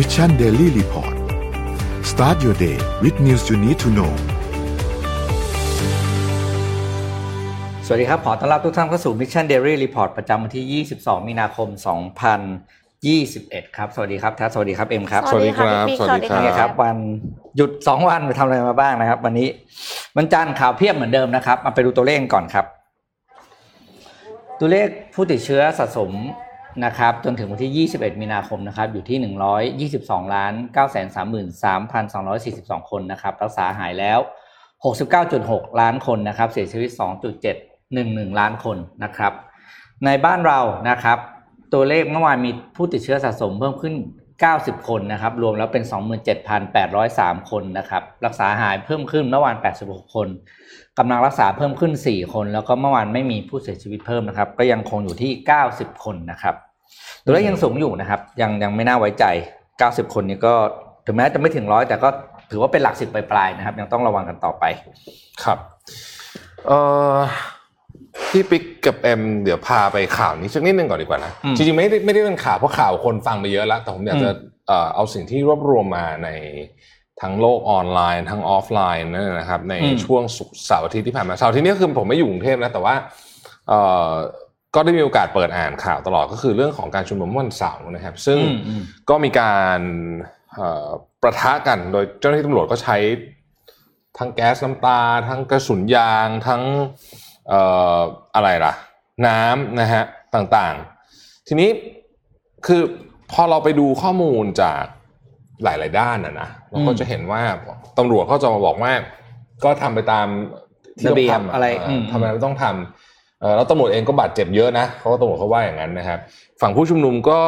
Mission Daily Report start your day with news you need to know สวัสดีครับ ขอต้อนรับทุกท่านเข้าสู่ Mission Daily Report ประจำวันที่ 22 มีนาคม 2021 ครับ สวัสดีครับทัศน์สวัสดีครับ เอ็มครับ สวัสดีครับพี่ปิ๊กสวัสดีครับนี่ครับ วันหยุด 2 วันไปทำอะไรมาบ้างนะครับ วันนี้วันจันทร์ข่าวเพียบเหมือนเดิมนะครับ มาไปดูตัวเลขก่อนครับ ตัวเลขผู้ติดเชื้อสะสม นะครับจนถึงวันที่ 21 มีนาคมนะครับอยู่ที่ 122ล้าน933,242 คนนะครับรักษาหายแล้ว 69.6 ล้านคนนะครับเสียชีวิต 2.711 ล้านคนนะครับในบ้านเรานะครับตัวเลขเมื่อวานมีผู้ติดเชื้อสะสมเพิ่มขึ้น 90 คนนะครับรวมแล้วเป็น 27,803 คนนะครับรักษาหายเพิ่มขึ้นเมื่อวาน 86 คนกำลังรักษาเพิ่มขึ้น 4 คน แล้วก็เมื่อวานไม่มีผู้เสียชีวิตเพิ่มนะครับ ก็ยังคงอยู่ที่ 90 คนนะครับ ตัวเลขยังสูงอยู่นะครับ ยังยังไม่น่าไว้ใจ 90 คนนี้ก็ถึงแม้จะไม่ถึงร้อยแต่ก็ถือว่าเป็นหลักสิบปลายๆนะครับ ยังต้องระวังกันต่อไป ครับเอ่อพี่ปิ๊กกับเอ็มเดี๋ยวพาไปข่าวนี้สักนิดนึงก่อนดีกว่านะอืมจริงๆไม่ได้ไม่ได้เป็นข่าวเพราะข่าวคนฟังไปเยอะแล้ว แต่ผมอยากจะอืมเอ่อเอาสิ่งที่รวบรวมมาในทั้งโลกออนไลน์ ทั้งออฟไลน์นั่นนะครับ ในช่วงศุกร์เสาร์อาทิตย์ที่ผ่านมาเสาร์อาทิตย์นี้คือผมไม่อยู่กรุงเทพนะแต่ว่าเอ่อ ก็ได้มีโอกาสเปิดอ่านข่าวตลอดก็คือเรื่องของการชุมนุมเมื่อวันเสาร์นะครับ ซึ่งอืมอืมก็มีการเอ่อประทะกันโดยเจ้าหน้าที่ตำรวจก็ใช้ทั้งแก๊สน้ำตา ทั้งกระสุนยางทั้งเอ่ออะไรล่ะ น้ำนะฮะต่างๆ ทีนี้คือพอเราไปดูข้อมูลจากหลาย ๆ ด้านนะนะเราก็อืมจะเห็นว่าตำรวจก็จะมาบอกว่า ก็ทำไปตามที่ต้ระองเบียบทำอะไรเอืมทำไมไม่ต้องทำเอ่อ แล้วตำรวจเองก็บาดเจ็บเยอะนะเขาก็ตำรวจเขาว่าอย่างนั้นนะครับ ฝั่งผู้ชุมนุมก็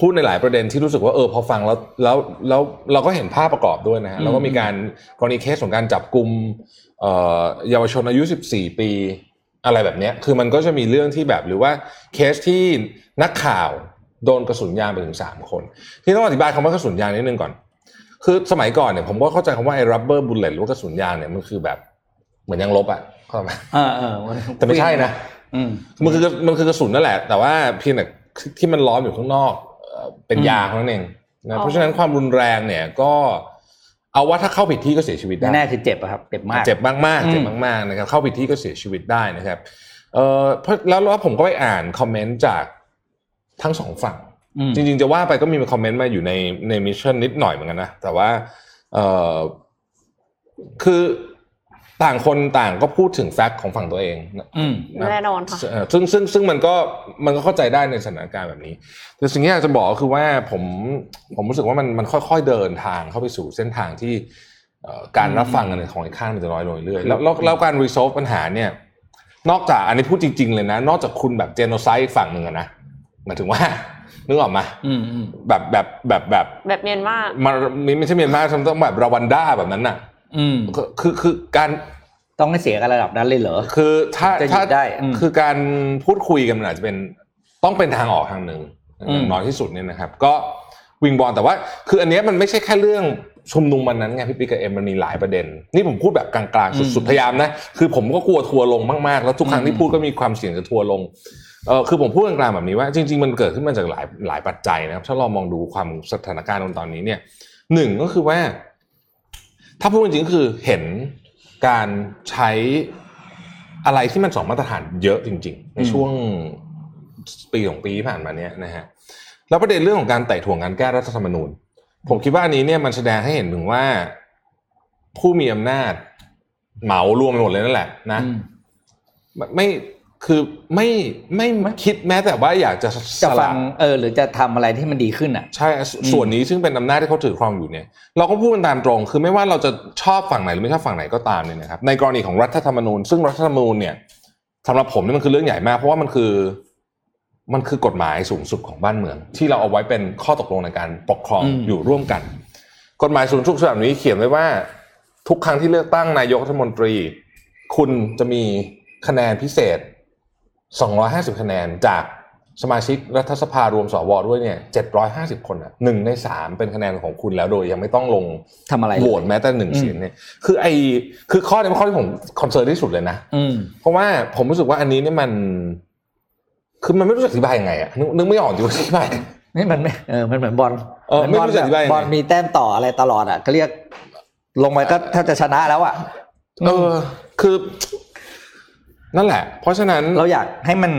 พูดในหลายประเด็นที่รู้สึกว่าเออพอฟังแล้วแล้วแล้วเราก็เห็นภาพประกอบด้วยนะฮะอืมแล้วก็มีการกรณีเคสของการจับกลุ่มเอ่อเยาวชนอายุ 14 ปีอะไรแบบเนี้ยคือมันก็จะมีเรื่องที่แบบหรือว่าเคสที่นักข่าวโดนกระสุนยางไปถึง 3 คน ที่ต้องอธิบายคำว่ากระสุนยางนิดนึงก่อน คือสมัยก่อนเนี่ยผมก็เข้าใจคำว่าไอ้ rubber bullet หรือว่ากระสุนยางเนี่ยมันคือแบบเหมือนยางลบอะ เข้าใจไหมเออเออแต่ไม่ใช่นะอืมมันคือมันคือกระสุนนั่นแหละ แต่ว่าเพียงแต่ที่มันล้อมอยู่ข้างนอกเอ่อเป็นอืมยางเท่านั้นเองอ๋นะอเพราะฉะนั้นความรุนแรงเนี่ยก็เอาว่าถ้าเข้าผิดที่ก็เสียชีวิตได้แน่ๆคือเจ็บอะครับเจ็บมากเจ็บมากอืมๆเจ็บมากๆนะครับเข้าผิดที่ก็เสียชีวิตได้นะครับเออเพราะแล้วแล้วผมก็ไปอ่านคอมเมนต์จากทั้งสองฝั่งอืมจริง ๆ จะว่าไปก็มีคอมเมนต์มาอยู่ในใน Mission นิดหน่อยเหมือนกันนะแต่ว่าเออคือ ต่างคนต่างก็พูดถึง fact ของฝั่งตัวเองนะอืมะแน่นอนค่ะเอ่อซึ่งซึ่งซึ่งมันก็มันก็เข้าใจได้ในสถานการณ์แบบนี้ แต่สิ่งที่อยากจะบอกก็คือว่าผมผมรู้สึกว่ามันมันค่อยๆเดินทางเข้าไปสู่เส้นทางที่เอ่อการรับฟังกันของอีกข้างมันจะน้อยลงเรื่อยๆแล้วแล้วแล้วการ resolve ปัญหาเนี่ย นอกจากอันนี้พูดจริง ๆ เลยนะ นอกจากคุณแบบเจโนไซด์ฝั่งหนึ่งอะนะหมายถึงว่านึกออกมาอืมอืมแบบแบบแบบแบบแบบเมียนมามันไม่ใช่เมียนมาต้องแบบรวันด้าแบบนั้นน่ะ อืมคือคือคือการต้องให้เสียกันระดับนั้นเลยเหรอคือถ้าจะหยุดถ้าได้อืมคือการพูดคุยกันมันอาจจะเป็นต้องเป็นทางออกทางหนึ่งอืมอย่างน้อยที่สุดเนี่ยนะครับ ก็วิงบอลแต่ว่า คืออันเนี้ยมันไม่ใช่แค่เรื่องชุมนุมมันนั้นไงพี่ปิ๊กกับเอ็มมันมีหลายประเด็น นี่ผมพูดแบบกลางๆสุดๆพยายามนะคือผมก็กลัวทัวร์ลงมากๆ แล้วทุกครั้งที่พูดก็มีความเสี่ยงจะทัวร์ลงเออคือผมพูดกลางๆแบบนี้ว่า จริง ๆ มันเกิดขึ้นมาจากหลายหลายปัจจัยนะครับถ้าเรามองดูความสถานการณ์ตอนนี้เนี่ยหนึ่งก็คือว่า ถ้าพูดจริงๆก็คือเห็นการใช้อะไรที่มันสองมาตรฐานเยอะจริง ๆ ในอืมช่วงปีของปีที่ผ่านมาเนี้ยนะฮะแล้วประเด็นเรื่องของการไต่ถ่วงการแก้รัฐธรรมนูญ ผมคิดว่าอันนี้เนี่ยมันแสดงให้เห็นถึงว่าผู้มีอำนาจเหมารวมไปหมดเลยนั่นแหละ นะอืมไม่ไม่ คือไม่ไม่คิดแม้แต่ว่าอยากจะสจะฟัละงเออหรือจะทำอะไรที่มันดีขึ้นอะใช่สส่วนนี้ซึ่งเป็นอำนาจที่เขาถือครองอยู่เนี่ยเราก็พูดกันตามตรง คือไม่ว่าเราจะชอบฝั่งไหนหรือไม่ชอบฝั่งไหนก็ตามเนี่ยนะครับในกรณีของรัฐธรรมนูญ ซึ่งรัฐธรรมนูญเนี่ยสำหรับผมเนี่ยมันคือเรื่องใหญ่มากเพราะว่ามันคือมันคือกฎหมายสูงสุดของบ้านเมือง ที่เราเอาไว้เป็นข้อตกลงในการปกครองอืมอยู่ร่วมกัน กฎหมายสูงสุดแบบนี้เขียนไว้ว่า ทุกครั้งที่เลือกตั้งนายกรัฐมนตรี คุณจะมีคะแนนพิเศษ 250 คะแนนจากสมาชิกรัฐสภารวมสวด้วยเนี่ย750 คนอะหนึ่งในสามเป็นคะแนนของคุณแล้วโดยยังไม่ต้องลงทำอะไรเลยโหวตแม้แต่หนึ่งอืมเสียงเนี่ยคือไอคือข้อนี้เป็นข้อที่ผมคอนเซิร์นที่สุดเลยนะอืมเพราะว่าผมรู้สึกว่าอันนี้เนี่ยมัน คือมันไม่รู้จะอธิบายยังไงอะนึกนึกไม่ออกจริงว่าอธิบายนี่มันไม่เออมันเหมือนบอลเออไม่รู้จะอธิบายยังไงบอลมีแต้มต่ออะไรตลอดอะก็เรียก ลงไปก็แทบจะชนะแล้วอะเออ คือ นั่นแหละ เพราะฉะนั้นเราอยากให้มัน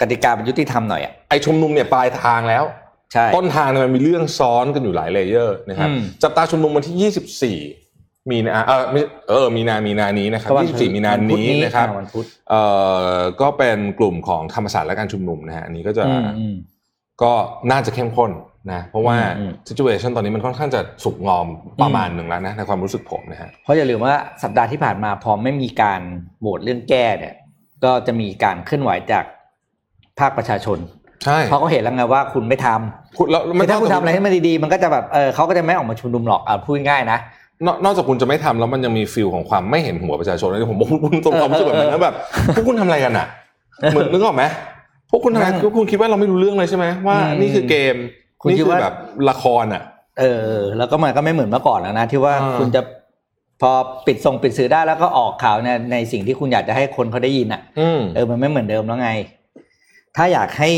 กติกามันยุติธรรมหน่อยอะไอชุมนุมเนี่ยปลายทางแล้วใช่ต้นทางเนี่ยมันมีเรื่องซ้อนกันอยู่หลายเลเยอร์นะครับอืมจับตาชุมนุมวันที่ 24 มีนาเออไม่เออมีนามีนานี้นะครับก็วันพุธ24มีนานี้นะครับอ่าวันพุธเอ่อก็เป็นกลุ่มของธรรมศาสตร์และการชุมนุมนะฮะอันนี้ก็จะอืมอืมก็น่าจะเข้มข้นนะเพราะว่าอืม situation ตอนนี้มันค่อนข้างจะสุกงอมประมาณหนึ่งแล้วนะในความรู้สึกผมนะฮะเพราะอย่าลืมว่าสัปดาห์ที่ผ่านมาพอไม่มีการโหวตเรื่องแก้เนี่ย ก็จะมีการเคลื่อนไหวจากภาคประชาชนใช่เพราะเขาเห็นแล้วไงว่าคุณไม่ทำคุณแล้วคือถ้าคุณทำอะไรให้มันดีๆ มันก็จะแบบเออเขาก็จะไม่ออกมาชุมนุมหรอกอะพูดง่ายๆนะนอกนอกจากคุณจะไม่ทำแล้วมันยังมีฟิลของความไม่เห็นหัวประชาชนเลยผมบอกคุณตรงความรู้สึกแบบนั้นนะแบบพวกคุณทำอะไรกันอะเหมือนนึกออกไหมพวกคุณทำอะไรนั่นพวกคุณคิดว่าเราไม่รู้เรื่องเลยใช่ไหมว่าอืมนี่คือเกมคุณนี่คิดคือว่าแบบละครอะ เออ แล้วก็มันก็ไม่เหมือนเมื่อก่อนแล้วนะที่ว่าอ่าคุณจะ พอปิดส่งปิดสื่อได้แล้วก็ออกข่าวเนี่ยในสิ่งที่คุณอยากจะให้คนเขาได้ยินอะอืมเออมันไม่เหมือนเดิมแล้วไง ถ้าอยากให้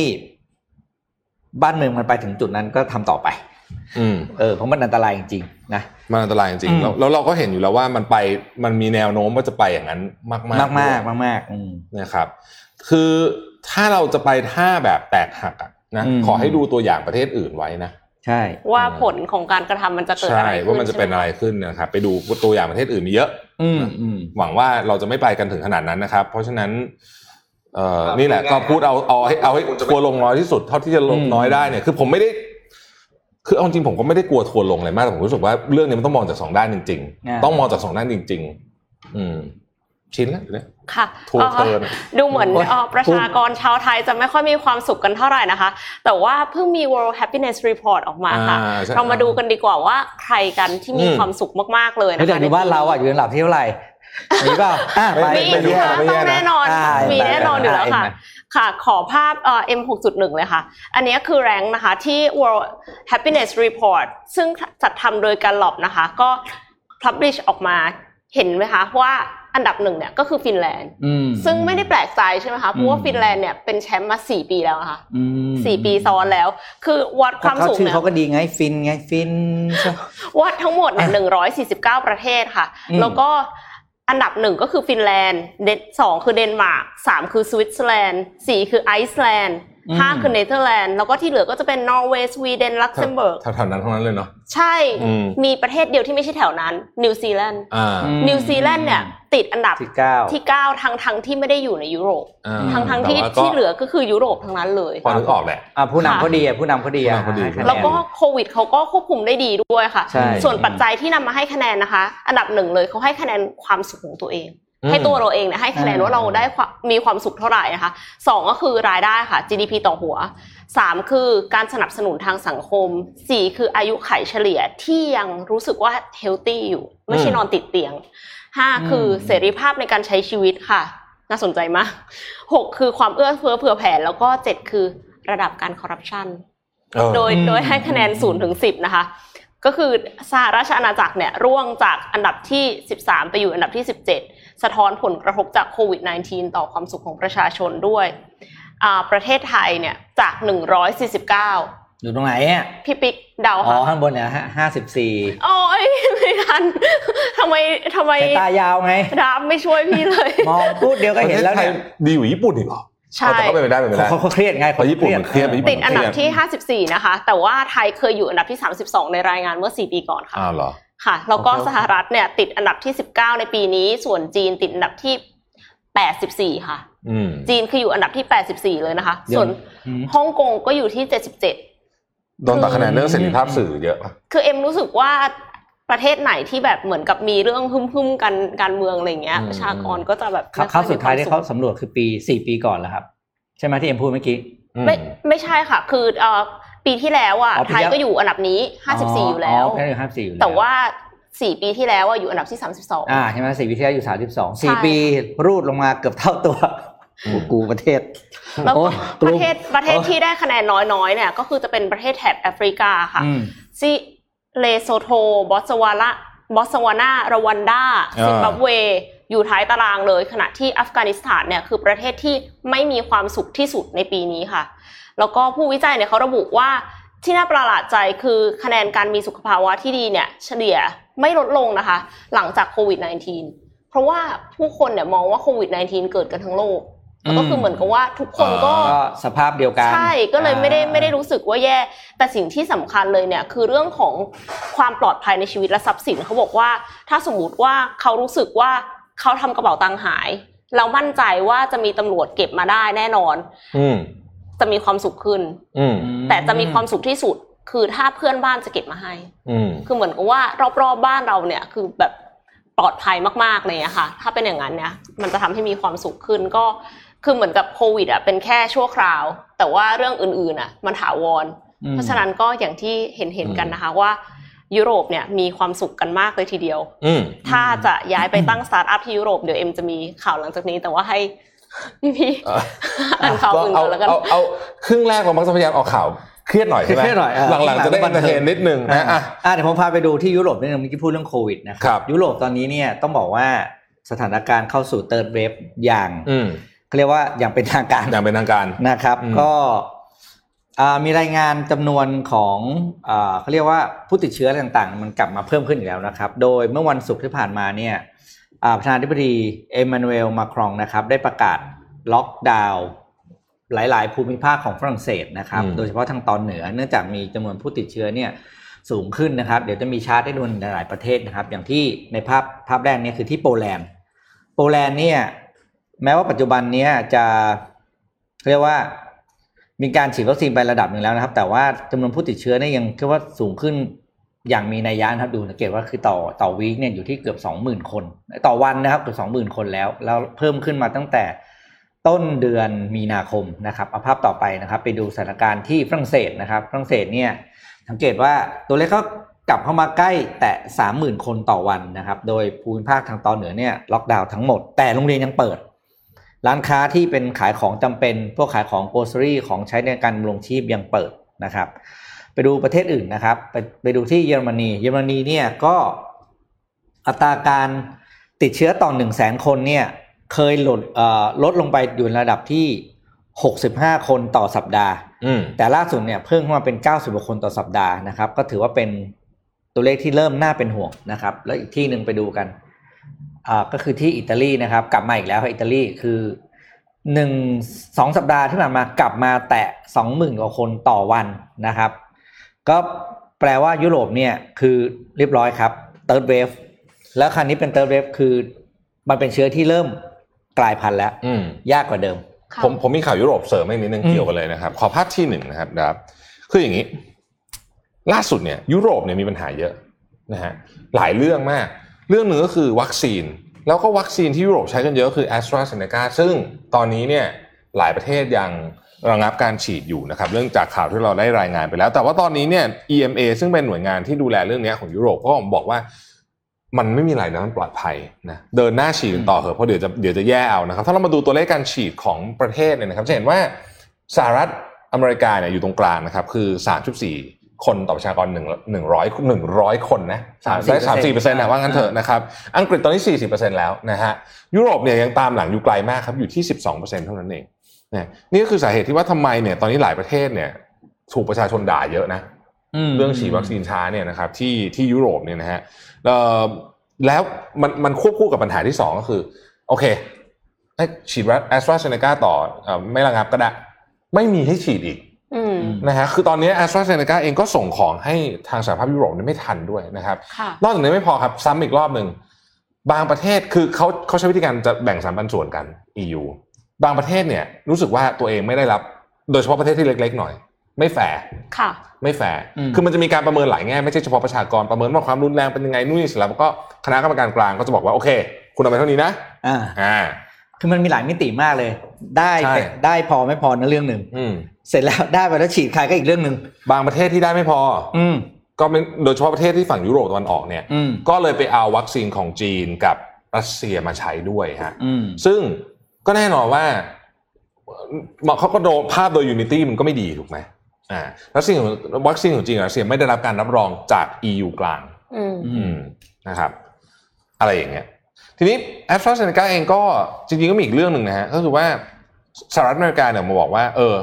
บ้านเมืองมันไปถึงจุดนั้นก็ทำต่อไป อืมเออเพราะมันอันตรายจริงๆนะมันอันตรายจริงอืๆมแล้วแล้วเราก็เห็นอยู่แล้วว่ามันไปมันมีแนวโน้มว่าจะไปอย่างนั้นมากๆมากมากด้วยมากๆอืมนะครับ คือถ้าเราจะไปท่าแบบแตกหักอะนะอืมขอให้ดูตัวอย่างประเทศอื่นไว้นะ ใช่ว่าผลของการกระทำมันจะเกิดใช่อะไรขึ้นว่ามันจะเป็นใช่อะไหไรขึ้นนะครับไปดูตัวอย่างประเทศอื่นมีเยอะ อืมอืมหวังว่าเราจะไม่ไปกันถึงขนาดนั้นนะครับ เพราะฉะนั้นเอ่อครับนี่แหละพูดง่ายก็พูดเอาเอาให้เอาให้ทัวร์ลงน้อยที่สุดเท่าที่จะลงอืมน้อยได้เนี่ยคือผมไม่ได้คือเอาจริงผมก็ไม่ได้กลัวทัวร์ลงอะไรมากแต่ผมรู้สึกว่าเรื่องนี้มันต้องมองจากสองด้านจริง ๆ ต้องมองจากสองด้านจริง ๆ อืม ชินแล้วเนี่ยค่ะทัวร์เทิร์นดูเหมือนโอ้ยเอ่อประชากรชาวไทยจะไม่ค่อยมีความสุขกันเท่าไหร่นะคะ แต่ว่าเพิ่งมี World Happiness Report ออกมาค่ะอ่าใช่เรามาดูกันดีกว่าว่าใครกันที่มีอืมความสุขมากๆเลยแล้นะวจากคะดูบ้านเราอะอยู่ในระดับที่เท่าไหร่มีเปล่าอะไปไม่มีไปดูแย่ค่ะไม่ต้แย่องนะแน่นอนอ่ามีแน่นอนอยู่แล้วค่ะเห็นไหมค่ะขอภาพเอ่อ M 6.1เลยค่ะ อันนี้คือ rank นะคะที่ World Happiness Report ซึ่งจัดทำโดย Gallup นะคะ ก็ publish ออกมาเห็นไหมคะว่า อันดับหนึ่งเนี่ยก็คือฟินแลนด์อืมซึ่งไม่ได้แปลกใจใช่ไหมคะเพราะว่าอืมฟินแลนด์เนี่ยเป็นแชมป์มาสี่ปีแล้วนะคะอืมสี่ปีซ้อนแล้ว คือวัดความเขาสูงชื่อเนี่ยเขาก็ดีไงฟินไงฟินใช่วัดทั้งหมดเนี่ยหนึ่งร้อยสี่สิบเก้าประเทศค่ะอืมแล้วก็อันดับหนึ่งก็คือฟินแลนด์เดนสองคือเดนมาร์กสามคือสวิตเซอร์แลนด์สี่คือไอซ์แลนด์ ห้าคือเนเธอร์แลนด์แล้วก็ที่เหลือก็จะเป็นนอร์เวย์สวีเดนลักเซมเบิร์กแถวๆนั้นทั้งนั้นเลยเนาะใช่อืมมีประเทศเดียวที่ไม่ใช่แถวนั้นนิวซีแลนด์อ่าอืมนิวซีแลนด์เนี่ยติดอันดับที่เก้าที่เก้าทั้งทั้งที่ไม่ได้อยู่ในยุโรปอ่าทั้งทั้งที่แต่ว่าก็ที่เหลือก็คือยุโรปทั้งนั้นเลยพอนึกออกแหละอะผู้นำเขาดีอะผู้นำเขาดีอะผู้นำเขาดีให้คะนนแล้วก็โควิดเขาก็ควบคุมได้ดีด้วยค่ะใช่ส่วนปัจจัยที่นำมาให้คะแนนนะคะ อันดับหนึ่งเลยเขาให้คะแนนความสุขของตัวเอง ให้ตัวเราเองเนี่ยให้คะแนนว่าเราได้ความมีความสุขเท่าไหร่นะคะสองก็คือรายได้ค่ะ GDP ต่อหัวสามคือการสนับสนุนทางสังคมสี่คืออายุไขเฉลี่ยที่ยังรู้สึกว่าเฮลตี้อยู่ ไม่ใช่นอนติดเตียงห้าคือเสรีภาพในการใช้ชีวิตค่ะ น่าสนใจมากหกคือความเอื้อเฟื้อเผื่อแผ่แล้วก็เจ็ดคือระดับการคอร์รัปชันเออโดยอืมโดยให้คะแนน0ถึง10นะคะก็คือสหราชอาณาจักรเนี่ยร่วงจากอันดับที่ 13 ไปอยู่อันดับที่ 17 สะท้อนผลกระทบจากโควิด -19 ต่อความสุขของประชาชนด้วยอ่าประเทศไทยเนี่ยจาก 149 อยู่ตรงไหนอะพี่ปิ๊กเดาอ๋อค่ะข้างบนเนี่ยห้าสิบสี่โอ้ยไม่ทันทำไมทำไมสายตายาวไงดามไม่ช่วยพี่เลย มองพูดเดียวก็เห็นแล้วประทศไทเนี่ยดีอยู่าญี่ปุ่นอีกเหรอใช่แต่ก็เป็นไปได้เป็นไปได้เขาเขาเครียดไงเพราะญี่ปุ่นมันเครียดออญี่ปุ่ติดอันดับที่ 54 นะคะ แต่ว่าไทยเคยอยู่อันดับที่ 32 ในรายงานเมื่อ 4 ปีก่อนค่ะอ้าวเหรอ ค่ะ แล้วก็โอเคสหรัฐเนี่ยติดอันดับที่ 19 ในปีนี้ ส่วนจีนติดอันดับที่ 84 ค่ะอืมจีนคืออยู่อันดับที่ 84 เลยนะคะเดี๋ยวส่วนอืมฮ่องกงก็อยู่ที่ 77 โดนตัดคะแนนเรื่องเสรีภาพสื่อเยอะปะคือเอ็มรู้สึกว่าประเทศไหนที่แบบเหมือนกับมีเรื่องหึ่มๆกันการเมืองอะไรอย่างเงี้ยประชากรก็จะแบบครับไม่ครั้งอสุดท้ายที่มีควเขามขสำรวจคือปีสี่ปีก่อนแล้วครับ ใช่ไหมที่เอ็มพูดเมื่อกี้อืมไม่ไม่ใช่ค่ะ คือเอ่อ ปีที่แล้วอะ อ๋อปีไทยที่แล้ว ก็อยู่อันดับนี้ 54 อยู่แล้วแค่ห้าสี่อยู่แล้วแต่ว่า 4 ปีที่แล้วอะอยู่อันดับที่ 32 อ่าใช่ไหมสี่ปีที่แล้วอยู่สามสิบสองใช่สี่ปีรูดลงมาเกือบเท่าตัวโอ้กูประเทศ แล้วโอ้ก็ยประเทศประเทศโอ้ยที่ได้คะแนนน้อยๆเนี่ยก็คือจะเป็นประเทศแถบแอฟริกาค่ะ อืม ซิเลโซโท บอตสวานาบอตสวานารวันดาอ่าซิมบับเว อยู่ท้ายตารางเลย ขณะที่อัฟกานิสถานเนี่ยคือประเทศที่ไม่มีความสุขที่สุดในปีนี้ค่ะ แล้วก็ผู้วิจัยเนี่ยเขาระบุว่าที่น่าประหลาดใจคือคะแนนการมีสุขภาวะที่ดีเนี่ยเฉลี่ยไม่ลดลงนะคะ หลังจากโควิด -19 เพราะว่าผู้คนเนี่ยมองว่าโควิด -19 เกิดกันทั้งโลกแล้วก็คือเหมือนกับว่าทุกคนก็ก็สภาพเดียวกัน ใช่ก็เลยไม่ได้อ่าไม่ได้รู้สึกว่าแย่ แต่สิ่งที่สำคัญเลยเนี่ยคือเรื่องของความปลอดภัยในชีวิตและทรัพย์สินเขาบอกว่า ถ้าสมมติว่าเขารู้สึกว่าเขาทำกระเป๋าตังค์หาย เรามั่นใจว่าจะมีตำรวจเก็บมาได้แน่นอนอืม จะมีความสุขขึ้น อืมแต่จะมีความสุขที่สุด คือถ้าเพื่อนบ้านจะเก็บมาให้ อืมคือเหมือนกับว่ารอบๆบ้านเราเนี่ย คือแบบปลอดภัยมากๆเลยอะค่ะ ถ้าเป็นอย่างนั้นเนี่ย มันจะทำให้มีความสุขขึ้นก็คือเหมือนกับโควิดอะเป็นแค่ชั่วคราว แต่ว่าเรื่องอื่นๆอะมันถาวรอืมเพราะฉะนั้นก็อย่างที่เห็นเห็นๆกันนะคะว่า ยุโรปเนี่ยมีความสุขกันมากเลยทีเดียวอืมถ้าจะย้ายไปตั้งสตาร์ทอัพที่ยุโรปเดี๋ยวเอ็มจะมีข่าวหลังจากนี้ แต่ว่าให้ พี่พี่ๆเอ่ออ่านข่าวอื่นเอาก่อนแล้วกันเอาเอาครึ่งแรกเรามักจะพยายามเอาข่าวเครียดหน่อยใช่ไหมเครียดหน่อยเออหลังๆจะได้หลับังนๆเทนนิดนึงนะอะอะเดี๋ยวผมพาไปดูที่ยุโรปนิดนึงเมื่อกี้พูดเรื่องโควิดนะคครัรับยุโรปตอนนี้เนี่ยต้องบอกว่าสถานการณ์เข้าสู่ third wave อย่างอืมเขาเรียกว่าอย่างเป็นทางการอย่างเป็นทางการนะครับอืมก็อ่ามีรายงานจำนวนของอ่าเขาเรียกว่าผู้ติดเชื้ออะไรต่างๆ มันกลับมาเพิ่มขึ้นอีกแล้วนะครับ โดยเมื่อวันศุกร์ที่ผ่านมาเนี่ยอ่า ประธานาธิบดีเอมมานูเอลมาครองนะครับ ได้ประกาศล็อกดาวน์หลาย ๆ ภูมิภาคของฝรั่งเศสนะครับอืมโดยเฉพาะทางตอนเหนือ เนื่องจากมีจำนวนผู้ติดเชื้อเนี่ยสูงขึ้นนะครับ เดี๋ยวจะมีชาร์ตให้ดูในหลายประเทศนะครับ อย่างที่ในภาพภาพแรกเนี่ยคือที่โปแลนด์ โปแลนด์เนี่ยแม้ว่าปัจจุบันเนี้ยจะเรียกว่ามีการฉีดวัคซีนไประดับหนึ่งแล้วนะครับ แต่ว่าจำนวนผู้ติดเชื้อเนี่ยยังคิดว่าสูงขึ้น อย่างมีนัยยะนะครับดูสังเกตว่าคือต่อต่อวีคเนี่ยอยู่ที่เกือบสองหมื่นคน ต่อวันนะครับเกือบสองหมื่นคนแล้ว แล้วเพิ่มขึ้นมาตั้งแต่ต้นเดือนมีนาคมนะครับเอาภาพต่อไปนะครับ ไปดูสถานการณ์ที่ฝรั่งเศสนะครับฝรั่งเศสเนี่ยสังเกตว่าตัวเลขก็กลับเข้ามาใกล้แต่สามหมื่นคนต่อวันนะครับ โดยภูมิภาคทางตอนเหนือเนี่ยล็อกดาวน์ทั้งหมด แต่โรงเรียนยังเปิด ร้านค้าที่เป็นขายของจำเป็น พวกขายของโกลเซอรี่ของใช้ในการดำรงชีพยังเปิดนะครับ ไปดูประเทศอื่นนะครับ ไปไปดูที่เยอรมนี เยอรมนีเนี่ยก็อัตราการติดเชื้อต่อหนึ่งแสนคนเนี่ยเคยลดเอ่อลดลงไปอยู่ในระดับที่ 65 คนต่อสัปดาห์อืมแต่ล่าสุดเนี่ยเพิ่มขึ้นมาเป็น 90กว่าคนต่อสัปดาห์นะครับ ก็ถือว่าเป็นตัวเลขที่เริ่มน่าเป็นห่วงนะครับ แล้วอีกที่หนึ่งไปดูกันอ่าก็คือที่อิตาลีนะครับ กลับมาอีกแล้วครับอิตาลีคือหนึ่งสองสัปดาห์ที่ผ่านมากลับมาแตะสองหมื่นกว่าคนต่อวันนะครับ ก็แปลว่ายุโรปเนี่ยคือเรียบร้อยครับเติร์ดเวฟแล้วคราวนี้เป็นเติร์ดเวฟคือ มันเป็นเชื้อที่เริ่มกลายพันธุ์แล้วอืมยากกว่าเดิมค่ะผมผมมีข่าวยุโรปเสริมให้นิดนึงอืมเกี่ยวกันเลยนะครับ ขอภาพที่หนึ่งนะครับนะครับคืออย่างนี้ ล่าสุดเนี่ยยุโรปเนี่ยมีปัญหาเยอะนะฮะหลายเรื่องมาก เรื่องหนึ่งก็คือวัคซีน แล้วก็วัคซีนที่ยุโรปใช้กันเยอะคือ a s t r a z เซ e c a ซึ่งตอนนี้เนี่ยหลายประเทศยัง ระงับการฉีดอยู่นะครับ เรื่องจากข่าวที่เราได้รายงานไปแล้ว แต่ว่าตอนนี้เนี่ย EMA ซึ่งเป็นหน่วยงานที่ดูแลเรื่องนี้ของยุโรปก็บอกว่ามันไม่มีอะไรนะมันปลอดภัยนะเดินหน้าฉีดกันต่อเหอะเพราะเดี๋ยวจะเดี๋ยวจะแย่เอานะครับ ถ้าเรามาดูตัวเลขการฉีดของประเทศเนี่ยนะครับจะเห็นว่าสหรัฐอเมริกาเนี่ยอยู่ตรงกลางนะครับคือ 3.4 คนต่อประชากรหนึ่งหนึ่งร้อยหนึ่งร้อยคนนะได้สามสี่เปอร์เซ็นต์นะว่างั้นเถอะนะครับอังกฤษตอนนี้สี่สิบเปอร์เซ็นต์แล้วนะฮะยุโรปเนี่ยยังตามหลังอยู่ไกลมากครับอยู่ที่สิบสองเปอร์เซ็นต์เท่านั้นเอง นะนี่ก็คือสาเหตุที่ว่าทำไมเนี่ยตอนนี้หลายประเทศเนี่ยถูกประชาชนด่าเยอะนะมเรื่องฉีดวัคซีนช้าเนี่ยนะครับที่ที่ยุโรปเนี่ยนะฮะเอ่อแล้วมันมันควบคู่กับปัญหาที่สองก็คือ โอเคให้ฉีดแอสตราเซเนกาต่อเอ่อไม่ระงับก็ได้ ไม่มีให้ฉีดอีกอืมนะฮะคือตอนนี้แอสตราเซเนกาเองก็ส่งของให้ทางสหภาพยุโรปเนี่ยไม่ทันด้วยนะครับค่ะนอกจากนี้ไม่พอครับซ้ำอีกรอบหนึ่งบางประเทศคือเขาเขาใช้วิธีการจะแบ่งสามปันส่วนกัน EU บางประเทศเนี่ยรู้สึกว่าตัวเองไม่ได้รับ โดยเฉพาะประเทศที่เล็กๆหน่อย ไม่แฟร์ค่ะ ไม่แฟร์อืมคือมันจะมีการประเมินหลายแง่ไม่ใช่เฉพาะประชากรประเมินว่าความรุนแรงเป็นยังไงนู่นนี่เสร็จแล้วก็คณะกรรมการกลางก็จะบอกว่าโอเค คุณเอาไปเท่านี้นะอ่าอ่าคือมันมีหลายมิติมากเลย ได้ใช่แต่ได้พอไม่พอนั่นเรื่องหนึ่งอืมเสร็จแล้วได้ไปแล้วฉีดใครก็อีกเรื่องหนึ่งบางประเทศที่ได้ไม่พอ อืมก็เป็นโดยเฉพาะประเทศที่ฝั่งยุโรปตะวันออกเนี่ยอืมก็เลยไปเอาวัคซีนของจีนกับรัสเซียมาใช้ด้วยฮะอืมซึ่ง ก็แน่นอนว่าเขาก็โดนภาพโดย unity มันก็ไม่ดีถูกไหมอ่าวัคซีนของวัคซีนของจีนกับรัสเซียไม่ได้รับการรับรองจาก EU กลางอืมอือืมนะครับ อะไรอย่างเงี้ย ทีนี้แอสตราเซเนกาเองก็จริงๆก็มีอีกเรื่องหนึ่งนะฮะก็คือว่าสหรัฐอเมริกาเนี่ยมาบอกว่า เออ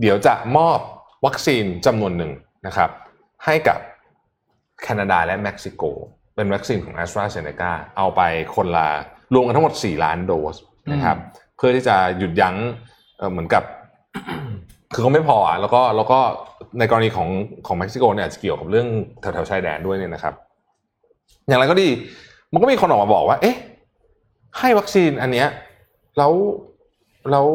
เดี๋ยวจะมอบวัคซีนจำนวนหนึ่งนะครับ ให้กับแคนาดาและเม็กซิโก เป็นวัคซีนของ a s t r a z เซ e c a เอาไปคนละรวมกันทั้งหมด 4 ล้านโดส นะครับ เพื่อที่จะหยุดยั้งเเหมือนกับ คือเขาไม่พออะแล้วก็แล้วก็ในกรณีของของเม็กซิโกเนี่ยอาจจะเกี่ยวกับเรื่องแถวๆชายแดนด้วยเนี่ยนะครับ อย่างไรก็ดีมันก็มีคนออกมาบอกว่า เอ๊ะ ให้วัคซีนอันเนี้ยแล้วแล้ว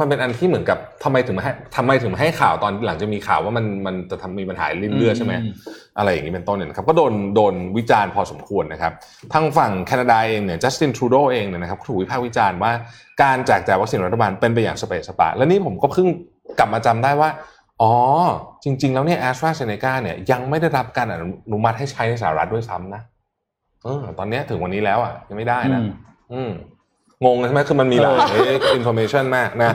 มันเป็นอันที่เหมือนกับทำไมถึงมาให้ทำไมถึงมาให้ข่าวตอนหลังจะมีข่าวว่ามันมันจะทำมีปัญหาลิ้นเลือดใช่ไหมอืมอะไรอย่างนี้เป็นต้นเนี่ยนะครับก็โดนโดนวิจารณ์พอสมควรนะครับทางฝั่งแคนาดาเองเนี่ยจัสตินทรูโดเองเนี่ยนะครับก็ถูกวิพากษ์วิจารณ์ว่าการแจกจ่ายวัคซีนรัฐบาลเป็นไปอย่างสะเปะสะปะ และนี่ผมก็เพิ่งกลับมาจำได้ว่าอ๋อ จริง ๆ แล้วเนี่ยแอสตราเซเนกาเนี่ยยังไม่ได้รับการอนุมัติให้ใช้ในสหรัฐด้วยซ้ำนะเออตอนเนี้ยถึงวันนี้แล้วอะยังไม่ได้นะ อืมอืม งงเลยใช่ไหมคือมันมีหลาย information มากนะ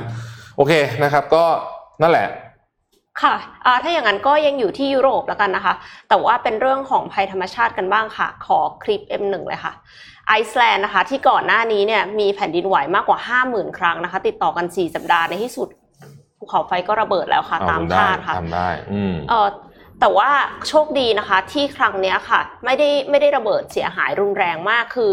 โอเคนะครับ ก็นั่นแหละค่ะอ่าถ้าอย่างนั้นก็ยังอยู่ที่ยุโรปแล้วกันนะคะ แต่ว่าเป็นเรื่องของภัยธรรมชาติกันบ้างค่ะ ขอคลิป M1 เลยค่ะ ไอซ์แลนด์นะคะ ที่ก่อนหน้านี้เนี่ยมีแผ่นดินไหวมากกว่า 50,000 ครั้งนะคะ ติดต่อกัน 4 สัปดาห์ในที่สุดภูเขาไฟก็ระเบิดแล้วค่ะเอาตามทำได้คาดค่ะทำได้อืมเออแต่ว่าโชคดีนะคะ ที่ครั้งเนี้ยค่ะ ไม่ได้ไม่ได้ระเบิดเสียหายรุนแรงมากคือ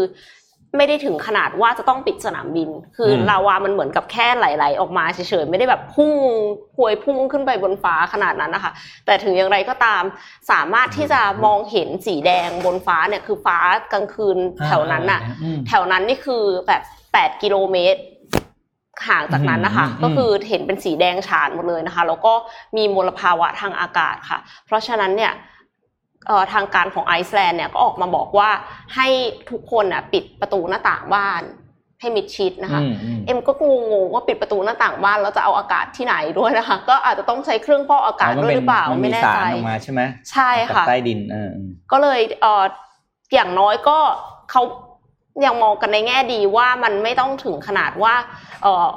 ไม่ได้ถึงขนาดว่าจะต้องปิดสนามบิน คืออมลาวามันเหมือนกับแค่ไหลๆออกมาเฉยๆ ไม่ได้แบบพุ่งพวยพุ่งขึ้นไปบนฟ้าขนาดนั้นนะคะ แต่ถึงอย่างไรก็ตาม สามารถที่จะมองเห็นสีแดงบนฟ้าเนี่ยคือฟ้ากลางคืนแถวนั้นน่ะอืมแถวนั้นนี่คือแบบแปดกิโลเมตรห่างจากนั้นนะคะอืมก็คือเห็นเป็นสีแดงฉานหมดเลยนะคะ แล้วก็มีมลภาวะทางอากาศค่ะ เพราะฉะนั้นเนี่ยเอ่อ ทางการของไอซ์แลนด์เนี่ยก็ออกมาบอกว่าให้ทุกคนน่ะปิดประตูหน้าต่างบ้านให้มิดชิดนะคะอืมอืมเอ็มก็งงๆว่าปิดประตูหน้าต่างบ้านแล้วจะเอาอากาศที่ไหนด้วยนะคะ ก็อาจจะต้องใช้เครื่องฟอกอากาศด้วยหรือเปล่ามันไม่มีแน่สารใจออกมาใช่ไหมใช่จากค่ะใต้ดินเอออืมก็เลยเอ่ออย่างน้อยก็เขายังมองกันในแง่ดีว่ามันไม่ต้องถึงขนาดว่าเอ่อ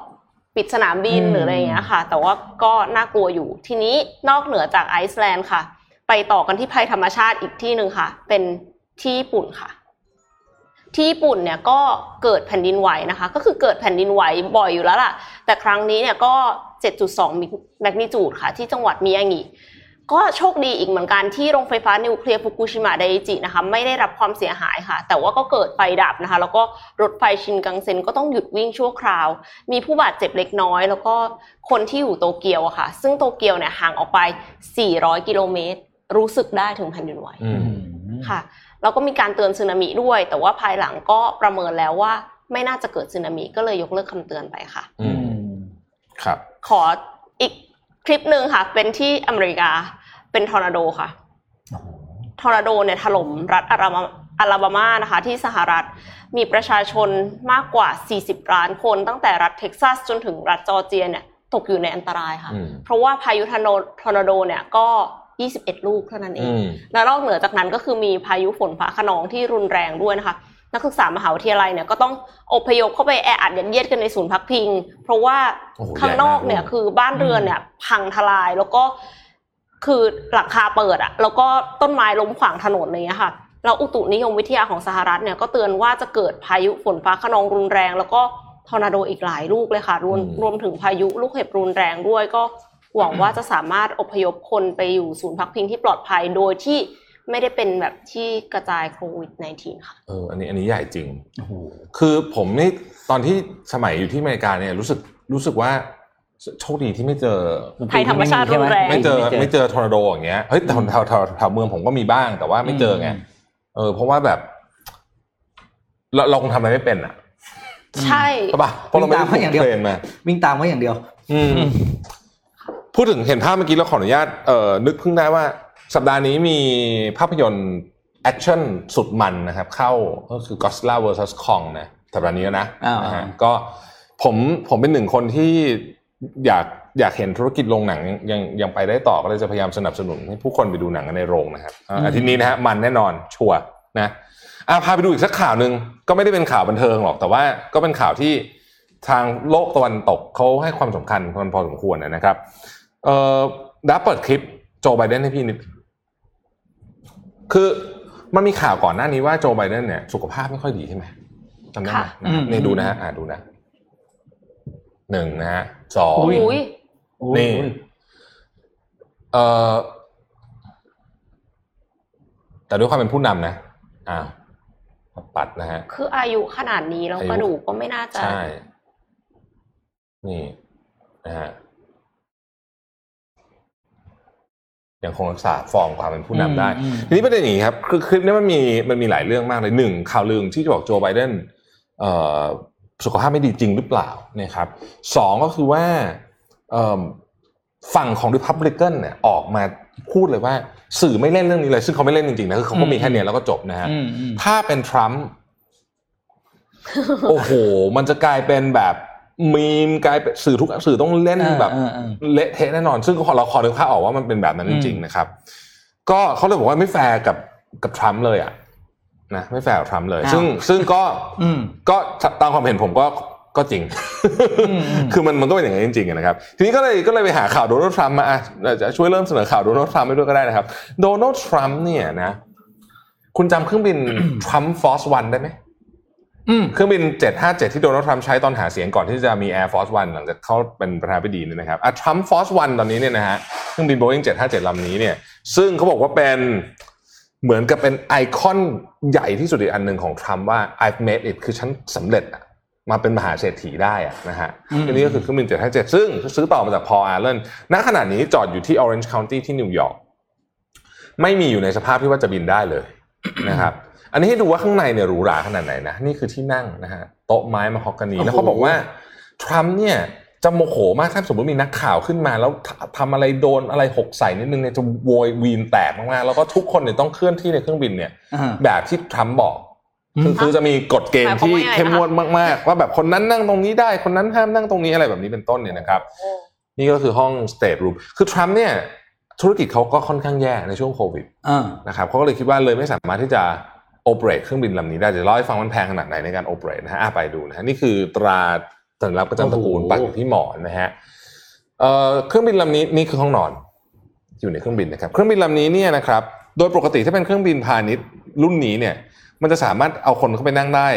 ปิดสนามบินอืมหรืออะไรอย่างเงี้ยค่ะ แต่ว่าก็น่ากลัวอยู่ทีนี้นอกเหนือจากไอซ์แลนด์ค่ะ ไปต่อกันที่ภัยธรรมชาติอีกที่หนึ่งค่ะ เป็นที่ญี่ปุ่นค่ะ ที่ญี่ปุ่นเนี่ยก็เกิดแผ่นดินไหวนะคะ ก็คือเกิดแผ่นดินไหวบ่อยอยู่แล้วล่ะ แต่ครั้งนี้เนี่ยก็ 7.2 แมกนิจูดค่ะ ที่จังหวัดมิยางิก็โชคดีอีกเหมือนกันที่โรงไฟฟ้านิวเคลียร์ฟุกุชิมะไดจินะคะ ไม่ได้รับความเสียหายค่ะ แต่ว่าก็เกิดไฟดับนะคะ แล้วก็รถไฟชินกังเซ็นก็ต้องหยุดวิ่งชั่วคราว มีผู้บาดเจ็บเล็กน้อย แล้วก็คนที่อยู่โตเกียวอะค่ะ ซึ่งโตเกียวเนี่ยห่างออกไป 400 กิโลเมตร รู้สึกได้ถึงแผ่นดินไหวอืมค่ะ แล้วก็มีการเตือนสึนามิด้วย แต่ว่าภายหลังก็ประเมินแล้วว่า ไม่น่าจะเกิดสึนามิก็เลยยกเลิกคำเตือนไปค่ะอืมครับ ขออีกคลิปหนึ่งค่ะ เป็นที่อเมริกาเป็นทอร์นาโดค่ะทอร์นาโดเนี่ยถล่มรัฐอาราบาอาลาบามานะคะที่สหรัฐมีประชาชนมากกว่า 40 ล้านคน ตั้งแต่รัฐเท็กซัสจนถึงรัฐจอร์เจียเนี่ยตกอยู่ในอันตรายค่ะอืมเพราะว่าพายุทอร์นาโดทอร์นาโดเนี่ยก็ 21 ลูกเท่านั้นเอง อืมและนอกเหนือจากนั้นก็คือมีพายุฝนฟ้าคะนองที่รุนแรงด้วยนะคะ นักศึกษามหาวิทยาลัยเนี่ยก็ต้องอพยพเข้าไปแออัดยัดเยียดกันในศูนย์พักพิง เพราะว่าโอ้โหข้างนอกเนี่ยใหญ่มากคือบ้านเรือนเนี่ยพังทลายแล้วก็คือหลังคาเปิดอะแล้วก็ต้นไม้ล้มขวางถนนอะไรอย่างเงี้ยค่ะแล้วอุตุนิยมวิทยาของสหรัฐเนี่ยก็เตือนว่าจะเกิดพายุฝนฟ้าคะนองรุนแรง แล้วก็ทอร์นาโดอีกหลายลูกเลยค่ะ รวมอืมรวมถึงพายุลูกเห็บรุนแรงด้วยก็ หวังว่าจะสามารถอพยพคนไปอยู่ศูนย์พักพิงที่ปลอดภัยโดยที่ไม่ได้เป็นแบบที่กระจายโควิด -19 ค่ะ เออ อันนี้อันนี้ใหญ่จริงโอ้โหคือผมนี่ตอนที่สมัยอยู่ที่อเมริกาเนี่ยรู้สึกรู้สึกว่าโชคดีที่ไม่เจอภัยธรรมชาติรุนแรงไม่เจอไม่เจอทอร์นาโดอย่างเงี้ย เฮ้ยแต่แถวแถวแถวเมืองผมก็มีบ้างแต่ว่าไม่เจอไง เออ เพราะว่าแบบ เราเราคงทำอะไรไม่เป็นอะ ใช่ใช่ปะเพราะเราไม่ได้วิ่งตามเขาอย่างเดียว train มาวิ่งตามเขาอย่างเดียว อืม พูดถึงเห็นภาพเมื่อกี้เราขออนุญาตเอ่อนึกเพิ่งได้ว่าสัปดาห์นี้มีภาพยนตร์แอคชั่นสุดมันนะครับ เข้าก็คือ Godzilla vs Kong นะสัปดาห์นี้นะอ่านนะฮะก็ผมผมเป็นหนึ่งคนที่อยากอยากเห็นธุรกิจโรงหนังยังยังไปได้ต่อก็เลยจะพยายามสนับสนุนให้ผู้คนไปดูหนังกันในโรงนะครับอ่าอาทิตย์นี้นะฮะมันแน่นอนชัวร์นะอะพาไปดูอีกสักข่าวหนึ่งก็ไม่ได้เป็นข่าวบันเทิงหรอก แต่ว่าก็เป็นข่าวที่ทางโลกตะวันตกเขาให้ความสำคัญมันพอสมควรนะครับ เอ่อดับเปิดคลิปโจไบเดนให้พี่นิด คือมันมีข่าวก่อนหน้านี้ว่าโจไบเดนเนี่ยสุขภาพไม่ค่อยดีใช่ไหมจำได้ไหมค่ะนะครับอืมนี่ดูนะฮะอ่าดูนะหนึ่งนะฮะสองอุ้ยอุ้ยโอ้ยนี่เออแต่ด้วยความเป็นผู้นำนะอ่าปัดนะฮะ คืออายุขนาดนี้แล้วอายุกระดูกก็ไม่น่าจะ ใช่ นี่นะฮะ ยังคงรักษาฟอร์มความเป็นผู้นำได้อืมทีนี้ประเด็นอย่างนี้ครับคือคลิปนี้มันมีมันมีหลายเรื่องมากเลยหนึ่งข่าวลือที่จะบอกโจไบเดนเอ่อสุขภาพไม่ดีจริงหรือเปล่านะครับสองก็คือว่าเอิ่มฝั่งของ Republican เนี่ยออกมาพูดเลยว่า สื่อไม่เล่นเรื่องนี้เลย ซึ่งเขาไม่เล่นจริงๆนะคือเขาก็มีแค่เนี้ยแล้วก็จบนะฮะอืมอืมถ้าเป็นทรัมป์โอ้โห มันจะกลายเป็นแบบ มีมกลายเป็นสื่อทุกสื่อต้องเล่นแบบเออเออเออเละเทะแน่นอน ซึ่งเราก็นึกภาพออกว่ามันเป็นแบบนั้นจริงๆนะครับ ก็เขาเลยบอกว่าไม่แฟร์กับกับทรัมป์เลยอะนะไม่แฟร์กับทรัมป์เลยอ้าวซึ่งซึ่งก็อืมก็ตามความเห็นผมก็ก็จริงอืมอืมคือมันมันก็เป็นอย่างนั้นจริงๆนะครับ ทีนี้ก็เลยก็เลยไปหาข่าวโดนัลด์ทรัมป์มาอะจะช่วยเริ่มเสนอข่าวโดนัลด์ทรัมป์ไปด้วยก็ได้นะครับ โดนัลด์ทรัมป์เนี่ยนะ คุณจำเครื่องบินทรัมป์ Force One ได้ไหมอืม เครื่องบิน 757 ที่โดนัลด์ทรัมป์ใช้ตอนหาเสียงก่อนที่จะมี Air Force One หลังจากเขาเป็นประธานาธิบดีเนี่ยนะครับอะทรัมป์ Force One ตอนนี้เนี่ยนะฮะเครื่องบิน Boeing 757 ลำนี้เนี่ยซึ่งเขาบอกว่าเป็นเหมือนกับเป็นไอคอนใหญ่ที่สุดอีกอันหนึ่งของทรัมป์ว่า I've made it คือฉันสำเร็จอะมาเป็นมหาเศรษฐีได้อะนะฮะอืมอันนี้ก็คือเครื่องบิน 757 ซึ่งซื้อต่อมาจากพอลอัลเลนณขณะนี้จอดอยู่ที่ Orange County ที่นิวยอร์กไม่มีอยู่ในสภาพที่ว่าจะบินได้เลยนะครับ อันนี้ให้ดูว่าข้างในเนี่ยหรูหราขนาดไหนนะนี่คือที่นั่งนะฮะโต๊ะไม้มาฮอกกานีโอ้โหแล้วเขาบอกว่าทรัมป์เนี่ยจะโมโหมากถ้าสมมติมีนักข่าวขึ้นมา แล้วททำอะไรโดนอะไรหกใส่นิดนึงเนี่ยจะโวยวีนแตกมากๆแล้วก็ทุกคนเนี่ยต้องเคลื่อนที่ในเครื่องบินเนี่ยอ่าแบบที่ทรัมป์บอกอืมคือคือจะมีกฎเกณฑ์ที่หมายความว่าไงเข้มงวดมากๆว่าแบบคนนั้นนั่งตรงนี้ได้คนนั้นห้ามนั่งตรงนี้อะไรแบบนี้เป็นต้นเนี่ยนะครับ นี่ก็คือห้อง state room คือทรัมป์เนี่ยธุรกิจเขาก็ค่อนข้างแย่ในช่วงโควิดอ่านะครับเขาก็เลยคิดว่าเลยไม่สามารถที่จะ โอเปเรตเครื่องบินลำนี้ได้จะเล่าให้ฟังมันแพงขนาดไหนในการโอเปเรตนะฮะอะไปดูนะฮะนี่คือตราสัญลักษณ์ประจำตระกูลโอ้โหปักอยู่ที่หมอนนะฮะเอ่อเครื่องบินลำนี้นี่คือห้องนอน อยู่ในเครื่องบินนะครับ เครื่องบินลำนี้เนี่ยนะครับโดยปกติถ้าเป็นเครื่องบินพาณิชย์รุ่นนี้เนี่ย มันจะสามารถเอาคนเข้าไปนั่งได้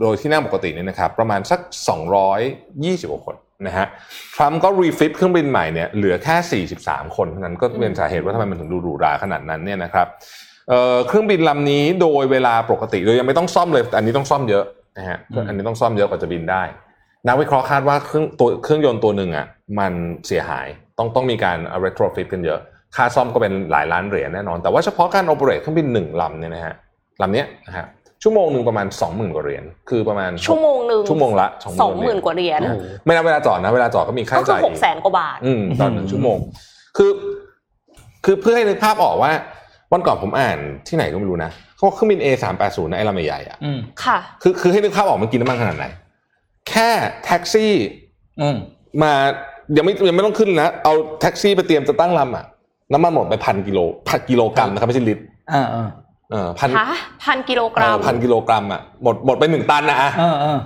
โดยที่นั่งปกติเนี่ยนะครับ ประมาณสัก 220กว่าคนนะฮะทรัมป์ก็ refit เครื่องบินใหม่เนี่ยเหลือแค่ 43 คนเท่านั้นก็เป็นสาเหตุว่าทำไมมันถึงดูหรูหราขนาดนั้นเนี่ยนะครับ เอ่อเครื่องบินลำนี้โดยเวลาปกติโดยยังไม่ต้องซ่อมเลยแต่อันนี้ต้องซ่อมเยอะนะฮะอืมอันนี้ต้องซ่อมเยอะกว่าจะบินได้นักวิเคราะห์คาดว่าเครื่องตัวเครื่องยนต์ตัวหนึ่งอะมันเสียหายต้องต้องมีการ retrofit กันเยอะ ค่าซ่อมก็เป็นหลายล้านเหรียญแน่นอน แต่ว่าเฉพาะการ operate เครื่องบินหนึ่งลำเนี่ยนะฮะลำเนี้ยนะฮะชั่วโมงหนึ่งประมาณ 20,000 กว่าเหรียญคือประมาณ ชั่วโมงหนึ่งชั่วโมงละสองหมื่นกว่าเหรียญโอ้โหไม่นับเวลาจอดนะเวลาจอดก็มีค่าก็ใช้คือจ่ายหกแสนกว่าบาทอืมตอนหนึ่งชั่วโมงคือ คือเพื่อให้นึกภาพออกว่า วันก่อนผมอ่านที่ไหนก็ไม่รู้นะเขาบอกเครื่องบิน A 3 8 0นะไอ้ลำใหญ่ๆอะอืมค่ะ คือคือให้นึกภาพออกมันกินน้ำมันขนาดไหน แค่แท็กซี่อืมมายังไม่ยังไม่ต้องขึ้นนะ เอาแท็กซี่ไปเตรียมจะตั้งลำอะน้ำมันหมดไปพันกิโลพันกิโลกรัมนะครับไม่ใช่ลิตรอ่าอ่าเออพันฮะพันกิโลกรัมพันกิโลกรัมอะหมดหมดไปหนึ่งตันนะอะอ่าอ่า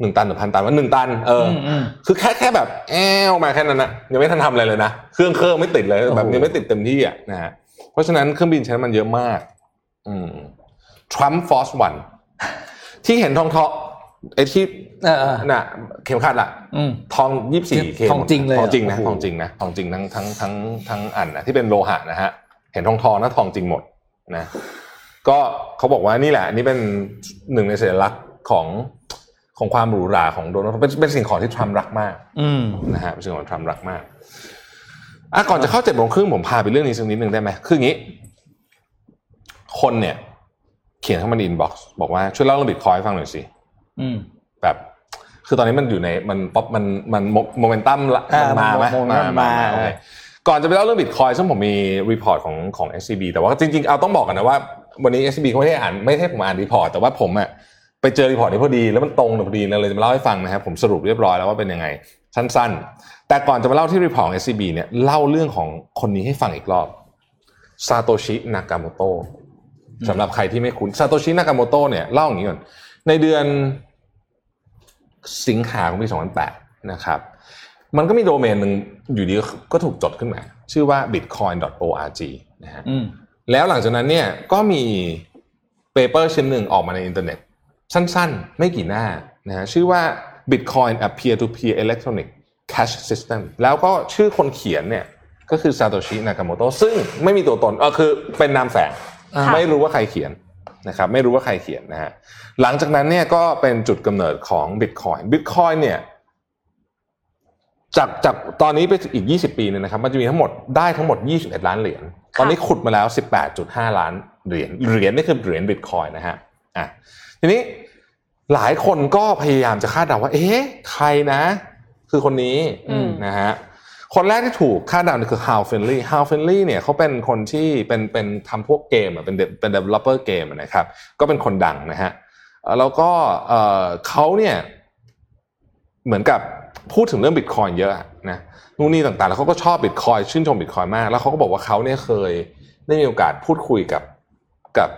หนึ่งตันหรือพันตันว่าหนึ่งตันเอออมอืมคือแค่แค่แบบแอวมาแค่นั้นนะยังไม่ทันทำอะไรเลยนะเครื่องเครื่องไม่ติดเลยโอ้โหแบบยังไม่ติดเต็มที่อะนะฮะเพ ราะฉะนั้นเครื่องบินใช้น้ำมันเยอะมาก อืมทรัมป์ฟอร์สวันที่เห็นทองทองไอ้ที่เออเออน่ะ เข็มขัดอะอืมทองยี่สิบสี่เคทองจริงเลยทองจริงนะโอ้โหทองจริงนะทองจริงทั้งทั้งทั้งทั้งอันนะที่เป็นโลหะนะฮะ เห็นทองทองนะทองจริงหมดนะ ก็เขาบอกว่านี่แหละอันนี่เป็นหนึ่งในสัญลักษณ์ของของความหรูหราของโดนัลด์ทรัมป์เป็นเป็นสิ่งของที่ทรัมป์รักมากอืมนะฮะเป็นสิ่งของทรัมป์รักมาก อะก่อนจะเข้าเจ็ดโมงครึ่งผมพาไปเรื่องนี้สักนิดหนึ่งได้ไหมคืออย่างนี้ คนเนี่ย เขียนเข้ามาใน inbox บอกว่าช่วยเล่าเรื่องบิตคอยน์ให้ฟังหน่อยสิอืมแบบคือตอนนี้มันอยู่ในมันป๊อปมันมันโมเมนตัมละอ่ามันมาไหมโมเมนตัมมาโอเคก่อนจะไปเล่าเรื่องบิตคอยน์ซึ่งผมมี report ของของ SCB แต่ว่าจริง ๆ เอาต้องบอกกันนะว่า วันนี้ SCB เขาไม่ได้อ่านไม่ให้ผมอ่าน report แต่ว่าผมอะไปเจอ report นี้พอดีแล้วมันตรงพอดีเลยจะมาเล่าให้ฟังนะครับผมสรุปเรียบร้อยแล้วว่าเป็นยังไง สั้นๆ แต่ก่อนจะมาเล่าที่ report ของ SCB เนี่ยเล่าเรื่องของคนนี้ให้ฟังอีกรอบซาโตชินากาโมโตะสำหรับใครที่ไม่คุ้นซาโตชินากาโมโตะเนี่ยเล่าอย่างนี้ก่อนในเดือนสิงหาของปี 2008 นะครับ มันก็มีโดเมนหนึ่งอยู่ดีก็ถูกจดขึ้นมา ชื่อว่า bitcoin.org นะฮะอืมแล้วหลังจากนั้นเนี่ยก็มี paper ชิ้นหนึ่งออกมาในอินเทอร์เน็ต สั้นๆ ไม่กี่หน้านะฮะชื่อว่า Bitcoin a peer-to-peer electronic cash system แล้วก็ชื่อคนเขียนเนี่ยก็คือซาโตชินากาโมโตซึ่งไม่มีตัวตนเออคือเป็นนามแฝงอ่าไม่รู้ว่าใครเขียนนะครับไม่รู้ว่าใครเขียนนะฮะหลังจากนั้นเนี่ยก็เป็นจุดกำเนิดของบิตคอยบิตคอยเนี่ยจากจากตอนนี้ไปอีก 20 ปีเนี่ยนะครับมันจะมีทั้งหมดได้ทั้งหมด 21 ล้านเหรียญตอนนี้ขุดมาแล้ว 18.5 ล้านเหรียญเหรียญนี่คือเหรียญบิตคอยนะฮะอะทีนี้ หลายคนก็พยายามจะคาดเดาว่า เอ๊ะใครนะ คือคนนี้อืมนะฮะคนแรกที่ถูกคาดเดาเนี่ยคือ Hal Finley Hal Finley เนี่ยเขาเป็นคนที่เป็นเป็นทำพวกเกมอะเป็น de- เป็น developer เกมอะนะครับ ก็เป็นคนดังนะฮะเอ่อแล้วก็เอ่อเขาเนี่ยเหมือนกับพูดถึงเรื่องบิตคอยเยอะนะนู่นนี่ต่างๆ แล้วเขาก็ชอบบิตคอยน์ชื่นชมบิตคอยน์มาก แล้วเขาก็บอกว่าเขาเนี่ยเคยได้มีโอกาสพูดคุยกับกับ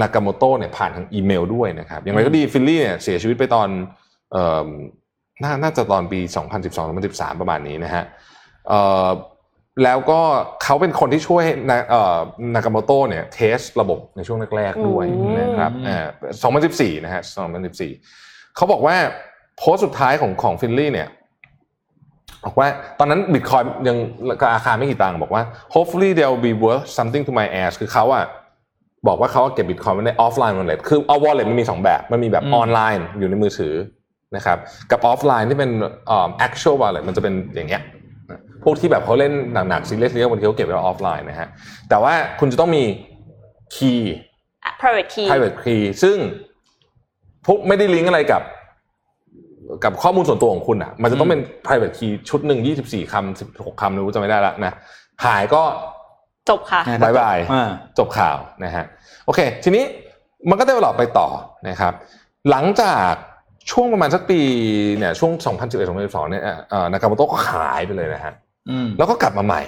นากาโมโตเนี่ยผ่านทางอีเมลด้วยนะครับ อย่างไรก็ดีฟินนีย์เนี่ยเสียชีวิตไปตอนเอ่อน่าน่าจะตอนปี 2012-2013 ประมาณนี้นะฮะเอ่อแล้วก็เขาเป็นคนที่ช่วยให้นาเอ่อนากาโมโตเนี่ย test ระบบในช่วงแรกๆด้วยนะครับอืมอ่า2014 นะฮะ 2014 เขาบอกว่าโพสต์สุดท้ายของของฟินนีย์เนี่ยบอกว่าตอนนั้นบิตคอยน์ยังราคาไม่กี่ตังค์บอกว่า hopefully they will be worth something to my heirs คือเขาอะ บอกว่าเขาเก็บบิตคอยน์ไว้ใน offline wallet คือเอา wallet มันมีสองแบบ มันมีแบบอืมออนไลน์อยู่ในมือถือนะครับ กับ offline ที่เป็นเอ่อ actual wallet มันจะเป็นอย่างเงี้ยพวกที่แบบเขาเล่นหนักๆ serious เรียกบางทีเขาเก็บไว้ออฟไลน์นะฮะแต่ว่าคุณจะต้องมี key private key private key ซึ่งพวกไม่ได้ลิงก์อะไรกับ กับข้อมูลส่วนตัวของคุณอะ มันจะต้องเป็น private key ชุดหนึ่ง24คำ16คำไม่รู้จะไม่ได้ละนะหายก็ จบค่ะนะบายบายอ่าจบข่าวนะฮะโอเค ทีนี้มันก็ได้เวลาไปต่อนะครับ หลังจากช่วงประมาณสักปีเนี่ยช่วง 2011-2012เนี่ยเอ่อนากาโมโตะก็หายไปเลยนะฮะอืมแล้วก็กลับมาใหม่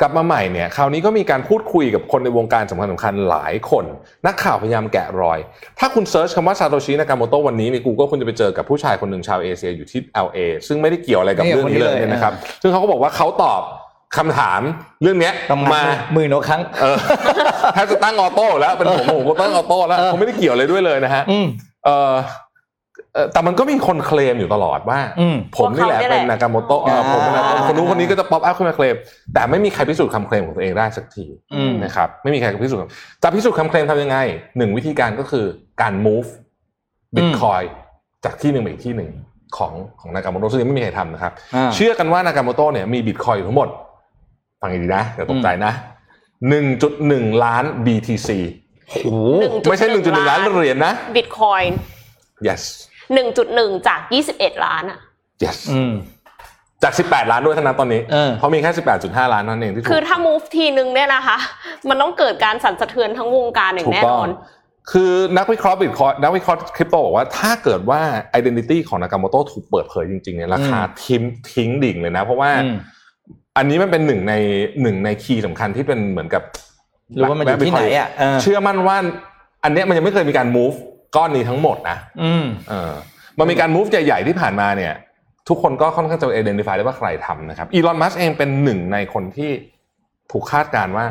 กลับมาใหม่เนี่ยคราวนี้ก็มีการพูดคุยกับคนในวงการสำคัญสำคัญหลายคน นักข่าวพยายามแกะรอย ถ้าคุณ search คำว่าซาโตชินากาโมโตะวันนี้ใน Google คุณจะไปเจอกับผู้ชายคนหนึ่งชาวเอเชียอยู่ที่ LA ซึ่งไม่ได้เกี่ยวอะไรกับไม่เกี่เรื่ยองนี้เลยคนนี้เลยนะครับ ซึ่งเขาก็บอกว่าเขาตอบ คำถามเรื่องเนี้ยทำงานมาหมื่นกว่าครั้งเออถ้าจะตั้ง auto แล้วเป็นผมผมก็ตั้ง auto แล้วเออเขาไม่ได้เกี่ยวอะไรด้วยเลยนะฮะอืมเออเอ่อแต่มันก็มีคนเคลมอยู่ตลอดว่าอืมผมนี่แหละว่าเขาเนี่ยแหละเป็นนากาโมโตะเออผมเป็นนากาโมโตะคนนู้นคนนี้ก็จะ pop up ขึ้นมาเคลม แต่ไม่มีใครพิสูจน์คำเคลมของตัวเองได้สักทีอืมนะครับไม่มีใครพิสูจน์จะพิสูจน์คำเคลมทำยังไงหนึ่งวิธีการก็คือการ move Bitcoin จากที่หนึ่งไปอีกที่หนึ่งของของนากาโมโตะซึ่งยังไม่มีใครทำนะครับอ่าเชื่อกันว่านากาโมโตะเนี่ยมีบิตคอยอยู่ทั้งหมด ฟังดีๆนะอย่าตกใจนะหนึ่งจุดหนึ่งล้าน BTC โอ้โหไม่ใช่หนึ่งจุดหนึ่งล้านเหรียญนะบิตคอย yes หนึ่งจุดหนึ่งจากยี่สิบเอ็ดล้านอะ yes อืมจาก 18 ล้านด้วยเท่านั้นตอนนี้เออเพราะมีแค่ 18.5 ล้านเท่านั้นเองที่ถูคือกถ้า move ทีนึงเนี่ยนะคะ มันต้องเกิดการสั่นสะเทือนทั้งวงการอย่างถูกแน่ต้นองอน คือนักวิเคราะห์บิตคอยนักวิเคราะห์คริปโตบอกว่าถ้าเกิดว่า identity ของนากาโมโตถูกเปิดเผยจริงๆเนี่ยราคาทิ้งทิ้งดิ่งเลยนะ เพราะว่า อืมอันนี้มันเป็นหนึ่งในหนึ่งในคีย์สำคัญที่เป็นเหมือนกับหรือว่ามันอยู่ที่ไหนอะเออเชื่อมั่นว่า อันเนี้ยมันยังไม่เคยมีการ move ก้อนนี้ทั้งหมดนะ อืมเออ มันมีการ move ใหญ่ๆที่ผ่านมาเนี่ย ทุกคนก็ค่อนข้างจะ identify ได้ว่าใครทำนะครับอีลอนมัสเองเป็นหนึ่งในคนที่ถูกคาดการณ์ว่า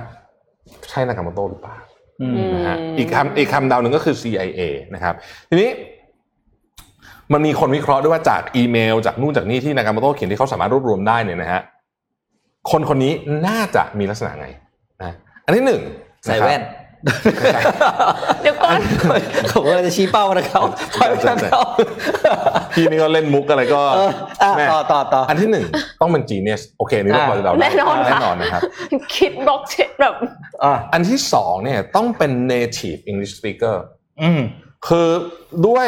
ใช่นากาโมโตหรือเปล่าอืมนะฮะอืมอีกคำอีกคำเดาหนึ่งก็คือ CIA นะครับ ทีนี้ มันมีคนวิเคราะห์ด้วยว่าจากอีเมล จากนู่นจากนี่ที่นากาโมโตเขียนที่เขาสามารถรวบรวมได้เนี่ยนะฮะ คนคนนี้น่าจะมีลักษณะไงนะอันที่หนึ่งใส่แว่นเดี๋ยวก่อนผมก็เลยจะชี้เป้านะเขาปล่อยไปทางเขาพี่นี่ก็เล่นมุกอะไรก็เอออะแม่ต่อต่อต่ออันที่หนึ่งต้องเป็น genius โอเคนี่เราพอจะเดาได้แน่นอนค่ะแน่นอนนะครับ คิดบล็อกเชนแบบอะอันที่สองเนี่ยต้องเป็น native English speaker อืมคือด้วย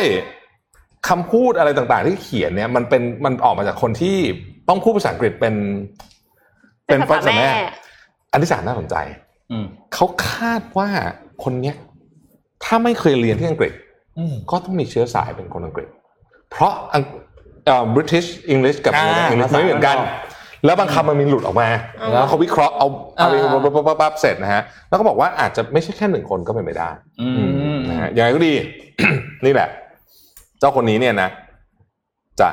คำพูดอะไรต่างๆที่เขียนเนี่ยมันเป็นมันออกมาจากคนที่ต้องพูดภาษาอังกฤษเป็น เป็นภาษาแม่ อันที่สามน่าสนใจอืมเขาคาดว่าคนเนี้ย ถ้าไม่เคยเรียนที่อังกฤษอืมก็ต้องมีเชื้อสายเป็นคนอังกฤษ เพราะอังเอ่อ British English กับอ่า American English ภาษาไม่เหมือนกันบ้านนอกแล้วบางคำมันมีหลุดออกมาอ่าแล้วเขาวิเคราะห์เอาเอาไปอ่าปั๊บปั๊บปั๊บปั๊บเสร็จนะฮะ แล้วก็บอกว่าอาจจะไม่ใช่แค่หนึ่งคนก็เป็นไปได้อืมนะฮะอย่างไรก็ดี นี่แหละ เจ้าคนนี้เนี่ยนะ จะ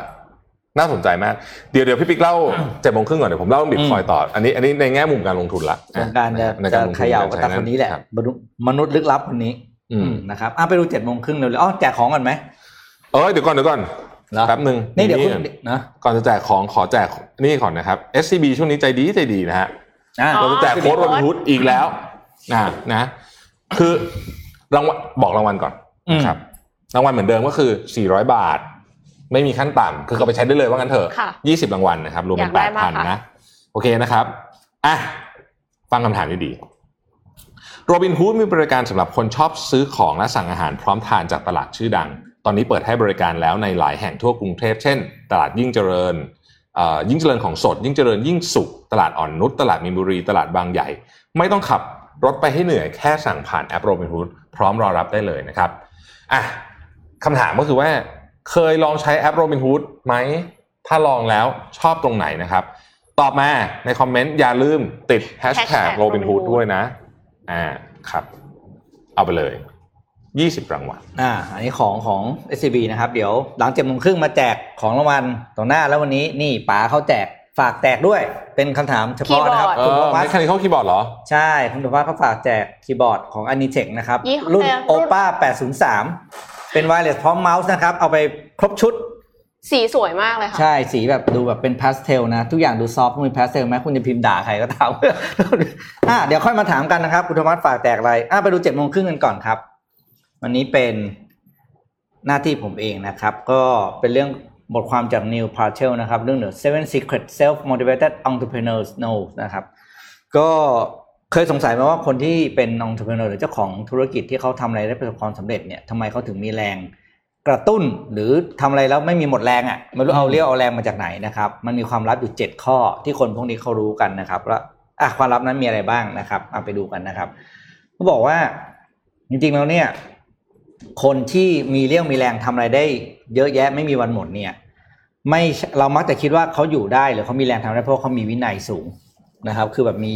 น่าสนใจมาก เดี๋ยวเดี๋ยวพี่ปิ๊กเล่าเจ็ดโมงครึ่งก่อนเดี๋ยวผมเล่าบิตคอยต่อ อันนี้อันนี้ในแง่มุมการลงทุนละวงการจะในจะลงทุเขย่าก็ใช้ตาคนนี้แหละรับมนุษย์มนุษย์ลึกลับคนนี้อืมนะครับอะไปดูเจ็ดโมงครึ่งเร็วๆอ๋อแจกของก่อนไหมเออเดี๋ยวก่อนเดี๋ยวก่อนเหรอแป๊บหนึ่งนี่เดี๋ยวคุณนะก่อนจะแจกของขอแจกนี่ก่อนนะครับ SCB ช่วงนี้ใจดีใจดีนะฮะอ่าอ๋อเราจะแจกโค้ดโรบินฮูดอีกแล้วนะนะ คือรางวัลบอกรางวัลก่อนนะครับรางวัลเหมือนเดิมก็คือ 400 บาท ไม่มีขั้นต่ำคือก็ไปใช้ได้เลยว่างั้นเถอะค่ะ20รางวัลนะครับ รวมเป็นอยากได้มาก8,000ค่ะนะ โอเคนะครับ อะ ฟังคำถามดีๆโรบินฮูดมีบริการสำหรับคนชอบซื้อของและสั่งอาหารพร้อมทานจากตลาดชื่อดัง ตอนนี้เปิดให้บริการแล้วในหลายแห่งทั่วกรุงเทพ เช่น ตลาดยิ่งเจริญเอ่อยิ่งเจริญของสด ยิ่งเจริญยิ่งสุข ตลาดอ่อนนุชตลาดมีนบุรี ตลาดบางใหญ่ ไม่ต้องขับรถไปให้เหนื่อยแค่สั่งผ่านแอปโรบินฮูดพร้อมรอรับได้เลยนะครับอะคำถามก็คือว่า เคยลองใช้แอปโรบินฮูดไหม ถ้าลองแล้วชอบตรงไหนนะครับ ตอบมาในคอมเมนต์อย่าลืมติด hashtag Hashtag Robinhood Robinhood ด้วยนะ อ่าครับ เอาไปเลย 20 รางวัล อ่า อันนี้ของของ SCB นะครับ เดี๋ยวหลังเจ็ดโมงครึ่งมาแจกของรางวัลต่อหน้าแล้ววันนี้นี่ป๋าเขาแจกฝากแจกด้วย เป็นคำถามเฉพาะนะครับเอ่อคุณธวัฒไม่แค่นี้เขาคีย์บอร์ดเหรอ ใช่ คุณธวัฒเขาฝากแจกคีย์บอร์ดของ Anitech นะครับยี่ห้อรุ่นอะไรอะโอป้า803 เป็น wireless พร้อมเมาส์นะครับ เอาไปครบชุด สีสวยมากเลยค่ะ ใช่สีแบบดูแบบเป็นพาสเทลนะ ทุกอย่างดูซอฟต์มีพาสเทลไหมคุณจะพิมพ์ด่าใครก็ตามอะเดี๋ยวค่อยมาถามกันนะครับ คุณธวัฒฝากแจกอะไรอะไปดูเจ็ดโมงครึ่งกันก่อนครับ วันนี้เป็นหน้าที่ผมเองนะครับ ก็เป็นเรื่องบทความจาก Neil Patel นะครับ เรื่อง The Seven Secret Self Motivated Entrepreneurs Know นะครับ ก็ เคยสงสัยไหมว่าคนที่เป็น entrepreneur หรือเจ้าของธุรกิจที่เขาทำอะไรได้ประสบความสำเร็จเนี่ยทำไมเขาถึงมีแรงกระตุ้นหรือทำอะไรแล้วไม่มีหมดแรงอะไม่รู้เอาเรียวเอาแรงมาจากไหนนะครับ มันมีความลับอยู่เจ็ดข้อที่คนพวกนี้เขารู้กันนะครับแล้วอะความลับนั้นมีอะไรบ้างนะครับเอาไปดูกันนะครับเขาบอกว่าจริงๆแล้วเนี่ย คนที่มีเรี่ยวมีแรงทำอะไรได้ เยอะแยะไม่มีวันหมดเนี่ย ไม่เรามักจะคิดว่าเขาอยู่ได้หรือเขามีแรงทำได้เพราะเขามีวินัยสูง นะครับ คือแบบมี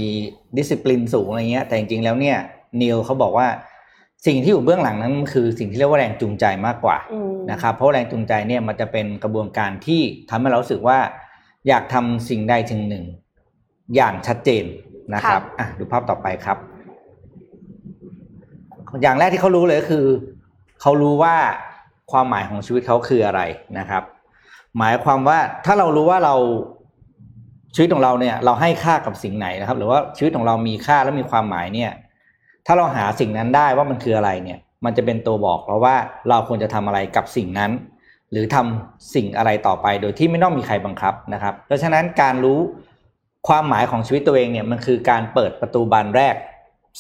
ดิสซิ p ลินสูงอะไรเงี้ย แต่จริงๆแล้วเนี่ยนิวเขาบอกว่าสิ่งที่อยู่เบื้องหลังนั้นมันคือสิ่งที่เรียกว่าแรงจูงใจมากกว่าอืมนะครับ เพราะแรงจูงใจเนี่ยมันจะเป็นกระบวนการที่ทำให้เรารู้สึกว่า อยากทำสิ่งใดสิ่งหนึ่ง อย่างชัดเจนนะครับอะดูภาพต่อไปครับ อย่างแรกที่เขารู้เลยก็คือเขารู้ว่าความหมายของชีวิตเขาคืออะไรนะครับ หมายความว่าถ้าเรารู้ว่าเรา ชีวิตของเราเนี่ยเราให้ค่ากับสิ่งไหนนะครับ หรือว่าชีวิตของเรามีค่าและมีความหมายเนี่ย ถ้าเราหาสิ่งนั้นได้ว่ามันคืออะไรเนี่ย มันจะเป็นตัวบอกเราว่าเราควรจะทำอะไรกับสิ่งนั้น หรือทำสิ่งอะไรต่อไป โดยที่ไม่ต้องมีใครบังคับนะครับ เพราะฉะนั้นการรู้ความหมายของชีวิตตัวเองเนี่ยมันคือการเปิดประตูบานแรก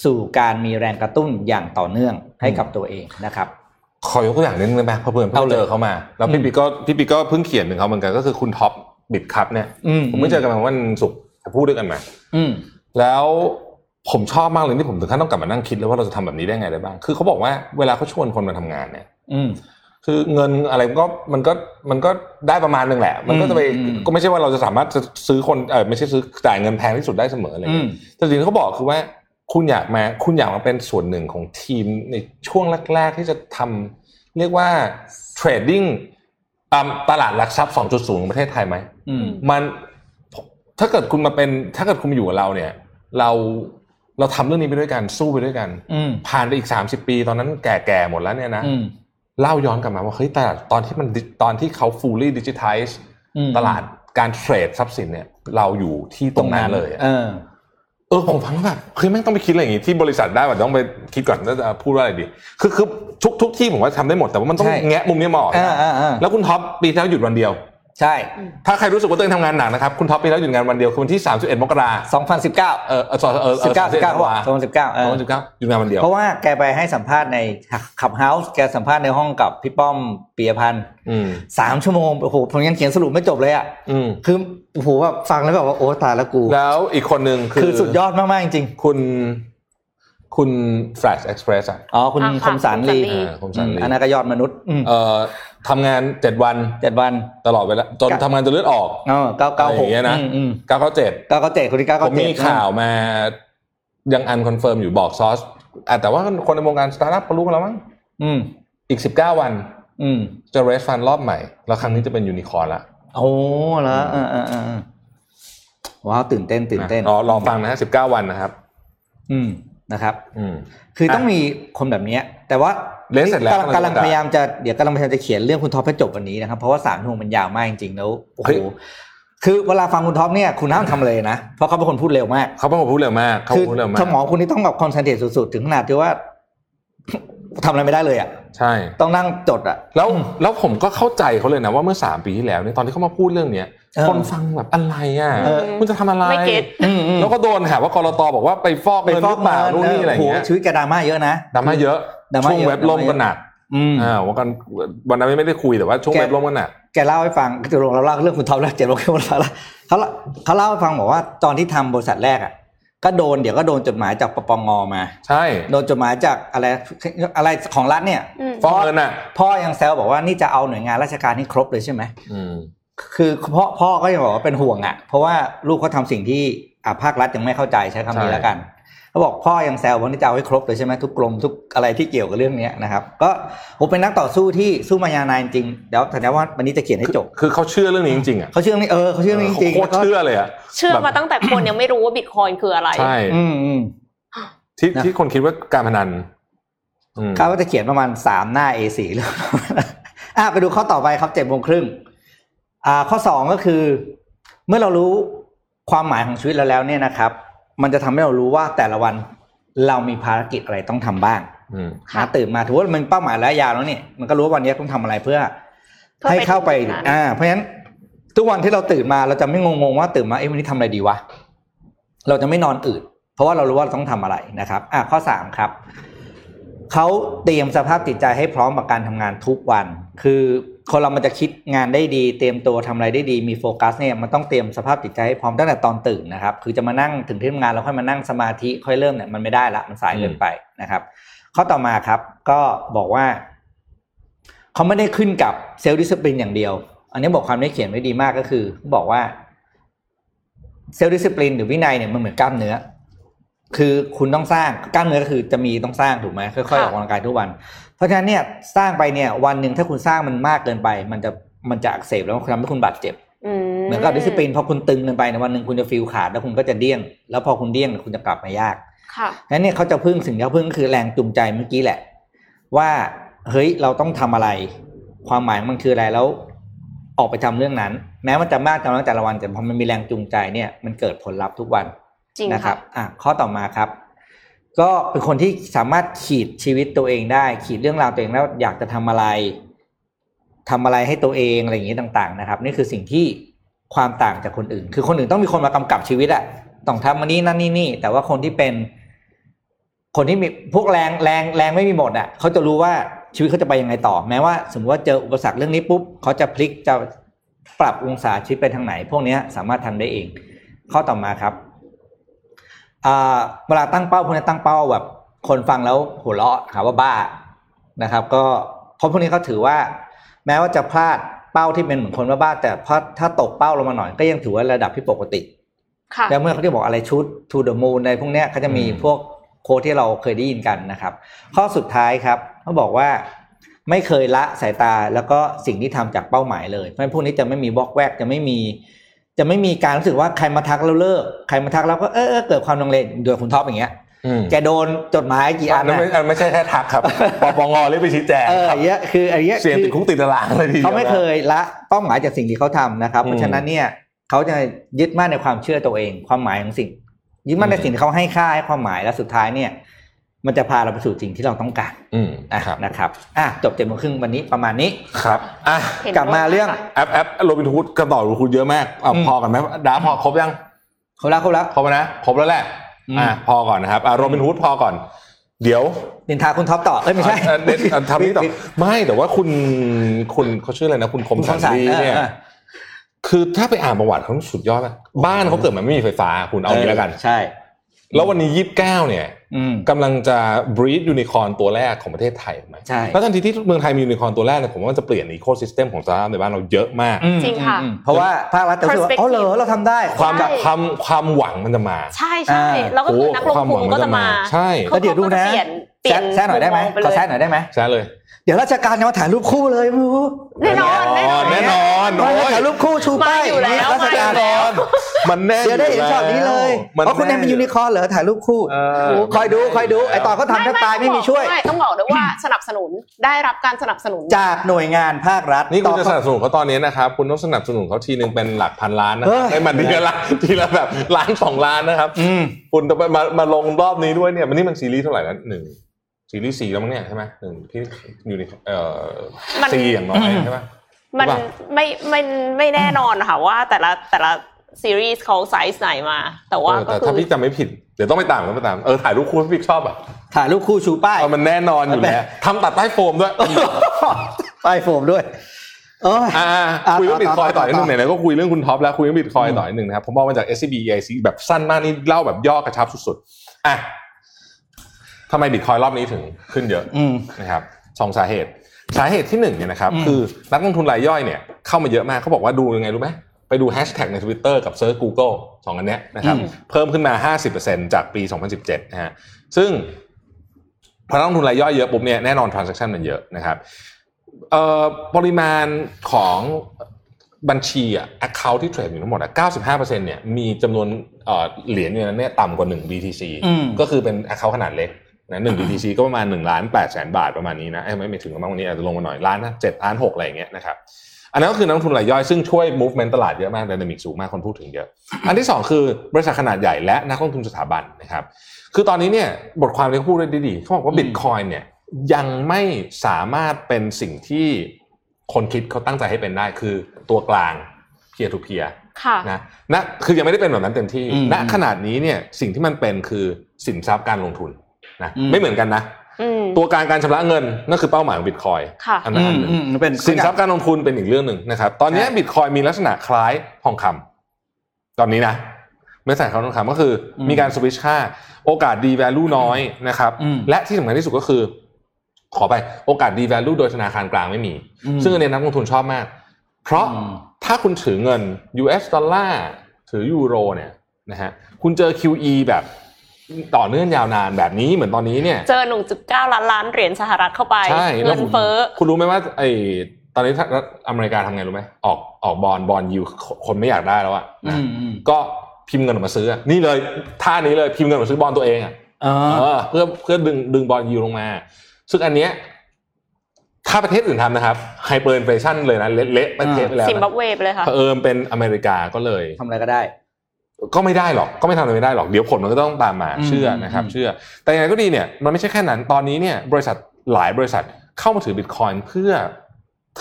สู่การมีแรงกระตุ้นอย่างต่อเนื่องให้กับตัวเองนะครับขอยกตัวอย่างนิดนึงได้ไหมเพราะเพื่อนเพิ่เอางเลยเจอเขามา แล้วพี่อืมปีก็พี่ปีก็เพิ่งเขียนถึงเขาเหมือนกันก็คือคุณท็อป บิดคัพเนี่ยอืมผมไม่เจอกันมาวันศุกร์แต่พูดด้วยกันมาอืมแล้วผมชอบมากเลยที่ผมถึงขั้นต้องกลับมานั่งคิดเลยว่าเราจะทำแบบนี้ได้ไงได้บ้าง คือเขาบอกว่าเวลาเขาชวนคนมาทำงานเนี่ย อืมคือเงินอะไรมันก็มันก็มันก็ได้ประมาณหนึงแหละ มันก็จะไปอืมก็ไม่ใช่ว่าเราจะสามารถจะซื้อคนเออไม่ใช่ซื้อจ่ายเงินแพงที่สุดได้เสมออะไรอืเงี้มยแต่สิ่งที่เขาบอกคือว่าคุณอยากมาคุณอยากมาเป็นส่วนหนึ่งของทีมในช่วงแรก ๆ ที่จะทำเรียกว่าเทรดดิ้ง ตลาดหลักทรัพย์ 2.0 ของประเทศไทยไหมอืมมันถ้าเกิดคุณมาเป็นถ้าเกิดคุณมาอยู่กับเราเนี่ย เราเราทำเรื่องนี้ไปด้วยกันสู้ไปด้วยกันอืมผ่านไปอีกสามสิบปี ตอนนั้นแก่ๆหมดแล้วเนี่ยนะอืมเล่าย้อนกลับมาว่าเฮ้ยแต่ตอนที่มันดิตอนที่เขา fully digitize อืมตลาดการเทรดทรัพย์สินเนี่ย เราอยู่ที่ตรงนั้นเลยอะ เออเออผมฟังแล้วแบบเฮ้ยแม่งต้องไปคิดอะไรอย่างงี้ที่บริษัทได้ว่าต้องไปคิดก่อนว่าจะพูดว่าอะไรดี คือคือทุกทุกที่ผมว่าทำได้หมดแต่ว่ามันต้องใช่แงะมุมนี้มาออกอ่าอ่าอ่า แล้วคุณท็อปปีที่แล้วหยุดวันเดียว ใช่ ถ้าใครรู้สึกว่าตัวเองทำงานหนักนะครับ คุณท็อปปีแล้วหยุดงานวันเดียวคือวันที่ 31 มกราสองพันสิบเก้าเออเออเออสิบเก้าสิบเก้าธันวาสองพันสิบเก้าสองพันสิบเก้าหยุดงานวันเดียว เพราะว่าแกไปให้สัมภาษณ์ในขับเฮาส์แกสัมภาษณ์ในห้องกับพี่ป้อมปียพันธ์อืมสามชั่วโมงโอ้โหผมยังเขียนสรุปไม่จบเลยอะอืมคือโอ้โหแบบฟังแล้วแบบว่าโอ้ตายแล้วกู แล้วอีกคนหนึ่งคือคือสุดยอดมากๆจริงคุณคุณ Flash Express อะๆอ๋อ คุณอ่าคค่ะมสันคุณสันลีลีอ่าผมสันลีอันนั้นก็ยอดมนุษย์อืมเอ่อ ทำงานเจ็ดวันเจ็ดวันตลอดเวลาจนกะทำงานจนเลือดออกอ๋อเก้าเก้าอะไรอหย่ากงเงี้ยนะอืมเก้าเก้าเจ็ดเก้าเก้าเจ็ดคนที่เก้าผเก้ามเจ็ดมีข่าวมายัง unconfirm อยู่บอกซอสอะแต่ว่าคนในวงการสตาร์ทอัพเขารู้กันแล้วมั้งอืมอีกสิบเก้าวันอืมจะ raise fund รอบใหม่ แล้วครั้งนี้จะเป็นยูนิคอร์นละโอ้แล้วเออเออเออเออว้าวตื่นเต้นตื่นเต้นอ๋อลองฟังนะฮะสิบเก้าวันนะครับ อืม นะครับอืมคือต้องมีคนแบบเนี้ยแต่ว่าเล่นเสร็จแล้วกำลังกำลังจะกำลังพยายามจะเดี๋ยวกำลังพยายามจะเขียนเรื่องคุณท็อปให้จบวันนี้นะครับ เพราะว่าสามชั่วโมงมันยาวมากจริงๆแล้วโอ้เฮ้โหยคือเวลาฟังคุณท็อปเนี่ยคุณห้ามทำเลยนะ เพราะเขาเป็นคนพูดเร็วมาก เขาเป็นคนพูดเร็วมากเขาคือพูดเร็วมากสมองคุณนี่ต้องแบบ concentrate สุดๆ ถึงขนาดที่ว่าทำอะไรไม่ได้เลยอะ ใช่ต้องนั่งจดอะแล้วแล้วผมก็เข้าใจเขาเลยนะว่าเมื่อสามปีที่แล้วเนี่ยตอนที่เขามาพูดเรื่องเนี้ยเออคนฟังแบบอะไรอะเออคุณจะทำอะไรไม่ get อืมอืมแล้วก็โดนหาว่ากรตบอกว่าไปฟอกเงินหรือเปล่านู่นนี่อะไรอย่างเงี้ยโหชีวิตแกดราม่าเยอะนะดราม่าเยอะดราม่าช่วงเยอะเว็บล่มก็หนักอืมอ่าวันกันวันนั้นไม่ได้คุยแต่ว่าช่วงแกเว็บล่มก็หนักแกเล่าให้ฟังจะลงเราเล่าเรื่องคุณท็อปแล้วเจ็ดโมงครึ่งวันละเขาเล่าเขาเล่าให้ฟังบอกว่าตอนที่ทำบริษัทแรกอะ ก็โดนเดี๋ยวก็โดนจดหมายจากปปงมา ใช่โดนจดหมายจากอะไรอะไรของรัฐเนี่ยอืมฟอกเงินอะพ่อยังแซวบอกว่านี่จะเอาหน่วยงานราชการให้ครบเลยใช่ไหมอืมคือพ่อพ่อก็ยังบอกว่าเป็นห่วงอะ เพราะว่าลูกเขาทาสิ่งที่อะภาครัฐยังไม่เข้าใจใช้คำนี้ใช่แล้วกัน เขาบอกพ่อยังแซวว่านี่จะเอาให้ครบเลยใช่ไหมทุกกรมทุกอะไรที่เกี่ยวกับเรื่องเนี้ยนะครับ ก็ผมเป็นนักต่อสู้ที่สู้มายาวนานจริงเดี๋ยวแต่ว่าวันนี้จะเขียนให้จบ คือเขาเชื่อเรื่องนี้จริงๆอะเขาเชื่อเรื่องนี้เออเขาเชื่อเรื่องนี้จริงโคตรเชื่อเลยอะเชื่อมาตั้งแต่คนยังไม่รู้ว่าบิตคอยน์คืออะไรใช่อืมอืมที่นะที่คนคิดว่าการพนันอืมเขาก็จะเขียนประมาณสามหน้า A4 เลยอะไปดูข้อต่อไปครับเจ็ดโมงครึ่งอ่าข้อสองก็คือ เมื่อเรารู้ความหมายของชีวิตเราแล้วเนี่ยนะครับ มันจะทำให้เรารู้ว่าแต่ละวันเรามีภารกิจอะไรต้องทำบ้างอืมค่ะนะตื่นมาถือว่ามันเป้าหมายระยะยาวแล้วเนี่ยมันก็รู้ว่าวันนี้ต้องทำอะไรเพื่อเพื่อ ให้เข้าไปถึงจุดนั้นอ่า เพราะฉะนั้นทุกวันที่เราตื่นมาเราจะไม่งงๆว่าตื่นมาเอ้วันนี้ทำอะไรดีวะเราจะไม่นอนอื่นเพราะว่าเรารู้ว่าเราต้องทำอะไรนะครับ อะข้อสามครับเขาเตรียมสภาพจิตใจให้พร้อมกับการทำงานทุกวัน คือคนเรามันจะคิดงานได้ดี เตรียมตัวทำอะไรได้ดีมีโฟกัสเนี่ยมันต้องเตรียมสภาพจิตใจให้พร้อมตั้งแต่ตอนตื่นนะครับ คือจะมานั่งถึงที่ทำงานแล้วค่อยมานั่งสมาธิค่อยเริ่มเนี่ยมันไม่ได้ละมันสายเกินไปนะครับข้อต่อมาครับ ก็บอกว่าเขาไม่ได้ขึ้นกับเซลล์ดิส i ปลินอย่างเดียว อันนี้บอกความได้เขียนไว้ดีมากก็คือบอกว่าเซลล์ดิส i ปลินหรือวินัยเนี่ยมันเหมือนกล้ามเนื้อ คือคุณต้องสร้างกล้ามเนื้อก็คือจะมีต้องสร้างถูกไหมค่อยๆออกกำลังกายทุกวัน เพราะฉะนั้นเนี่ยสร้างไปเนี่ยวันหนึ่งถ้าคุณสร้างมันมากเกินไป มันจะมันจะอักเสบแล้วมันทำให้คุณบาดเจ็บอืมเหมือนกับดิส i ปลินพอคุณตึงเกินไปในวันหนึ่งคุณจะฟีลขาดแล้วคุณก็จะเดี้ยง แล้วพอคุณเดี้ยงคุณจะกลับมายากค่ะนั้นเนี่ยเขาจะพึ่งสิ่งที่เขาพึ่งก็คือแรงจูงใจเมื่อกี้แหละ ว่าเฮ้ยเราต้องทำอะไร ความหมายมันคืออะไรแล้วออกไปทำเรื่องนั้น แม้มันจะมากจำนวนแต่ละวันแต่พอมันมีแรงจูงใจเนี่ยมันเกิดผลลัพธ์ทุกวันจริงนะครัค่ะบอะข้อต่อมาครับ ก็เป็นคนที่สามารถขีดชีวิตตัวเองได้ ขีดเรื่องราวตัวเองแล้วอยากจะทำอะไรทำอะไรให้ตัวเองอะไรอย่างนี้ต่างๆ นะครับ นี่คือสิ่งที่ความต่างจากคนอื่น คือคนอื่นต้องมีคนมากำกับชีวิตอะต้องทำมันนี้นั่นนี่นี่แต่ว่าคนที่เป็น คนที่มีพวกแรงแรงแรงไม่มีหมดอะเขาจะรู้ว่าชีวิตเขาจะไปยังไงต่อ แม้ว่า สมมติว่าเจออุปสรรคเรื่องนี้ปุ๊บเขาจะพลิกจะปรับองศาชีวิตไปทางไหน พวกนี้สามารถทำได้เอง ข้อต่อมาครับ เวลาตั้งเป้าพวกนี้ตั้งเป้าแบบ คนฟังแล้วหัวเราะหาว่าบ้านะครับ ก็เพราะพวกนี้เขาถือว่า แม้ว่าจะพลาดเป้าที่เป็นเหมือนคนว่าบ้า แต่พอถ้าตกเป้าลงมาหน่อยก็ยังถือว่าระดับที่ปกติค่ะแล้วเมื่อเขาจะบอกอะไรชุด to the moon ในพวกเนี้ยเขาจะมีอืมพวกโค้ดที่เราเคยได้ยินกันนะครับ ข้อสุดท้ายครับเขาบอกว่าไม่เคยละสายตาแล้วก็สิ่งที่ทำจากเป้าหมายเลยเพราะฉะนั้นพวกนี้จะไม่มีบล็อกแวกจะไม่มี จะไม่มีการรู้สึกว่าใครมาทักแล้วเลิกใครมาทักแล้วก็เออเออเกิดความลังเลโดยคุณท็อปอย่างเงี้ยอืมแกโดนจดหมายกี่อัอันนนั้นนะไม่อันไม่ใช่แค่ทักครับปปงเรียกไปชี้แจงเออคอัรับนเนี้ยคืออันเนี้ยเสียงติดคุกติดตารางเลยทีดีวเขาไม่เคยละเป้าหมายจากสิ่งที่เขาทำนะครับอืมเพราะฉะนั้นเนี่ยเขาจะยึดมั่นในความเชื่อตัวเอง ความหมายของสิ่งยึดมั่นในอืมสิ่งที่เขาให้ค่าให้ความหมายแล้วสุดท้ายเนี่ย มันจะพาเราไปสู่สิ่งที่เราต้องการอืมอะครับนะครับอะจบเจ็ดโมงครึ่งวันนี้ประมาณนี้ครับอะเห็นกลับมาเรื่องด้วยค่ะแอปแอปโรบินฮูดกันต่อโรบินฮูดเยอะมากเอาอืมพอกันไหมดาพอครบยังครบแล้วครบแล้วครบแล้วนะครบแล้วแหละอืมอะพอก่อนนะครับอะโรบินฮูดพอก่อน เดี๋ยวนินทาคุณท็อปต่อเอ้ยไม่ใช่อะเด็ดอะทำนี่ต่อไม่แต่ว่าคุณคุณเขาชื่ออะไรนะคุณคมคุณสันสรรดีเนี่ยเออคือถ้าไปอ่านประวัติเขาสุดยอดนะบ้านเขาเกิดมาไม่มีไฟฟ้าคุณเอางี้แล้วกัน ใช่ แล้ววันนี้ยี่สิบเก้าเนี่ยอืม กำลังจะ breed unicorn ตัวแรกของประเทศไทยถูกไหมใช่แล้วทันทีที่เมืองไทยมียูนิคอร์นตัวแรกเนี่ยผมว่ามันจะเปลี่ยน ecosystem ของสตาร์ทอัพในบ้านเราเยอะมากอืมจริงค่ะอืมเพราะว่าภาครัฐจะรู้สึกว่า Perspective อ๋อเหรอเราทำได้ความใช่ความความหวังมันจะมา ใช่ใช่อ่าแล้วก็คือนักลงความหทุวังนมันก็จะจะมามา ใช่แล้วเดี๋ยวดูนะขาก็จเปลี่ยนเปลี่ยนแซะหน่อยได้ไหมมุมงปขอเลยแซะหน่อยได้ไหมใช่เลย เดี๋ยวราชการจะมาถ่ายรูปคู่เลยไม่รู้แน่นอนแน่นอนแน่นอนมาถ่ายรูปคู่ชูป้ายมาอยู่แล้วราชการแน่นอนมันแน่เดี๋ยวได้เห็นช็อตนี้เลยมันเพราะคุณเอ็มเป็นยูนิคอร์นเหรอถ่ายรูปคู่เออคอยดูคอยดูไอตอนเขาทำแทบตายไม่มีช่วยไม่ต้องบอกด้วยว่าสนับสนุนได้รับการสนับสนุนจากหน่วยงานภาครัฐนี่คุณจะต่อสนับสนุนเขาตอนนี้นะครับคุณต้องสนับสนุนเขาทีนึงเป็นหลักพันล้านนะเฮ้ยให้มันทีละทีละแบบล้านสองล้านนะครับอืมคุณจะไปมามาลงรอบนี้ด้วยเนี่ยมันนี่มันซีรีส์เท่าไหร่แล้วหนึ่ง ซีรีส์สี่แล้วมั้งเนี่ยใช่ไหมหนึ่งที่อยู่ในเอ่อมันซีอย่างน้อยใช่ไหมมันหรือเปล่าไม่ไม่ไม่แน่นอนค่ะว่าแต่ละแต่ละซีรีส์เขาไซส์ไหนมา แต่ว่าเออก็แต่คืถ้าอพี่จำไม่ผิดเดี๋ยวต้องไปตามต้องไปตามเออถ่ายรูปคู่ที่พี่ชอบอะถ่ายรูปคู่ชูป้ายเออมันแน่นอนอยู่แล้วทำตัดใต้โฟมด้วยป้ายโฟมด้วยโอ้ยอ่าอะคุยเรื่องต่บิตคอยน์ต่ออต่อนิดนึงไหนๆก็คุยเรื่องคุณท็อปแล้วคุยเรื่องบิตคอยน์ต่อนิดนึงนะครับผมบอกมาจาก SCB EIC แบบสั้นมากนี่เล่าแบบย่อกระชับสุดๆอะ ทำไมบิตคอยน์รอบนี้ถึงขึ้นเยอะอืมนะครับสองสาเหตุสาเหตุที่หนึ่งเนี่ยนะครับอืมคือนักลงทุนรายย่อยเนี่ยเข้ามาเยอะมากเขาบอกว่าดูยังไงรู้ไหมไปดูแฮชแท็กใน Twitter กับเซิร์ช Google สองอันเนี้ยนะครับเพิ่มขึ้นมา 50%จากปี 2017นะฮะซึ่งพอนักลงทุนรายย่อยเยอะปุ๊บเนี่ยแน่นอน transaction มันเยอะนะครับเอ่อปริมาณของบัญชีอะ account ที่เทรดอยู่ทั้งหมดอะ95%เนี่ยมีจำนวนเอ่อเหรียญอยู่ในนั้นเนี่ยต่ำกว่า 1 BTC อืมก็คือเป็น account ขนาดเล็ก นะหนึ่ง BTC ก็ประมาณ1ล้าน8แสนบาทประมาณนี้นะเอ้ยไม่ไม่ถึงประมาณวันนี้อาจจะลงมาหน่อยล้านนะเจ็ดล้านหกอะไรอย่างเงี้ยนะครับอันนั้นก็คือนักลงทุนรายย่อยซึ่งช่วย movement ตลาดเยอะมาก dynamic สูงมากคนพูดถึงเยอะ อันที่สองคือบริษัทขนาดใหญ่และนักลงทุนสถาบันนะครับ คือตอนนี้เนี่ยบทความที่เขาพูดได้ดีๆเขาบอกว่า Bitcoin เนี่ยยังไม่สามารถเป็นสิ่งที่คนคิดเขาตั้งใจให้เป็นได้คือตัวกลาง peer to peer ค่ะนะนะคือยังไม่ได้เป็นแบบนั้นเต็มที่อืมณขนาดนี้เนี่ยสิ่งที่มันเป็นคือสินทรัพย์การลงทุน นะอืมไม่เหมือนกันนะอืมตัวการการชำระเงินนั่นคือเป้าหมายของบิตคอยค่ะอันนั้นอันหนึ่งอืมอืมเป็นสินทรัพย์การลงทุนเป็นอีกเรื่องหนึ่งนะครับ ตอนนี้ใช่บิตคอยมีลักษณะคล้ายทองคำตอนนี้นะไม่ใส่เขาทองคำก็คืออมมีการสวิชค่า โอกาสดี value น้อยนะครับอืมและที่สำคัญที่สุดก็คือ ขอไปโอกาสดี value โดยธนาคารกลางไม่มีอืมซึ่งอันนี้นักลงทุนชอบมาก เพราะอืมถ้าคุณถือเงิน US ดอลลาร์ถือยูโรเนี่ยนะฮะคุณเจอ QE แบบ ต่อเนื่องยาวนานแบบนี้เหมือนตอนนี้เนี่ยเจอ1.9ล้านล้านเหรียญสหรัฐเข้าไปใช่เงินคุณเฟ้อคุณรู้ไหมว่าไอ้ตอนนี้รัฐอเมริกาทำไงรู้ไหมออกออก bond bond yield คนไม่อยากได้แล้วอะอืมนะอืมก็พิมพ์เงินออกมาซื้ออะนี่เลยท่านี้เลยพิมพ์เงินออกมาซื้อบอลตัวเองอะอ๋อเออเพื่อเพื่อดึงดึง bond yield ลงมา ซึ่งอันเนี้ยถ้าประเทศอื่นทำนะครับ hyperinflation เลยนะเละเละประเทศไปแล้วซิมบันะบเวไปเลยค่ะเผอิญเป็นอเมริกาก็เลยทำอะไรก็ได้ ก็ไม่ได้หรอกก็ไม่ทำอะไรไม่ได้หรอกเดี๋ยวผลมันก็ต้องตามมาอืมเชื่อนะครับอืมเชื่อ แต่อย่างไรก็ดีเนี่ยมันไม่ใช่แค่นั้นตอนนี้เนี่ยบริษัทหลายบริษัทเข้ามาถือบิตคอยน์เพื่อ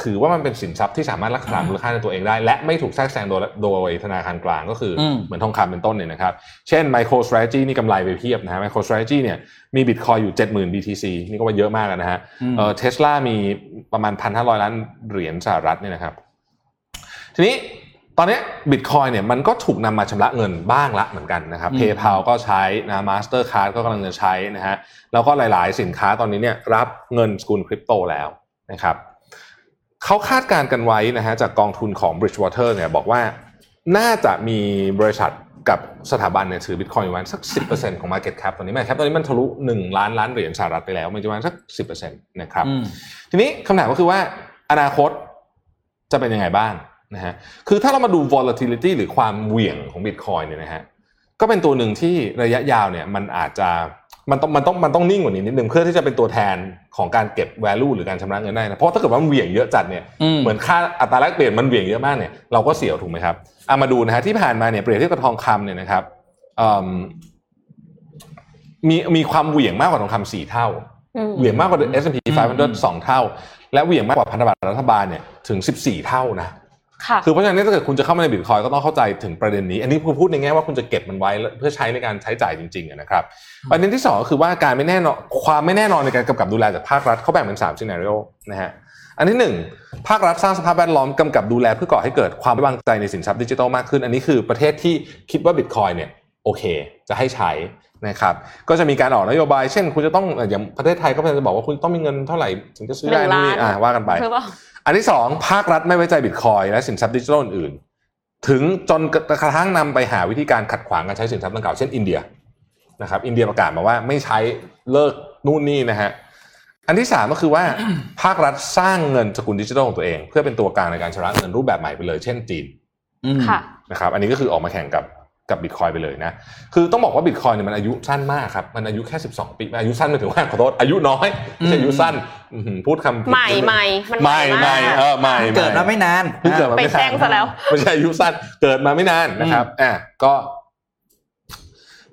ถือว่ามันเป็นสินทรัพย์ที่สามารถรักษามูลค่าในตัวเองได้ และไม่ถูกแทรกแซงโดยโดยธนาคารกลางก็คืออมเหมือนทองคำเป็นต้นเนี่ยนะครับ เช่น MicroStrategy นี่กำไรไปเพียบนะฮะ MicroStrategy เนี่ยมีบิตคอยน์อยู่ 70,000 BTC นี่ก็ว่าเยอะมากแล้วนะฮะอืมเออเทสลามีประมาณ 1,500 ล้านเหรียญสหรัฐเนี่ยนะครับ ทีนี้ ตอนนี้บิตคอยน์เนี่ยมันก็ถูกนำมาชำระเงินบ้างละเหมือนกันนะครับอืม PayPal ก็ใช้นะ Mastercard ก็กำลังจะใช้นะฮะแล้วก็หลาย ๆ สินค้าตอนนี้เนี่ยรับเงินสกุลคริปโตแล้วนะครับเขาคาดการณ์กันไว้นะฮะจากกองทุนของ Bridgewater เนี่ยบอกว่าน่าจะมีบริษัทกับสถาบันเนี่ยถือบิตคอยอยู่ประมาณสัก 10%ของ Market Cap ตอนนี้ Market Cap ตอนนี้มันทะลุ 1 ล้านล้านเหรียญสหรัฐไปแล้วมันจะประมาณสัก 10%นะครับอืมทีนี้คำถามก็คือว่าอนาคตจะเป็นยังไงบ้าง นะฮะคือถ้าเรามาดู volatility หรือความเหวี่ยงของ Bitcoin เนี่ยนะฮะก็เป็นตัวหนึ่งที่ระยะยาวเนี่ยมันอาจจะมันต้องมันต้องมันต้องนิ่งกว่านี้นิดนึงเพื่อที่จะเป็นตัวแทนของการเก็บ value หรือการชำระเงินได้นะเพราะถ้าเกิดว่ามันเหวี่ยงเยอะจัดเนี่ยอืมเหมือนค่าอัตราแลกเปลี่ยนมันเหวี่ยงเยอะมากเนี่ยเราก็เสียวถูกไหมครับเอามาดูนะฮะที่ผ่านมาเนี่ยเปรียบเทียบกับทองคำเนี่ยนะครับเอิ่มมีมีความเหวี่ยงมากกว่าทองคำสี่เท่าอืมเหวี่ยงมากกว่า S&P อืม500สองเท่า และเหวี่ยงมากกว่าพันธบัตรรัฐบาลเนี่ยถึง 14 เท่านะ ค่ะคือเพราะฉะนั้นถ้าเกิดคุณจะเข้ามาในบิตคอยก็ต้องเข้าใจถึงประเด็นนี้ อันนี้คือพูดในแง่ว่าคุณจะเก็บมันไว้เพื่อใช้ในการใช้จ่ายจริงๆอะนะครับประเด็นที่สองก็คือว่าการไม่แน่นอนความไม่แน่นอนในการกำกับดูแลจากภาครัฐเขาแบ่งเป็น3 scenario นะฮะอันที่หนึ่งภาครัฐสร้างสภาพแวดล้อมกำกับดูแลเพื่อก่อให้เกิดความไว้วางใจในสินทรัพย์ดิจิทัลมากขึ้น อันนี้คือประเทศที่คิดว่าบิตคอยเนี่ยโอเค จะให้ใช้นะครับก็จะมีการออกนโยบาย เช่น คุณจะต้องเอ่ออย่างประเทศไทยก็พยายามจะบอกว่าคุณต้องมีเงินเท่าไหร่ถึงจะซื้อได้หนึ่งนี่ล้านอ่าว่ากันไปหรื อเปล่าอันที่สองภาครัฐไม่ไว้ใจบิตคอยและสินทรัพย์ดิจิทัลอื่นๆถึงจนกระทั่งนำไปหาวิธีการขัดขวางการใช้สินทรัพย์ดังกล่าวเช่นอินเดียนะครับอินเดียประกาศมาว่าไม่ใช้เลิกนู่นนี่นะฮะอันที่สามก็คือว่าภาครัฐสร้างเงินสกุลดิจิทัลของตัวเอง เพื่อเป็นตัวกลางในการชำระเงินรูปแบบใหม่ไปเลย เช่นจีนอืมค่ะนะครับอันนี้ก็คือออกมาแข่งกับ กับบิตคอยไปเลยนะ คือต้องบอกว่าบิตคอยเนี่ยมันอายุสั้นมากครับ มันอายุแค่ 12 ปี อายุสั้นไม่ถึงว่าขอโทษ อายุน้อยไม่ใช่อายุสั้นอื้อหือพูดคำผิดใหม่ใหม่มันใหม่ใหม่ใหม่มากเออใหม่เกิดมาไม่นานเพิ่งเกิดมาไปไม่นานแซงซะแล้วไม่ใช่อายุสั้น เกิดมาไม่นานนะครับ อะก็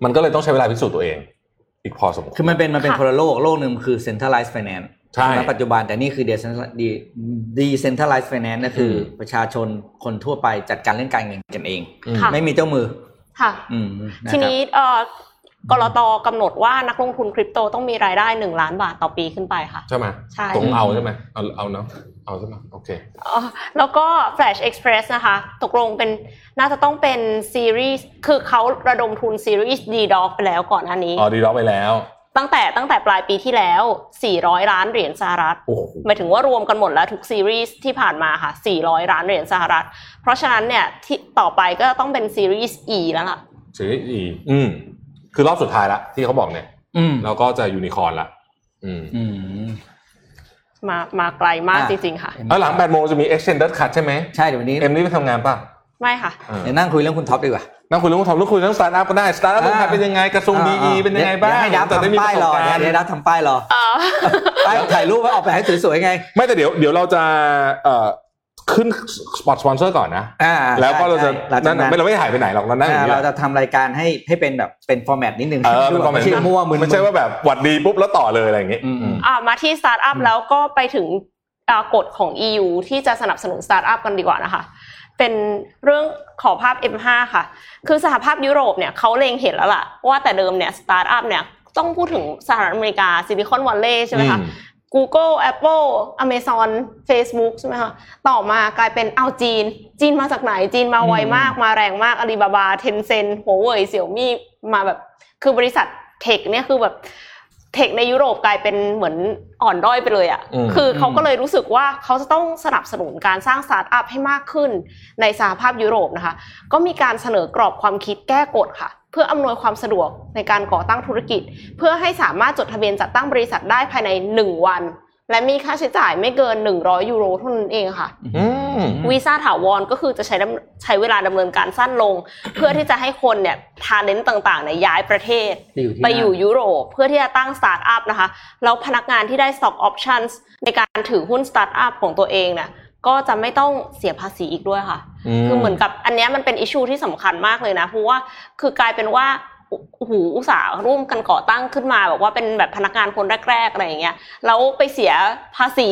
มันก็เลยต้องใช้เวลาพิสูจน์ตัวเอง อีกพอสมควร คือมันเป็นมันเป็นค่ะคนละโลก โลกหนึ่งคือ centralized finance ใช่ณปัจจุบันแต่นี่คือ decentral- de- decentralized finance ก็คืออประชาชนคนทั่วไปจัดการเรื่องการเงินกันเองอืมค่ะไม่มีเจ้ามือ ค่ะอืมะครับทีนี้เอ่อกรตกำหนดว่านักลงทุนคริปโตต้องมีรายได้หนึ่งล้านบาทต่อปีขึ้นไปค่ะ ใช่ไหมใช่ตรงเอาใช่ไหมเอาเอาเนาะเอาใช่ไหมโอเคเอ่อแล้วก็ Flash Express นะคะ ตกลงเป็นน่าจะต้องเป็นซีรีส์คือเขาระดมทุนซีรีส์ D-Dog ไปแล้วก่อนหน้านี้ อ๋อดีล็อกไปแล้ว ตั้งแต่ตั้งแต่ปลายปีที่แล้ว 400 ล้านเหรียญสหรัฐโอ้โหหมายถึงว่ารวมกันหมดแล้วทุกซีรีส์ที่ผ่านมาค่ะ 400 ล้านเหรียญสหรัฐ เพราะฉะนั้นเนี่ยที่ต่อไปก็ต้องเป็นซีรีส์ E แล้วล่ะ series E อืม คือรอบสุดท้ายละที่เขาบอกเนี่ยอืมแล้วก็จะยูนิคอร์นละอืมอืมมามาไกลมากอะจริง ๆ ค่ะแล้วหลัง8โมงจะมี extended cut ใช่ไหมใช่เดี๋ยววันนี้เอ็มนี่ไปทำงานป่ะ ไม่ค่ะเออเดี๋ยวนั่งคุยเรื่องคุณท็อปดีกว่า นั่งคุยเรื่องทำเรื่องคุยเรื่องสตาร์ทอัพก็ได้สตาร์ทอัพเมืองไทยเป็นยังไงกระทรวงดีอ่าๆเป็นยังไงบ้างเดี๋ยวให้ดับจะได้มีทำปป้ายระสรบอการเดี๋ยวณ์เดี๋ยวดับทำป้ายรอเออป้ายถ่ายรูปไว้ออกไปให้สวยๆไง ไม่แต่เดี๋ยวเดี๋ยวเราจะเอ่อขึ้น spot สปอนเซอร์ก่อนนะอ่าแล้วก็เราจะใช่หลังจานั่กนนั้นไม่เราไม่หายไปไหนหรอกเรานั่งอย่างอ่านี้เราจะทำรายการให้ให้เป็นแบบเป็น format นิดนึงเออเป็นความไม่ใช่มั่วมึนไม่ใช่ว่าแบบหวัดดีปุ๊บแล้วต่อเลยอะไรอย่างงี้อืมอืมอ่ามาที่สตาร์ทอัพแล้วก็ไปถึงอ่ากฎของ EU ที่จะสนับสนุนสตาร์ทอัพกันดีกว่านะคะ เป็นเรื่องขอภาพ M5 ค่ะ คือสหภาพยุโรปเนี่ยเขาเล็งเห็นแล้วล่ะ ว่าแต่เดิมเนี่ยสตาร์ทอัพเนี่ยต้องพูดถึงสหรัฐอเมริกาซิลิคอนวัลเลย์ใช่ไหมคะอืม Google Apple Amazon Facebook ใช่ไหมคะ ต่อมากลายเป็นเอาจีน จีนมาจากไหน จีนมาไวมาก มาแรงมากอาลีบาบาเทนเซ็นต์หัวเว่ยเสี่ยวมี่มาแบบ คือบริษัท tech เนี่ยคือแบบ tech ในยุโรปกลายเป็นเหมือนอ่อนด้อยไปเลยอะ่ะอืมคือเขาก็เลยรู้สึกว่าเขาจะต้องสนับสนุนการสร้างสตาร์ทอัพให้มากขึ้นในสหภาพยุโรปนะคะ ก็มีการเสนอกรอบความคิดแก้กฎค่ะ เพื่ออำนวยความสะดวกในการก่อตั้งธุรกิจ เพื่อให้สามารถจดทะเบียนจัดตั้งบริษัทได้ภายใน 1 วัน และมีค่าใช้จ่ายไม่เกิน 100 ยูโรเท่านั้นเองค่ะอืมวีซ่าถาวรก็คือจะใช้ดำใช้เวลาดำเนินการสั้นลง เพื่อที่จะให้คนเนี่ย talent ต่างๆเนี่ยย้ายประเทศไปอยู่ที่นั่นไปอยู่ยุโรป เพื่อที่จะตั้งสตาร์ทอัพนะคะ แล้วพนักงานที่ได้ stock options ในการถือหุ้นสตาร์ทอัพของตัวเองเนี่ยก็จะไม่ต้องเสียภาษีอีกด้วยค่ะ คือเหมือนกับอันเนี้ยมันเป็นอิชชูที่สำคัญมากเลยนะเพราะว่าคือกลายเป็นว่าโอ้โหอุตสาห์ร่วมกันก่อตั้งขึ้นมาแบบว่าเป็นแบบพนักงานคนแรกๆอะไรอย่างเงี้ยแล้วไปเสียภาษี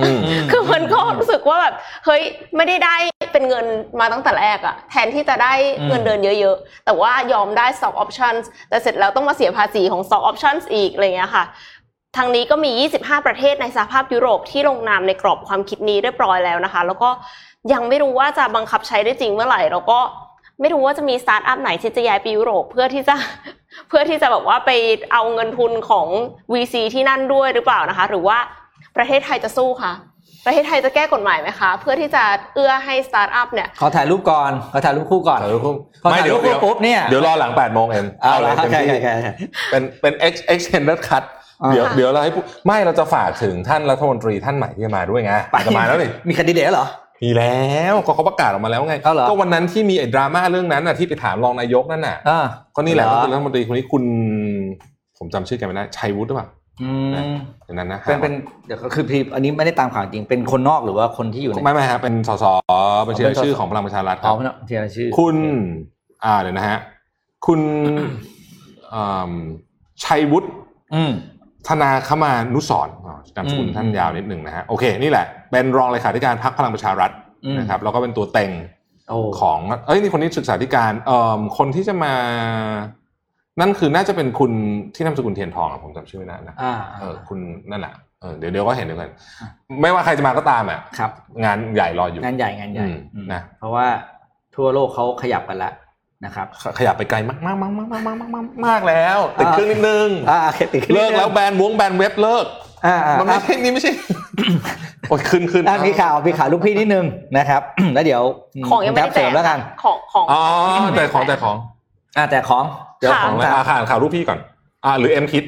อืมคือมันก็รู้สึกว่าแบบเฮ้ยไม่ได้ได้เป็นเงินมาตั้งแต่แรกอะแทนที่จะได้เงินเดือนเยอะๆ แต่ว่ายอมได้ stock options แต่เสร็จแล้วต้องมาเสียภาษีของ stock options อีกอะไรเงี้ยค่ะ ทางนี้ก็มี 25 ประเทศในสหภาพยุโรปที่ลงนามในกรอบความคิดนี้เรียบร้อยแล้วนะคะ แล้วก็ยังไม่รู้ว่าจะบังคับใช้ได้จริงเมื่อไหร่แล้วก็ ไม่รู้ว่าจะมีสตาร์ทอัพไหนที่จะย้ายไปยุโรปเพื่อที่จะเพื่อที่จะแบบว่าไปเอาเงินทุนของ VC ที่นั่นด้วยหรือเปล่านะคะ หรือว่าประเทศไทยจะสู้คะประเทศไทยจะแก้กฎหมายไหมคะ เพื่อที่จะเอื้อให้สตาร์ทอัพเนี่ยขอถ่ายรูปก่อนขอถ่ายรูปคู่ก่อนถ่ายรูปคู่พอถ่ายรูปคู่ปุ๊บเนี่ยเดี๋ยวรอหลัง8โมงเอ็มเอาเลละยเต็มใช่ที่ใช่ใช่เป็นเป็น ex extended cut อ่าเดี๋ยวเดี๋ยวเราให้พูดไม่เราจะฝากถึงท่านรัฐมนตรีท่านใหม่ที่จะมาด้วยไงจะมาแล้วนี่มีคันดิเดตเหรอ มีแล้วก็เขาประกาศออกมาแล้วไงเอาเหรอก็วันนั้นที่มีไอ้ดราม่าเรื่องนั้นน่ะที่ไปถามรองนายกนั่นน่ะอ่าก็นี่แหละเหรอก็คือรัฐมนตรีคนนี้คุณ ผมจำชื่อแกไม่ได้ชัยวุฒิหรือเปล่าอืมเดี๋ยวนั้นนะเป็นเป็นเดี๋ยวก็คือพี่อันนี้ไม่ได้ตามข่าวจริงเป็นคนนอกหรือว่าคนที่อยู่ในไม่ไม่ฮะเป็นสสบัญชีรายชื่อของพลังประชารัฐคอ๋อรับไม่ต้องเทียร์ชื่อ คุณ อ่าเดี๋ยวนะฮะ คุณอ่าชัยวุฒิอืม ธนาคมานุสรณ์อ๋อนามสกุลอืมท่านยาวนิดหนึ่งนะฮะโอเคนี่แหละ เป็นรองเลขาธิการพรรคพลังประชารัฐอืมนะครับแล้วก็เป็นตัวเต็งโอ้ของเอ้ยนี่คนนี้ศึกษาธิการเอ่อคนที่จะมา นั่นคือน่าจะเป็นคุณที่นามสกุลเทียนทองอะผมจำชื่อไม่ได้นะอ่าเออคุณนั่นแหละเออเดี๋ยวเดี๋ยวก็เห็นเดี๋ยวกันไม่ว่าใครจะมาก็ตามอะครับ งานใหญ่รออยู่งานใหญ่งานใหญ่อืมอืมนะเพราะว่าทั่วโลกเขาขยับกันแล้ว นะครับขขยับไปไกลมากมากมากมากมากมากมากมากแล้วติดเครื่องนิดนึงอ่าโอเคติดขึ้นเลิกแล้วแบนวงแบนเว็บเลิกอ่าอ่ามันไม่ใช่นี่ไม่ใช่โอ้ยขึ้นขึ้นอ่ามีข่าวมีข่าวลูกพี่นิดนึงนะครับแล้วเดี๋ยวของยังไม่ได้คุณแจเสริกมแล้วกันของของอ๋อแต่ของแต่ของอ่าแต่ของเดี๋ยวค่ะของอ่าข่าวข่าวรูปพี่ก่อนอ่าหรือเอ็มคิด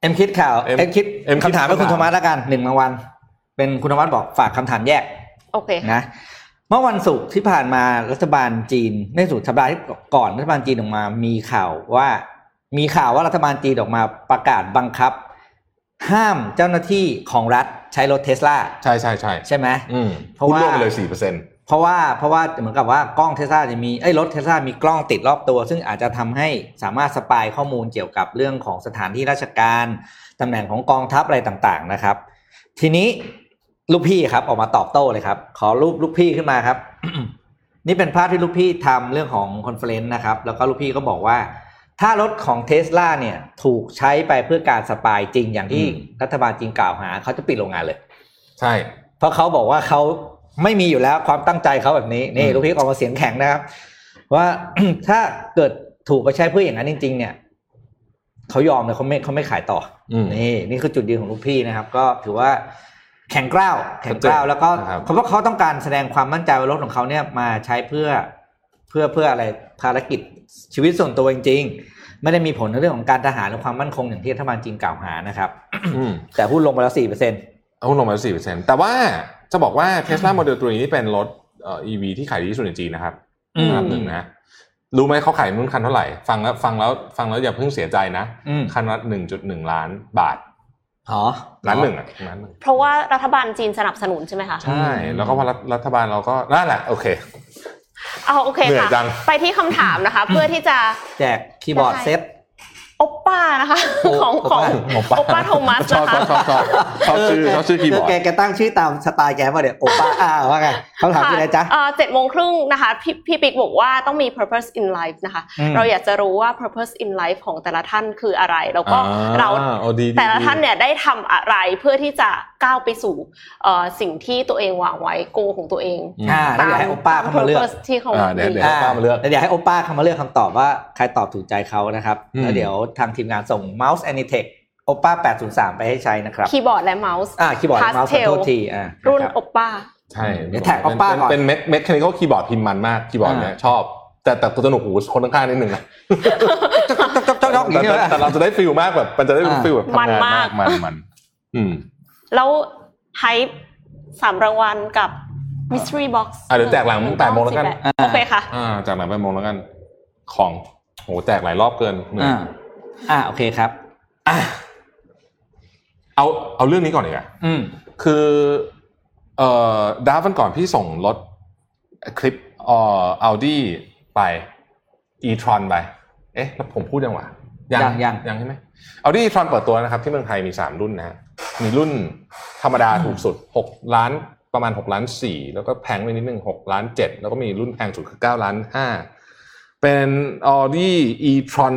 เอ็มคิดข่าวเอ็มเอ็มคิดเอ็มคิดคำถามให้คุณคำถามโทมัสแล้วกันหนึ่งรางวัลเป็นคุณโทมัสบอกฝากคำถามแยกโอเคค่ะนะเมื่อวันศุกร์ที่ผ่านมารัฐบาลจีนในสุดสัปดาห์ที่ก่อนรัฐบาลจีนออกมา มีข่าวว่ามีข่าวว่ารัฐบาลจีนออกมาประกาศบังคับ ห้ามเจ้าหน้าที่ของรัฐใช้รถเทสลาใช่ใช่ใช่ใช่ไหมอืมเพราะว่าหุ้นร่วมไปเลยสี่เปอร์เซ็นต์เพราะว่าเพราะว่าเหมือนกับว่ากล้องเทสลาจะมีไอ้ยรถเทสลามีกล้องติดรอบตัว ซึ่งอาจจะทำให้สามารถสปายข้อมูลเกี่ยวกับเรื่องของสถานที่ราชการตำแหน่งของกองทัพอะไรต่างๆนะครับ ทีนี้ ลูกพี่ครับออกมาตอบโต้เลยครับ ขอรูปลูกพี่ขึ้นมาครับ นี่เป็นภาพที่ลูกพี่ทำเรื่องของ conference นะครับ แล้วก็ลูกพี่ก็บอกว่า ถ้ารถของเทสลาเนี่ย ถูกใช้ไปเพื่อการ spy จริงอย่างที่รัฐบาลจีนกล่าวหา เขาจะปิดโรงงานเลย ใช่ เพราะเขาบอกว่าเขาไม่มีอยู่แล้วความตั้งใจเขาแบบนี้นี่อืมลูกพี่ออกมาเสียงแข็งนะครับ ว่าถ้าเกิดถูกไปใช้เพื่ออย่างนั้นจริง ๆ เนี่ยเขายอมเลยเขาไม่เขาไม่ขายต่ออืมนี่นี่คือจุดยืนของลูกพี่นะครับ ก็ถือว่า แข็งกร้าวแข็งกร้าวชัดเจนแล้วก็นะครับเขาว่าเขาต้องการแสดงความมั่นใจว่ารถของเขาเนี่ยมาใช้เพื่อเพื่อเพื่ออะไรภารกิจชีวิตส่วนตัวจริงๆ ไม่ได้มีผลในเรื่องของการทหารหรือความมั่นคงอย่างที่รัฐบาลจีนกล่าวหานะครับอืมแต่หุ้นลงไปแล้วสี่เปอร์เซ็นต์เอาหุ้นลงมาสี่เปอร์เซ็นต์แต่ว่าจะบอกว่า Tesla Model 3นี่เป็นรถเอ่อ EV ที่ขายดีที่สุดในจีนนะครับอืมอันดับหนึ่งนะรู้ไหมเขาขายรุ่นคันเท่าไหร่ ฟังแล้วฟังแล้วฟังแล้วอย่าเพิ่งเสียใจนะอืมคันละหนึ่งจุดหนึ่งล้านบาท อ๋อล้านหนึ่งอะล้านหนึ่งเพราะว่ารัฐบาลจีนสนับสนุนใช่ไหมคะใช่แล้วก็พอรัฐรัฐบาลเราก็นั่นแหละโอเคเอาโอเคเหนื่อยค่ะจังไปที่คำถามนะคะ เพื่อที่จะแจกคีย์บอร์ดได้เซต โอปป้านะคะโอของของโอป้าโอปป้าโทมัสชอบนะชอคะบชอบชอบชอบชื่อชอบชื่อคีย์บอร์ดแกแกตั้งชื่อตามสไตล์แกมาเดี๋ยวโอป้าอ้าว่าไงเขาถามที่ไหนจ๊ะเอ่อเจ็ดโมงครึ่งนะคะพี่พี่ปิ๊กบอกว่าต้องมี purpose in life นะคะอืมเราอยากจะรู้ว่า purpose in life ของแต่ละท่านคืออะไร แล้วก็อ่าเราโอ้ดีดีแต่ละดีท่านเนี่ยได้ทำอะไรเพื่อที่จะก้าวไปสู่เอ่อสิ่งที่ตัวเองวางไว้โกของตัวเองอืมอ่าแล้วเดี๋ยวให้โอป้าเข้ามาเลือก purpose ที่เขาอ่าเดี๋ยวเดี๋ยวมีโอป้ามาเลือกแล้วเดี๋ยวให้โอป้าเข้ามาเลือกคำตอบว่าใครตอบถูกใจเขานะครับอืมแล้วเดี๋ยวทางทีมงานส่ง Mouse Anitech โอป้า803 ไปให้ใช้นะครับ คีย์บอร์ดและเมาส์อ่าคีย์บอร์ดและเมาส์ของ Pastel โทษทีอ่ารุ่นนะคบโอปป้าใช่เดี๋ยวแท็ก Oppa เป็นก่อนเป็นเม mechanical คีย์บอร์ดพิมพ์มันมากคีย์บอร์ดอ่าเนี่ยชอบแต่แต่ตัวสนุกหูคนข้างๆนิดนึงนะจ๊อกๆๆอย่างแต่นี้แต่เลยแต่เราจะได้ feel มากแบบ มันจะได้อ่า feel แบบทำงานมันมามากกมันมันอืมแล้วไฮสามรางวัลกับ mystery box อะเดี๋ยวแจกหลังแปดโมงแล้วกัน โอเคค่ะอ่าจากไหนไปโมงแล้วกัน ของโหแจกหลายรอบเกินเหนื่อย อ่าอ่าโอเคครับอะเอาเอาเรื่องนี้ก่อนดีกว่าอืมคือเอ่อดาวันก่อนพี่ส่งรถคลิปเอ่อ Audi ไป e-tron ไป เอ๊ะแล้วผมพูดยังวะยังยังยังใช่ไหม Audi e-tron เปิดตัวนะครับ ที่เมืองไทยมี3รุ่นนะฮะมีรุ่นธรรมดาถูกสุด6ล้านประมาณ6ล้าน4แล้วก็แพงไปนิดนึง6ล้าน7แล้วก็มีรุ่นแพงสุดคือ9ล้าน5เป็น Audi e-tron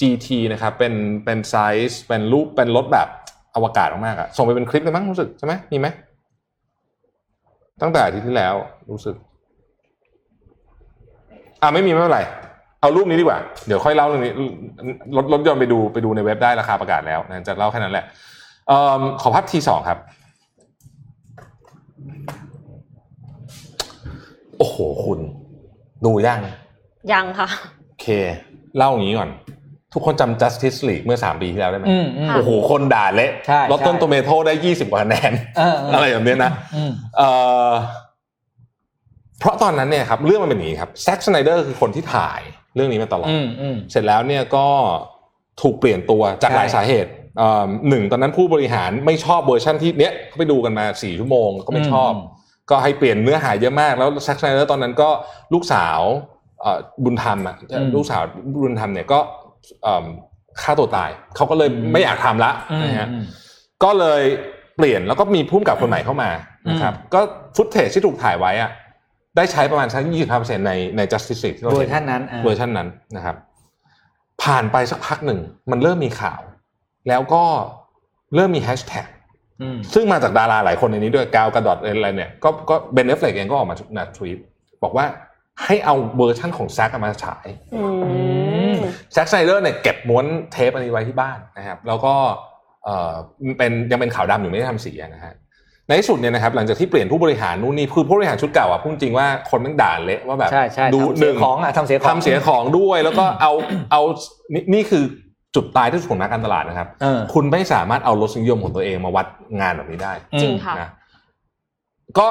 GT นะครับเป็นเป็นไซส์เป็นรูปเป็นรถแบบอวกาศมากๆอะส่งไปเป็นคลิปเลยมั้งรู้สึกใช่ไหมมีไหมตั้งแต่อาทิตย์ที่แล้วรู้สึก อ่าไม่มีไม่เป็นไร เอารูปนี้ดีกว่า เดี๋ยวค่อยเล่าเรื่องนี้รถรถยนต์ไปดูไปดูในเว็บได้ราคาประกาศแล้วนะจะเล่าแค่นั้นแหละเออขอภาพทีสองครับ โอ้โหคุณ ดูยัง ยังค่ะ โอเค เล่าอย่างนี้ก่อน ทุกคนจำ Justice League เมื่อสามปีที่แล้วได้ไหมอืมอืมโอ้โห คนด่าเละใช่ Rotten ใช่ Tomato ได้ยี่สิบกว่าคะแนนเออเอออะไรแบบเนี้ยนะอืมเอ่อเพราะตอนนั้นเนี่ยครับเรื่องมันเป็นอย่างนี้ครับแซ็ก s ไนเดอร์คือคนที่ถ่ายเรื่องนี้มาตลอดอืมอืมเสร็จแล้วเนี่ยก็ถูกเปลี่ยนตัวจากใช่หลายสาเหตุเอ่อหนึ่งตอนนั้นผู้บริหารไม่ชอบเวอร์ชันที่เนี้ยเขาไปดูกันมาสี่ชั่วโมงก็ไม่ชอบ ก็ให้เปลี่ยนเนื้อหาเยอะมาก แล้วแซ็ก s ไนเดอร์ตอนนั้นก็ลูกสาวเอ่อบุญธรรมอะอืมลูกสาวบุญธรรมเนี่ยก็เอิ่ม ฆ่าตัวตายเขาก็เลยอืมไม่อยากทำละอืมนะฮะอืมก็เลยเปลี่ยนแล้วก็มีผู้กำกับคนใหม่เข้ามานะครับก็ footage ที่ถูกถ่ายไว้อะได้ใช้ประมาณสักยี่สิบห้าเปอร์เซ็นต์ในใน Justice League ที่เราเห็นเวอร์ชันนั้นอ่าเวอร์ชันนั้นนะครับ ผ่านไปสักพักหนึ่ง มันเริ่มมีข่าว แล้วก็เริ่มมีแฮชแท็กอืมซึ่งมาจากดาราหลายคนในนี้ด้วย Gal Gadot อะไรเนี่ยก็ก็ Ben Affleck เองก็ออกมานะทวีตบอกว่า ให้เอาเวอร์ชั่นของ Zack มาฉายอืม Zack Snyder เนี่ยเก็บม้วนเทปอันนี้ไว้ที่บ้านนะครับ แล้วก็เอ่อเป็นยังเป็นขาวดำอยู่ไม่ได้ทำสีอะนะฮะในที่สุดเนี่ยนะครับหลังจากที่เปลี่ยนผู้บริหารนู่นนี่คือผู้บริหารชุดเก่าอะพูดจริงว่าคนมันด่าเละว่าแบบใช่ใช่ดูทำหเสียนึ่งของอะทำเสียของทำเสียของด้วย แล้วก็เอาเอานี่นี่คือจุดตายที่สุดของนักการตลาดนะครับเออคุณไม่สามารถเอารสนิยมของตัวเองมาวัดงานแบบนี้ได้จริงค่ะนะก็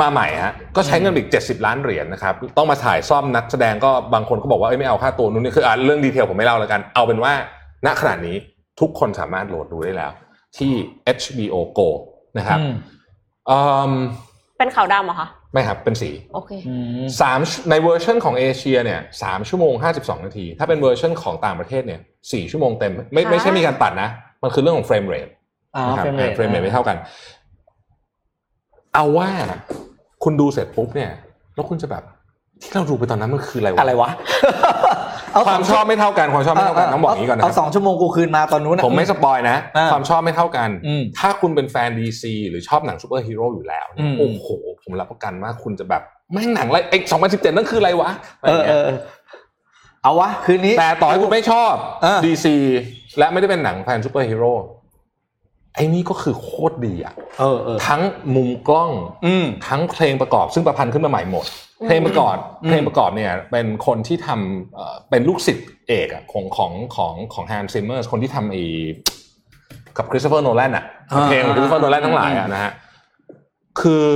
มาใหม่ฮะก็ใช้เงินอีกเจ็ดสิบล้านเหรียญนะครับต้องมาถ่ายซ่อมนักแสดงก็บางคนก็บอกว่าเอ้ยไม่เอาค่าตัวนู้นนี่คืออะเรื่องดีเทลผมไม่เล่าแล้วกัน เอาเป็นว่าณขณะนี้ทุกคนสามารถโหลดดูได้แล้ว ที่ HBO Go นะครับอืมอืมเป็นขาวดำเหรอคะไม่ครับ เป็นสีโอเคอืมสามในเวอร์ชันของเอเชียเนี่ยสามชั่วโมงห้าสิบสองนาที ถ้าเป็นเวอร์ชันของต่างประเทศเนี่ยสี่ชั่วโมงเต็ม ไม่ฮะไม่ใช่มีการตัดนะ มันคือเรื่องของ frame rate อ๋อนะครับ frame rate frame rate ไม่เท่ากัน เอาว่าคุณดูเสร็จปุ๊บเนี่ย แล้วคุณจะแบบที่เราดูไปตอนนั้นมันคืออะไรวะอะไรวะเอความชอบไม่เท่ากันความชอบไม่เท่ากันต้องบอกอย่างนี้ก่อนนะคเอาสองชั่วโมงกูคืนมาตอนนู้นนะผมไม่ปอยนะอ่าความชอบไม่เท่ากันอืมถ้าคุณเป็นแฟนดีซีหรือชอบหนังซูเปอร์ฮีโร่อยู่แล้วเนี่ยอืมโอ้โห ผมรับประกันว่าคุณจะแบบแม่งหนังอะไรไอ้สองพันสิบเจ็ดนั่นคืออะไรวะอะไรเอออย่างเองี้ยเออเออเอาวะคืนนี้แต่ต่อให้คุณไม่ชอบเออดีซีและไม่ได้เป็นหนังแฟนซูเปอร์ฮีโร่ ไอ้นี่ก็คือโคตรดีอะเออเออทั้งมุมกล้องอืมทั้งเพลงประกอบซึ่งประพันธ์ขึ้นมาใหม่หมดอืมเพลงประกอบอืมเพลงประกอบเนี่ยเป็นคนที่ทำเอ่อเป็นลูกศิษย์เอกอะของของของของ Hans Zimmer คนที่ทำไอ้กับ Christopher Nolan อะเพลงของ Christopher Nolan ทั้งหลายอะนะฮะคือ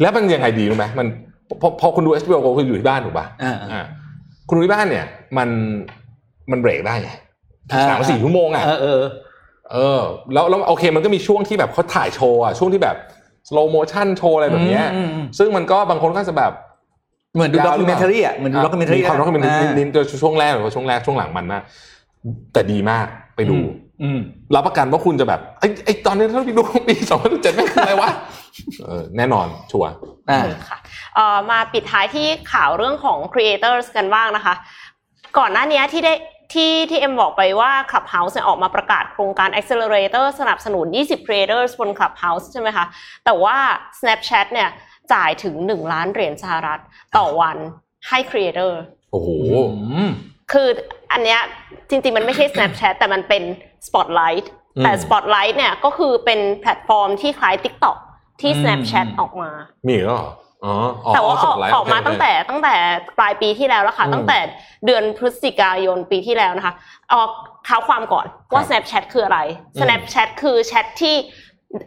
แล้วมันยังไงดีรู้ไหมมันพอพอคุณดู HBO Go คุณอยู่ที่บ้านถูกป่ะอ่าอ่าคุณดูที่บ้านเนี่ย มันมันเบรกได้ไงอ่าสามสี่ชั่วโมงอะ เออเออเออแล้วแล้วโอเคมันก็มีช่วงที่แบบเขาถ่ายโชว์อะช่วงที่แบบ slow motion โชว์อะไรแบบเนี้ยอืมอืม ซึ่งมันก็บางคนก็จะแบบ เหมือนดูยาด็วอหรืกิอเมเปล่านทารีอะเหมือนดู documentary มีความ documentary นิดๆโดยช่วงแรกหรือว่าช่วงแรกช่วงหลังมันมากแต่ดีมากไปดู อืม รับประกันว่าคุณจะแบบไอ้ไอ้ตอนนี้ถ้าพี่ดูปีสองพันเจ็ดไม่คืออะไรวะเออแน่นอนชัวร์ อ่า ค่ะเอ่อมาปิดท้ายที่ข่าวเรื่องของ creators กันบ้างนะคะ ก่อนหน้านี้ที่ได้ ที่ที่เอ็มบอกไปว่า Clubhouse เนี่ยออกมาประกาศโครงการ accelerator สนับสนุน 20 creators บน Clubhouse ใช่ไหมคะ แต่ว่า Snapchat เนี่ยจ่ายถึง 1 ล้านเหรียญสหรัฐต่อวันให้ creator โอ้โหอืมคืออันเนี้ยจริงๆ มันไม่ใช่ Snapchat แต่มันเป็น Spotlight อืมแต่ Spotlight เนี่ยก็คือเป็นแพลตฟอร์มที่คล้าย TikTok ที่อืม Snapchat ออกมา มีอีกแล้วเหรออ๋ออ๋อ แต่ว่าออก Spotlight ออกมาโเคตั้งแต่ตั้งแต่ปลายปีที่แล้วแล้วค่ะอืมตั้งแต่เดือนพฤศจิกายนปีที่แล้วนะคะเอาเท้าความก่อนว่าครับ Snapchat คืออะไรอืม Snapchat คือแชทที่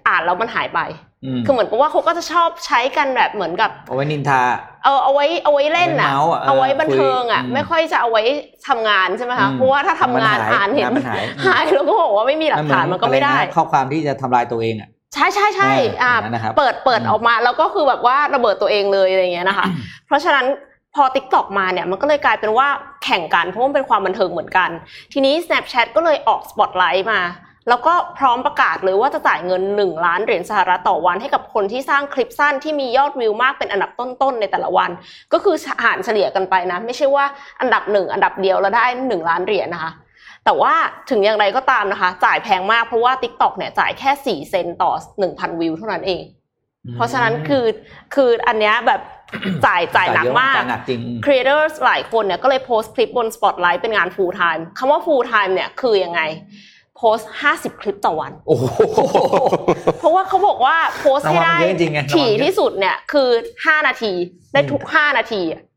อ่านแล้วมันหายไปอืมคือเหมือนกับว่าเขาก็จะชอบใช้กันแบบเหมือนกับเอาไว้นินทา เออเอาไว้เอาไว้เล่นอะ เอาไว้เมาส์อะเออเอาไว้บันเทิงอะคุยอืมไม่ค่อยจะเอาไว้ทำงานใช่ไหมคะอืมเพราะว่าถ้าทำงานมันหายอ่านเห็นมันหายหายแล้วก็บอกว่าไม่มีหลักฐานมันก็ไม่ได้อะรนะข้อความที่จะทำลายตัวเองอะ ใช่ใช่ใช่เอออ่าอย่างนั้นนะครับเปิดเปิดอืมออกมาแล้วก็คือแบบว่าระเบิดตัวเองเลยอะไรอย่างเงี้ยนะคะ เพราะฉะนั้นพอ Tik t o อกมาเนี่ยมันก็เลยกลายเป็นว่าแข่งกันเพราะมันเป็นความบันเทิงเหมือนกัน ทีนี้ Snapchat ก็เลยออก Spotlight มา แล้วก็พร้อมประกาศเลยว่าจะจ่ายเงิน 1 ล้านเหรียญสหรัฐต่อวันให้กับคนที่สร้างคลิปสั้นที่มียอดวิวมากเป็นอันดับต้นๆในแต่ละวัน ก็คือหารเฉลี่ยกันไปนะ ไม่ใช่ว่าอันดับหนึ่งอันดับเดียวแล้วได้ 1 ล้านเหรียญนะคะ แต่ว่าถึงอย่างไรก็ตามนะคะ จ่ายแพงมากเพราะว่า TikTok เนี่ยจ่ายแค่ 4 เซนต์ต่อ 1,000 วิวเท่านั้นเอง เพราะฉะนั้นคือคืออันเนี้ยแบบจ่ายจ่ายหนักมากจ่ายหนักจริง creator หลายคนเนี่ยก็เลยโพสต์คลิปบน Spotlight เป็นงาน full time คำว่า full time เนี่ยคือยังไงโพสต์50คลิปต่อวันโอ้โหเพราะว่าเขาบอกว่าโพสต์ให้ได้รางวัลมันเยอะจริงๆไงถี่รางวัลเยอะที่สุดเนี่ยคือ5นาทีได้ทุก5นาทีอะอื้อหือ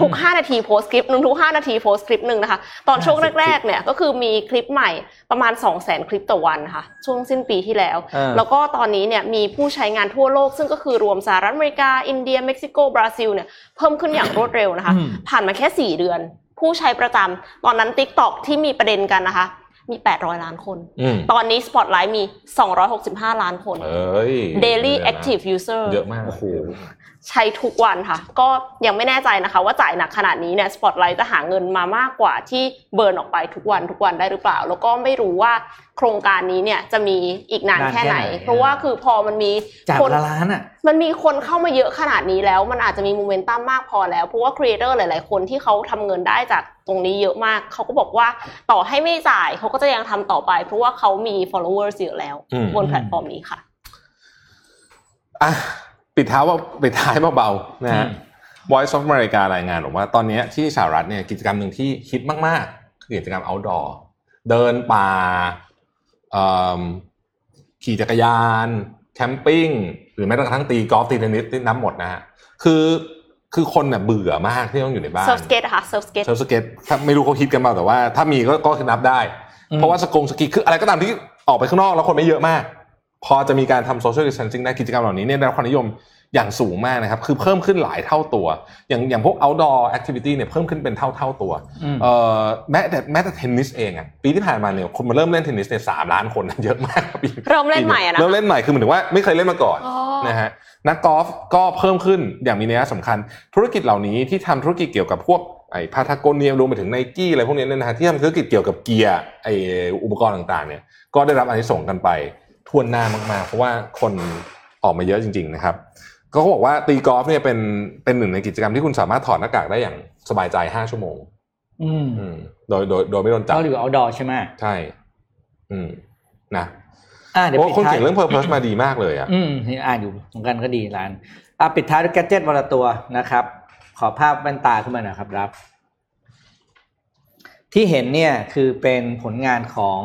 ทุก 5 นาทีโพสต์คลิปหนึ่งทุก 5 นาทีโพสต์คลิปหนึ่งนะคะ ตอนช่วง50แรก ๆ เนี่ยก็คือมีคลิปใหม่ประมาณ 2 0 0 0 0 0 คลิปต่อวันค่ะ ช่วงสิ้นปีที่แล้วเออแล้วก็ตอนนี้เนี่ยมีผู้ใช้งานทั่วโลก ซึ่งก็คือรวมสหรัฐอเมริกา อินเดีย เม็กซิโก บราซิลเนี่ยเพิ่มขึ้นอย่างรวดเร็วนะคะอืมผ่านมาแค่ 4 เดือน ผู้ใช้ประจำตอนนั้น TikTok ที่มีประเด็นกันนะคะมี 800 ล้านคนอืมตอนนี้ Spotlight มี 265 ล้านคนเอ้ย Daily เยอะนะ Active User เยอะมากโอ้โห ใช้ทุกวันค่ะ ก็ยังไม่แน่ใจนะคะว่าจ่ายหนักขนาดนี้เนี่ย Spotlight จะหาเงินมามากกว่าที่ burn ออกไปทุกวันทุกวันได้หรือเปล่า แล้วก็ไม่รู้ว่าโครงการนี้เนี่ยจะมีอีกนานนานแค่ไหนแค่ไหน เพราะว่าคือพอมันมีจากคนละล้านอะมันมีคนเข้ามาเยอะขนาดนี้แล้ว มันอาจจะมีโมเมนตัมมากพอแล้วเพราะว่า creator หลาย ๆ คนที่เขาทำเงินได้จากตรงนี้เยอะมากเขาก็บอกว่าต่อให้ไม่จ่ายเขาก็จะยังทำต่อไป เพราะว่าเขามี followers เยอะแล้วอืมบนแพลตฟอร์มนี้ค่ะอะ ปิดท้ายว่าปิดท้ายเบาๆนะฮะอืม Voice of America รายงานบอกว่าตอนนี้ที่สหรัฐเนี่ยกิจกรรมหนึ่งที่ฮิตมากๆ คือกิจกรรม outdoor เดินป่าเอิ่มขี่จักรยาน แคมปิ้ง หรือแม้กระทั่งตีกอล์ฟตีเทนนิสนี่นับหมดนะฮะคือคือคนน่ะเบื่อมากที่ต้องอยู่ในบ้าน surf skate อะค่ะ surf skate surf skate ถ้าไม่รู้เขาคิดกันเปล่าแต่ว่า ถ้ามีก็ก็คือนับได้อืมเพราะว่าสกงสกีคืออะไรก็ตามที่ออกไปข้างนอกแล้วคนไม่เยอะมาก พอจะมีการทำ social distancing ได้กิจกรรมเหล่านี้เนี่ยได้รับความนิยมอย่างสูงมากนะครับ คือเพิ่มขึ้นหลายเท่าตัว อย่างอย่างพวก outdoor activity เนี่ยเพิ่มขึ้นเป็นเท่าเท่าตัวอืมเอ่อแม้แต่แม้แต่เทนนิสเองอะปีที่ผ่านมาเนี่ยคนมาเริ่มเล่นเทนนิสเนี่ยสามล้านคนเยอะมากครับปีเริ่มเล่นใหม่อะนะเริ่มเล่นใหม่คือเหมือนถึงว่าไม่เคยเล่นมาก่อนอ๋อนะฮะนักกอล์ฟก็เพิ่มขึ้นอย่างมีนัยสำคัญ ธุรกิจเหล่านี้ที่ทำธุรกิจเกี่ยวกับพวกไอ้พาทากเนียรวมไปถึงไนกี้อะไรพวกนี้เนี่ยนะฮะที่ทำธุรกิจเกี่ยวกับเกียร์ไอ้อุปกรณ์ต่างๆเนี่ยก็ได้รับอานิสงส์กันไป ทั่วหน้ามากๆ เพราะว่าคนออกมาเยอะจริง ๆ นะครับ ก็เขาบอกว่าตีกอล์ฟเนี่ยเป็นเป็นหนึ่งในกิจกรรมที่คุณสามารถถอดหน้ากากได้อย่างสบายใจห้าชั่วโมง อืมอืมโดยโดยโดยไม่โดนจับเราอยู่เอาดอใช่ไหมใช่ อืมนะอ่าเดี๋ยวโอ้ปิดคนท้ายเขียนเรื่อง purpose มาดีมากเลยอะ อืมนี่อ่านอยู่เหมือนกันก็ดีร้านอะปิดท้ายด้วย gadget วันละตัวนะครับ ขอภาพแว่นตาขึ้นมาหน่อยครับรับ ที่เห็นเนี่ยคือเป็นผลงานของ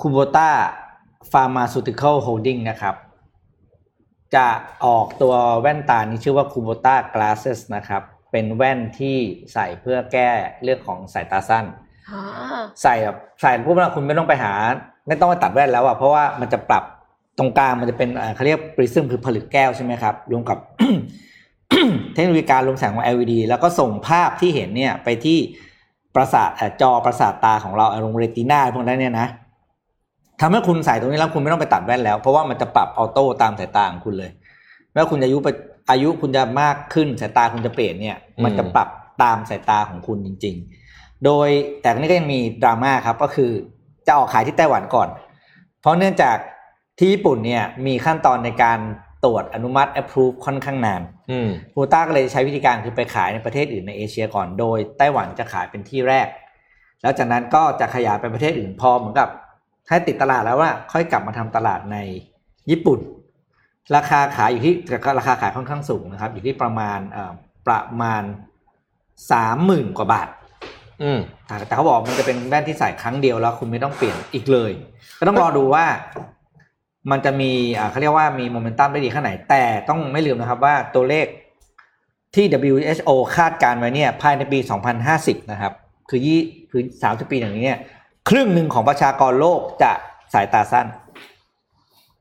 Kubota Pharmaceutical Holdings นะครับ จะออกตัวแว่นตานี้ชื่อว่า Kubota Glasses นะครับ เป็นแว่นที่ใส่เพื่อแก้เรื่องของสายตาสั้นอ่าใส่แบบใส่ปุ๊บแล้วคุณไม่ต้องไปหา ไม่ต้องไปตัดแว่นแล้วอะเพราะว่ามันจะปรับตรงกลางมันจะเป็นเอ่อเขาเรียกปริซึมคือผลึกแก้วใช่ไหมครับรวมกับเทคโนโลยีการลงแสงของ LED แล้วก็ส่งภาพที่เห็นเนี่ยไปที่ประสาทเอ่อจอประสาทตาของเราอารมณ์เรตินาพวกนั้นเนี่ยนะ ทำให้คุณใส่ตรงนี้แล้วคุณไม่ต้องไปตัดแว่นแล้ว เพราะว่ามันจะปรับออโต้ตามสายตาของคุณเลยไม่ว่าคุณจะอายุไปอายุคุณจะมากขึ้นสายตาคุณจะเปลี่ยนเนี่ย มันจะปรับตามสายตาของคุณจริง ๆ โดยแต่อันนี้ก็ยังมีดราม่าครับก็คือจะออกขายที่ไต้หวันก่อน เพราะเนื่องจากที่ญี่ปุ่นเนี่ยมีขั้นตอนในการตรวจอนุมัติ approve ค่อนข้างนานอืมฟูต้าก็เลยใช้วิธีการคือไปขายในประเทศอื่นในเอเชียก่อน โดยไต้หวันจะขายเป็นที่แรก แล้วจากนั้นก็จะขยายไปประเทศอื่นพอเหมือนกับ ให้ติดตลาดแล้วว่าค่อยกลับมาทำตลาดในญี่ปุ่น ราคาขายอยู่ที่ราคาขายค่อนข้างสูงนะครับ อยู่ที่ประมาณเอ่อประมาณสามหมื่นกว่าบาท อืมแต่แต่เขาบอกมันจะเป็นแว่นที่ใส่ครั้งเดียวแล้วคุณไม่ต้องเปลี่ยนอีกเลย ก็ต้องรอดูว่ามันจะมีอ่าเขาเรียกว่ามีโมเมนตัมได้ดีแค่ไหน แต่ต้องไม่ลืมนะครับว่าตัวเลขที่ WHO คาดการณ์ไว้เนี่ยภายในปี 2050 นะครับ คือยี่คือ30 ปีอย่างนี้เนี่ย ครึ่งหนึ่งของประชากรโลกจะสายตาสั้น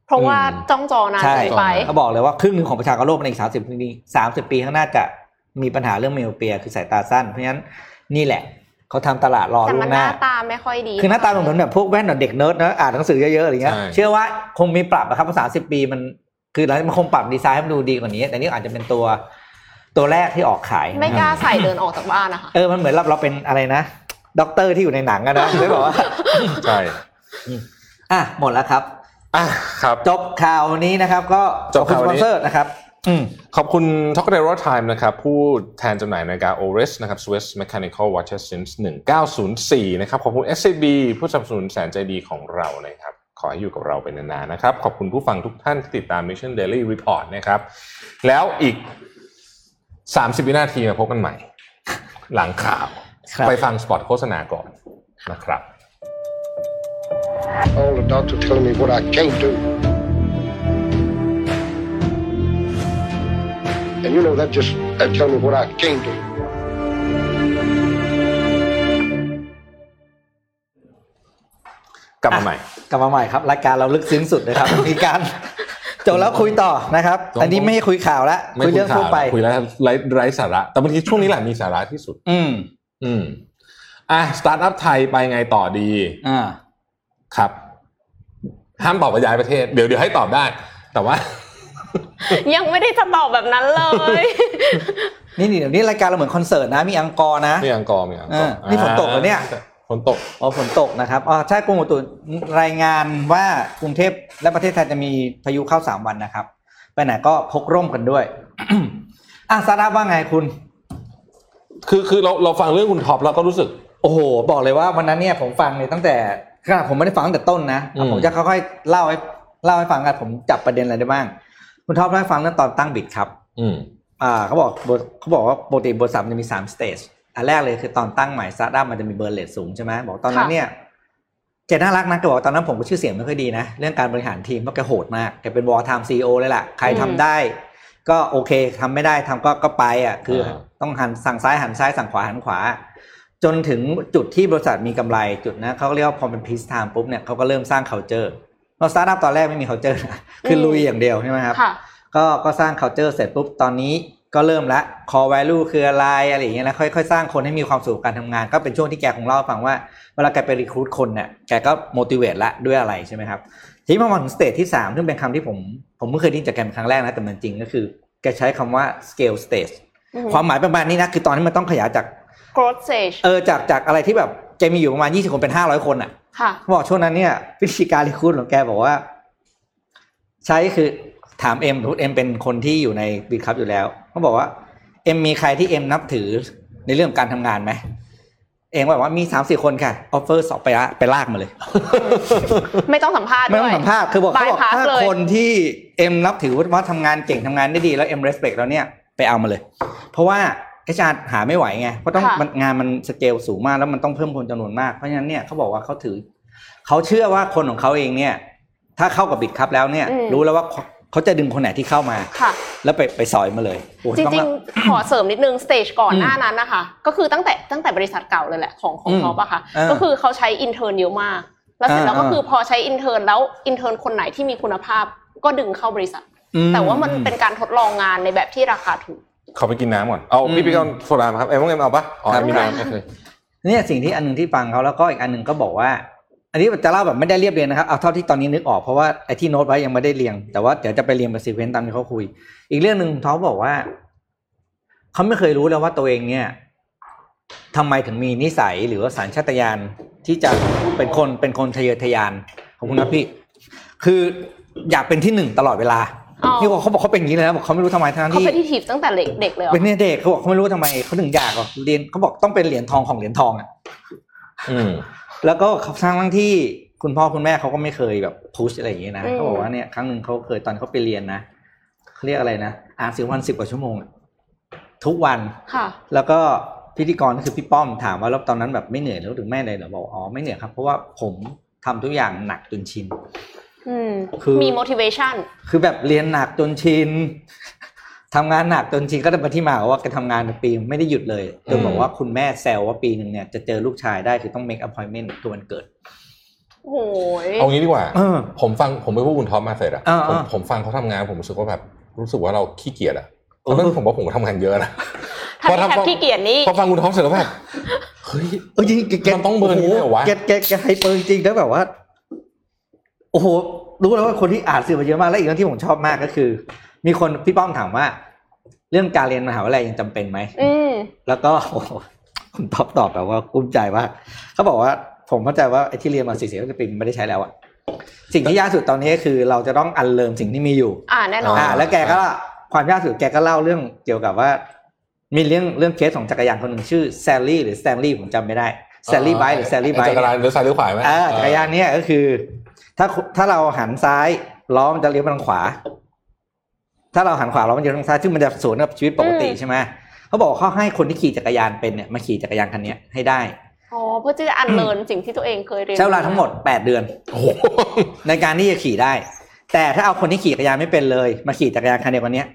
เพราะว่าอืมจ้องจอนานใช่เกินไปเขาบอกเลยว่าครึ่งหนึ่งของประชากรโลกในอีก30ปี30ปีข้างหน้าจะมีปัญหาเรื่องไมโอเปียคือสายตาสั้น เพราะฉะนั้นนี่แหละเขาทำตลาดรอแต่ล่วมันงหหน้าน้าตาไม่ค่อยดี คือหน้าตามันเหมือนแบบพวกแว่นแบบเด็กเนิร์ดนะอ่านหนังสือเยอะๆอะไรเงี้ยใช่เชื่อว่าคงมีปรับนะครับภาษาสิบปีมันคือแล้วมันคงปรับดีไซน์ให้มันดูดีกว่านี้ แต่นี่อาจจะเป็นตัวตัวแรกที่ออกขาย ไม่กล้าใส่เดินออกจากบ้านนะคะเออมันเหมือนเราเราเป็นอะไรนะ ด็อกเตอร์ที่อยู่ในหนังอะนะไม่บอกว่าใช่อะหมดแล้วครับอะครับจบข่าวนี้นะครับ ก็จบข่าวขอบคุณสปอนนี้เซอร์นะครับอืมขอบคุณ t o k a d e r o Time นะครับ ผู้แทนจำหน่ายนาฬิกา Oris นะครับ Swiss Mechanical Watches since 1904 นะครับ ขอบคุณ SCB ผู้สนับสนุนแสนใจดีของเรานะครับ ขอให้อยู่กับเราไปนานๆนะครับ ขอบคุณผู้ฟังทุกท่านที่ติดตาม Mission Daily Report นะครับ แล้วอีก 30 วินาทีมาพบกันใหม่ หลังข่าวครับ ไปฟังสปอตโฆษณาก่อนนะครับ All the doctor telling me what I can't do. And you know that just that telling me what I can't do. กลับมาใหม่กลับมาใหม่ครับรายการเราลึกซึ้งสุดนะครับ มีการจบแล้วคุยต่อนะครับต้องอันนี้ไม่ให้คุยข่าวแล้วไม่คุยเรื่องทั่วไปคุยแล้วไร้ไร้สาระ แต่บางทีช่วงนี้แหละมีสาระที่สุด อืม อืม อะสตาร์ทอัพไทยไปไงต่อดี อ่า ครับ ห้ามตอบว่าย้ายประเทศ เดี๋ยวเดี๋ยวให้ตอบได้ แต่ว่า ยังไม่ได้จะตอบแบบนั้นเลย นี่นี่เดี๋ยวนี้รายการเราเหมือนคอนเสิร์ตนะ มี encore นะมี encore มี encore อ่านี่ฝนตกเหรอเนี่ย ฝนตก อ๋อฝนตกนะครับอ๋อใช่กรมอุตุรายงานว่ากรุงเทพและประเทศไทยจะมีพายุเข้าสามวันนะครับ ไปไหนก็พกร่มกันด้วย อะซาร่าว่าไงคุณ คือคือเราเราฟังเรื่องคุณท็อปแล้วก็รู้สึก โอ้โห บอกเลยว่าวันนั้นเนี่ยผมฟังเนี่ยตั้งแต่ขนาดผมไม่ได้ฟังตั้งแต่ต้นนะ อืม ผมจะค่อยๆเล่าให้เล่าให้ฟังกันผมจับประเด็นอะไรได้บ้าง คุณท็อปเล่าให้ฟังเรื่องตอนตั้ง Bitkub อืม อ่าเขาบอกบทเขาบอกว่าปกติบทสามจะมีสาม stage อันแรกเลยคือตอนตั้งใหม่สตาร์ทอัพมันจะมี burn rate สูงใช่ไหมบอกตอนนั้นค่ะ เนี่ยแกน่ารักนะแกบอกตอนนั้นผมก็ชื่อเสียงไม่ค่อยดีนะ เรื่องการบริหารทีมเพราะแกโหดมากแกเป็น wartime CEO เลยล่ะ ใครทำได้ ก็โอเคทำไม่ได้ทำก็ก็ไปอะคืออาต้องหันสั่งซ้ายหันซ้ายสั่งขวาหันขวา จนถึงจุดที่บริษัทมีกำไรจุดนะเขาก็เรียกว่าพอเป็น peacetime ปุ๊บเนี่ยเขาก็เริ่มสร้าง culture เราสตาร์ทอัพตอนแรกไม่มี culture นะคือลุยอย่างเดียวใช่ไหมครับค่ะก็ก็สร้าง culture เสร็จปุ๊บตอนนี้ก็เริ่มละ core value คืออะไรอะไรอย่างเงี้ยแล้วค่อยๆ สร้างคนให้มีความสุขกับการทำงาน ก็เป็นช่วงที่แกคงเล่าให้ฟังว่าเวลาแกไป recruit คนเนี่ยแกก็ motivate ละด้วยอะไรใช่ไหมครับ ทีนี้พอมาถึง stage ที่สามซึ่งเป็นคำที่ผมผมเพิ่งเคยได้ยินจากแกเป็นครั้งแรกนะแต่มันจริงก็คือแกใช้คำว่า scale stage อืมความหมายประมาณนี้นะคือตอนนี้มันต้องขยายจาก growth stage เออจากจากอะไรที่แบบแกมีอยู่ประมาณ 20 คนเป็น 500 คนอะค่ะเขาบอกช่วงนั้นเนี่ยวิธีการ recruit ของแกบอกว่า ใช้คือถามเอ็มทุกเอ็มเป็นคนที่อยู่ใน Bitkub อยู่แล้วเขาบอกว่าเอ็มมีใครที่เอ็มนับถือในเรื่องการทำงานไหม เอ็มบอกว่ามีสามสี่คนค่ะ offer สอบไปละไปลากมาเลย ไม่ต้องสัมภาษณ์ไม่ต้วองสัมภาษณ์ด้วยคือบอกเขาบอก bypass ถ้าเลยคนที่เอ็มนับถือว่าทำงานเก่งทำงานได้ดีแล้วเอ็ม respect แล้วเนี่ยไปเอามาเลย เพราะว่า HR หาไม่ไหวไงเพราะต้องค่ะมันงานมันสเกลสูงมากแล้วมันต้องเพิ่มคนจำนวนมากเพราะฉะนั้นเนี่ยเขาบอกว่าเขาถือเขาเชื่อว่าคนของเขาเองเนี่ย ถ้าเข้ากับ Bitkub แล้วเนี่ย รู้แล้วว่า เขาเขาจะดึงคนไหนที่เข้ามา ค่ะ แล้วไปไปซอยมาเลยโอ้ยจต้องริงละ ๆ ขอเสริมนิดนึง stage ก่อนอืมหน้านั้นนะคะ ก็คือตั้งแต่ตั้งแต่บริษัทเก่าเลยแหละของของอืมท็อปอะค่ะ อ่าก็คือเขาใช้ intern เยอะมาก แล้วเสร็จแล้วอ่าก็คือพอใช้ intern แล้ว intern คนไหนที่มีคุณภาพก็ดึงเข้าบริษัท อื แต่ว่ามันเป็นการทดลองงานในแบบที่ราคาถูกเขาไปกินน้ำก่อน เอาอืมพี่พี่เอาโซดามาครับ เอ็มว่าเอ็มเอาปะอ๋อครับ มีน้ำโอเค เนี่ยสิ่งที่อันหนึ่งที่ฟังเขาแล้วก็อีกอันหนึ่งก็บอกว่า อันนี้จะเล่าแบบไม่ได้เรียบเรียงนะครับเอาเท่าที่ตอนนี้นึกออกเพราะว่าไอ้ที่โน้ตไว้ยังไม่ได้เรียง แต่ว่าเดี๋ยวจะไปเรียงเป็น sequence ตามที่เขาคุย อีกเรื่องหนึ่งเขาบอกว่าเขาไม่เคยรู้เลยว่าตัวเองเนี่ยทำไมถึงมีนิสัยหรือว่าสัญชาตญาณที่จะเป็นคนเป็นคนทะเยอทะยานของคุณนะพี่ คืออยากเป็นที่หนึ่งตลอดเวลาอ๋อนี่บอกเขาบอกเขาเป็นอย่างนี้เลยนะบอกเขาไม่รู้ทำไมทั้งเขาที่เป็นที่ทีฟตั้งแต่เด็กเด็กเลยเหรอเป็นเนี่ยเด็กเขาบอกเขาไม่รู้ทำไมเขาถึงอยากหรอกเรียนเขาบอกต้องเป็นเหรียญทองของเหรียญทองอะอืม แล้วก็เขาสร้างทั้งที่คุณพ่อคุณแม่เขาก็ไม่เคยแบบพุชอะไรอย่างเงี้ยนะอืมเขาบอกว่าเนี่ยครั้งหนึ่งเขาเคยตอนเขาไปเรียนนะเขาเรียกอะไรนะอ่านสิบวันสิบกว่าชั่วโมงอะทุกวันค่ะแล้วก็พิธีกรก็คือพี่ป้อมถามว่าแล้วตอนนั้นแบบไม่เหนื่อยแล้วถึงแม่เลยเหรอบอกอ๋อไม่เหนื่อยครับ เพราะว่าผมทำทุกอย่างหนักจนชินอืมคือมี motivation คือแบบเรียนหนักจนชิน ทำงานหนักจนชินก็จะเป็นที่มาว่าแกทำงานเป็นปีไม่ได้หยุดเลยจนบอกว่าคุณแม่แซวว่าปีหนึ่งเนี่ยจะเจอลูกชายได้คือต้อง make appointment ตัววันเกิดโอ้โหยเอางี้ดีกว่าเออผมฟังผมไปพูดคุณท็อปมาเสร็จอะอ่าผมอ่าผมฟังเขาทำงานผมรู้สึกว่าแบบรู้สึกว่าเราขี้เกียจอะเออตอนนั้นผมว่าผมก็ทำงานเยอะนะถ้าพี่แฮปขี้เกียจนี่พอฟังคุณท็อปเสร็จแล้วแบบเฮ้ยเออจริงๆแกมันต้องเบอร์นี้เลยเหรอวะแกแกแก hyper จริงๆแล้วแบบว่า โอ้โหรู้แล้วว่าคนที่อ่านสื่อมาเยอะมากแล้วอีกเรื่องที่ผมชอบมากก็คือ มีคนพี่ป้อมถามว่า เรื่องการเรียนมหาวิทยาลัยยังจำเป็นไหมอืมแล้วก็โอ้โหคุณท็อปตอบแบบว่ากลุ้มใจมากเขาบอกว่าผมเข้าใจว่าไอ้ที่เรียนมาสี่สิบปีมันไม่ได้ใช้แล้วอะสิ่งที่ยากสุดตอนนี้คือเราจะต้อง unlearn สิ่งที่มีอยู่ อ่าแน่นอนอ่าแล้วแกก็ความยากสุดแกก็เล่าเรื่องเกี่ยวกับว่า มีเรื่องเรื่องเคสของจักรยานคนหนึ่งชื่อแซลลี่หรือแซลลี่ผมจำไม่ได้แซลลี่ไบหรือแซลลี่ไบจักรยานเลี้ยวซ้ายเลี้ยวขวาไหมอ่าจักรยานเนี่ยก็คือ ถ้าถ้าเราหันซ้ายล้อมันจะเลี้ยวไปทางขวา ถ้าเราหันขวาล้อมันจะเลี้ยวทางซ้ายซึ่งมันจะสวนกับชีวิตปกติอืมใช่ไหมเขาบอกเขาให้คนที่ขี่จักรยานเป็นเนี่ยมาขี่จักรยานคันเนี้ยให้ได้อ๋อเพื่อที่จะอันเลินสิ่งที่ตัวเองเคยเรียนใช้เวลาทั้งหมดแปดเดือนโอ้โหในการที่จะขี่ได้ แต่ถ้าเอาคนที่ขี่จักรยานไม่เป็นเลย มาขี่จักรยานคันเดียวกันเนี้ย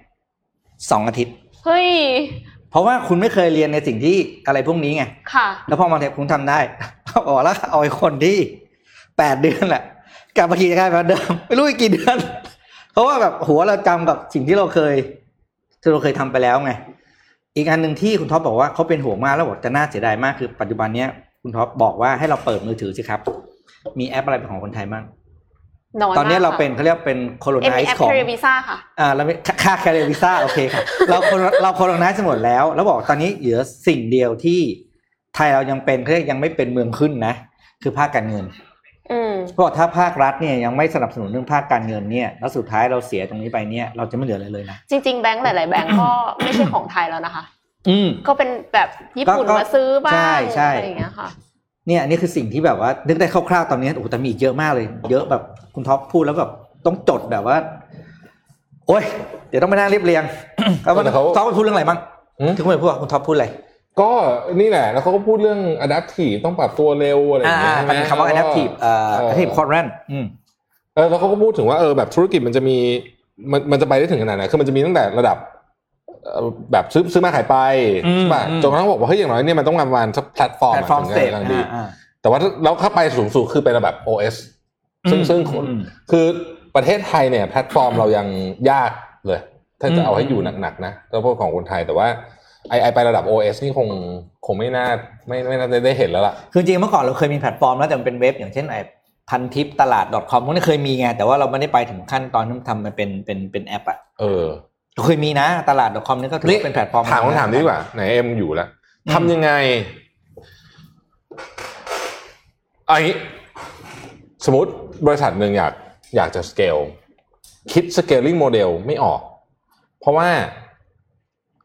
สองอาทิตย์เฮ้ยเพราะว่าคุณไม่เคยเรียนในสิ่งที่อะไรพวกนี้ไงค่ะ แล้วพอมาเทปคุณทำได้เขาบอกแล้วเอาไอ้คนที่แปดเดือนแหละกลับมาขี่จักรยานแบบเดิมไม่รู้อีกกี่เดือนเพ ราะว่าแบบหัวเราจำกับสิ่งที่เราเคยที่เราเคยทำไปแล้วไง อีกอันหนึ่งที่คุณท็อปบอกว่าเขาเป็นห่วงมากแล้วบอกจะน่าเสียดายมากคือปัจจุบันเนี้ยคุณท็อปบอกว่าให้เราเปิดมือถือสิครับ มีแอปอะไรเป็นของคนไทยบ้างน้อยมากตอนนี้เราค่ะเป็นเขาเรียกเป็นโคโลเอ็มไนมีแอปซ์ของเทเรวิซ่าค่ะอ่าเราไม่ค่าค่าแคเรวิซ่าโอเคครับเราคนเราโคโลไนซ์หมดแล้ว แล้วบอกตอนนี้เหลือสิ่งเดียวที่ไทยเรายังเป็นเขาเรียกยังไม่เป็นเมืองขึ้นนะ คือภาคการเงินอืม เพราะถ้าภาครัฐเนี่ยยังไม่สนับสนุนเรื่องภาคการเงินเนี่ยแล้วสุดท้ายเราเสียตรงนี้ไปเนี่ยเราจะไม่เหลืออะไรเลยนะจริงๆแบงก์หลาย ๆ แบงก์ก็ไม่ใช่ของไทยแล้วนะคะอืมก็เป็นแบบญี่ปุ่นก็ก็มาซื้อบ้างใช่ใช่อะไรอย่างเงี้ยค่ะเนี่ยอันนี่คือสิ่งที่แบบว่านึกได้คร่าวๆตอนนี้โอ้โหแต่มีอีกเยอะมากเลย เยอะแบบคุณท็อปพูดแล้วแบบต้องจดแบบว่า โอ้ยเดี๋ยวต้องไปนั่งเรียบเรียงแล้วมันแต่เขาท็อปไปพูดเรื่องอะไรบ้างอืมถึงไปพูดว่าคุณท็อปพูดอะไร ก็นี่แหละ แล้วเขาก็พูดเรื่อง adaptive ต้องปรับตัวเร็วอะไรอย่างเงี้ยอ่าใช่ไหมมันคำว่า adaptive เอ่อเออ adaptive quotient อืมเออแล้วเขาก็พูดถึงว่าเออแบบธุรกิจมันจะมีมันมันจะไปได้ถึงขนาดไหนคือมันจะมีตั้งแต่ระดับเอ่อแบบซื้อซื้อมาขายไปอืมใช่ป่ะอืมจนกระทั่งบอกว่าเฮ้ยอย่างน้อยเนี่ยมันต้องมาประมาณสักแพลตฟอร์มแพลตฟอร์มถึง stage จะกำลังดีอ่าแต่ว่าเราเข้าไปสูงสุดคือเป็นระแบบ OS ซึ่งอืมซึ่งอืมอืมคือประเทศไทยเนี่ยแพลตฟอร์มเรายังยากเลย ถ้าจะเอาให้อยู่หนักๆนะแล้วพวกของคนไทยแต่ว่า ไอไอระดับ OS นี่คงคงไม่น่าไม่ไม่น่าจะได้เห็นแล้วล่ะ คือจริงๆเมื่อก่อนเราเคยมีแพลตฟอร์มแล้วแต่มันเป็นเว็บอย่างเช่นไอ้ PantipMarket .com พวกนี้เคยมีไงแต่ว่าเราไม่ได้ไปถึงขั้นตอนที่ทำมันเป็นเป็นเป็นแอปอะเออเคยมีนะตลาด .com นี่ก็ถือว่าเป็นแพลตฟอร์มถามคำถามนี้ดีกว่าไหนเอ็มอยู่แล้วอืมทำยังไงเอาอย่างนี้สมมติบริษัทหนึ่งอยากอยากจะสเกลคิด scaling model ไม่ออก เพราะว่า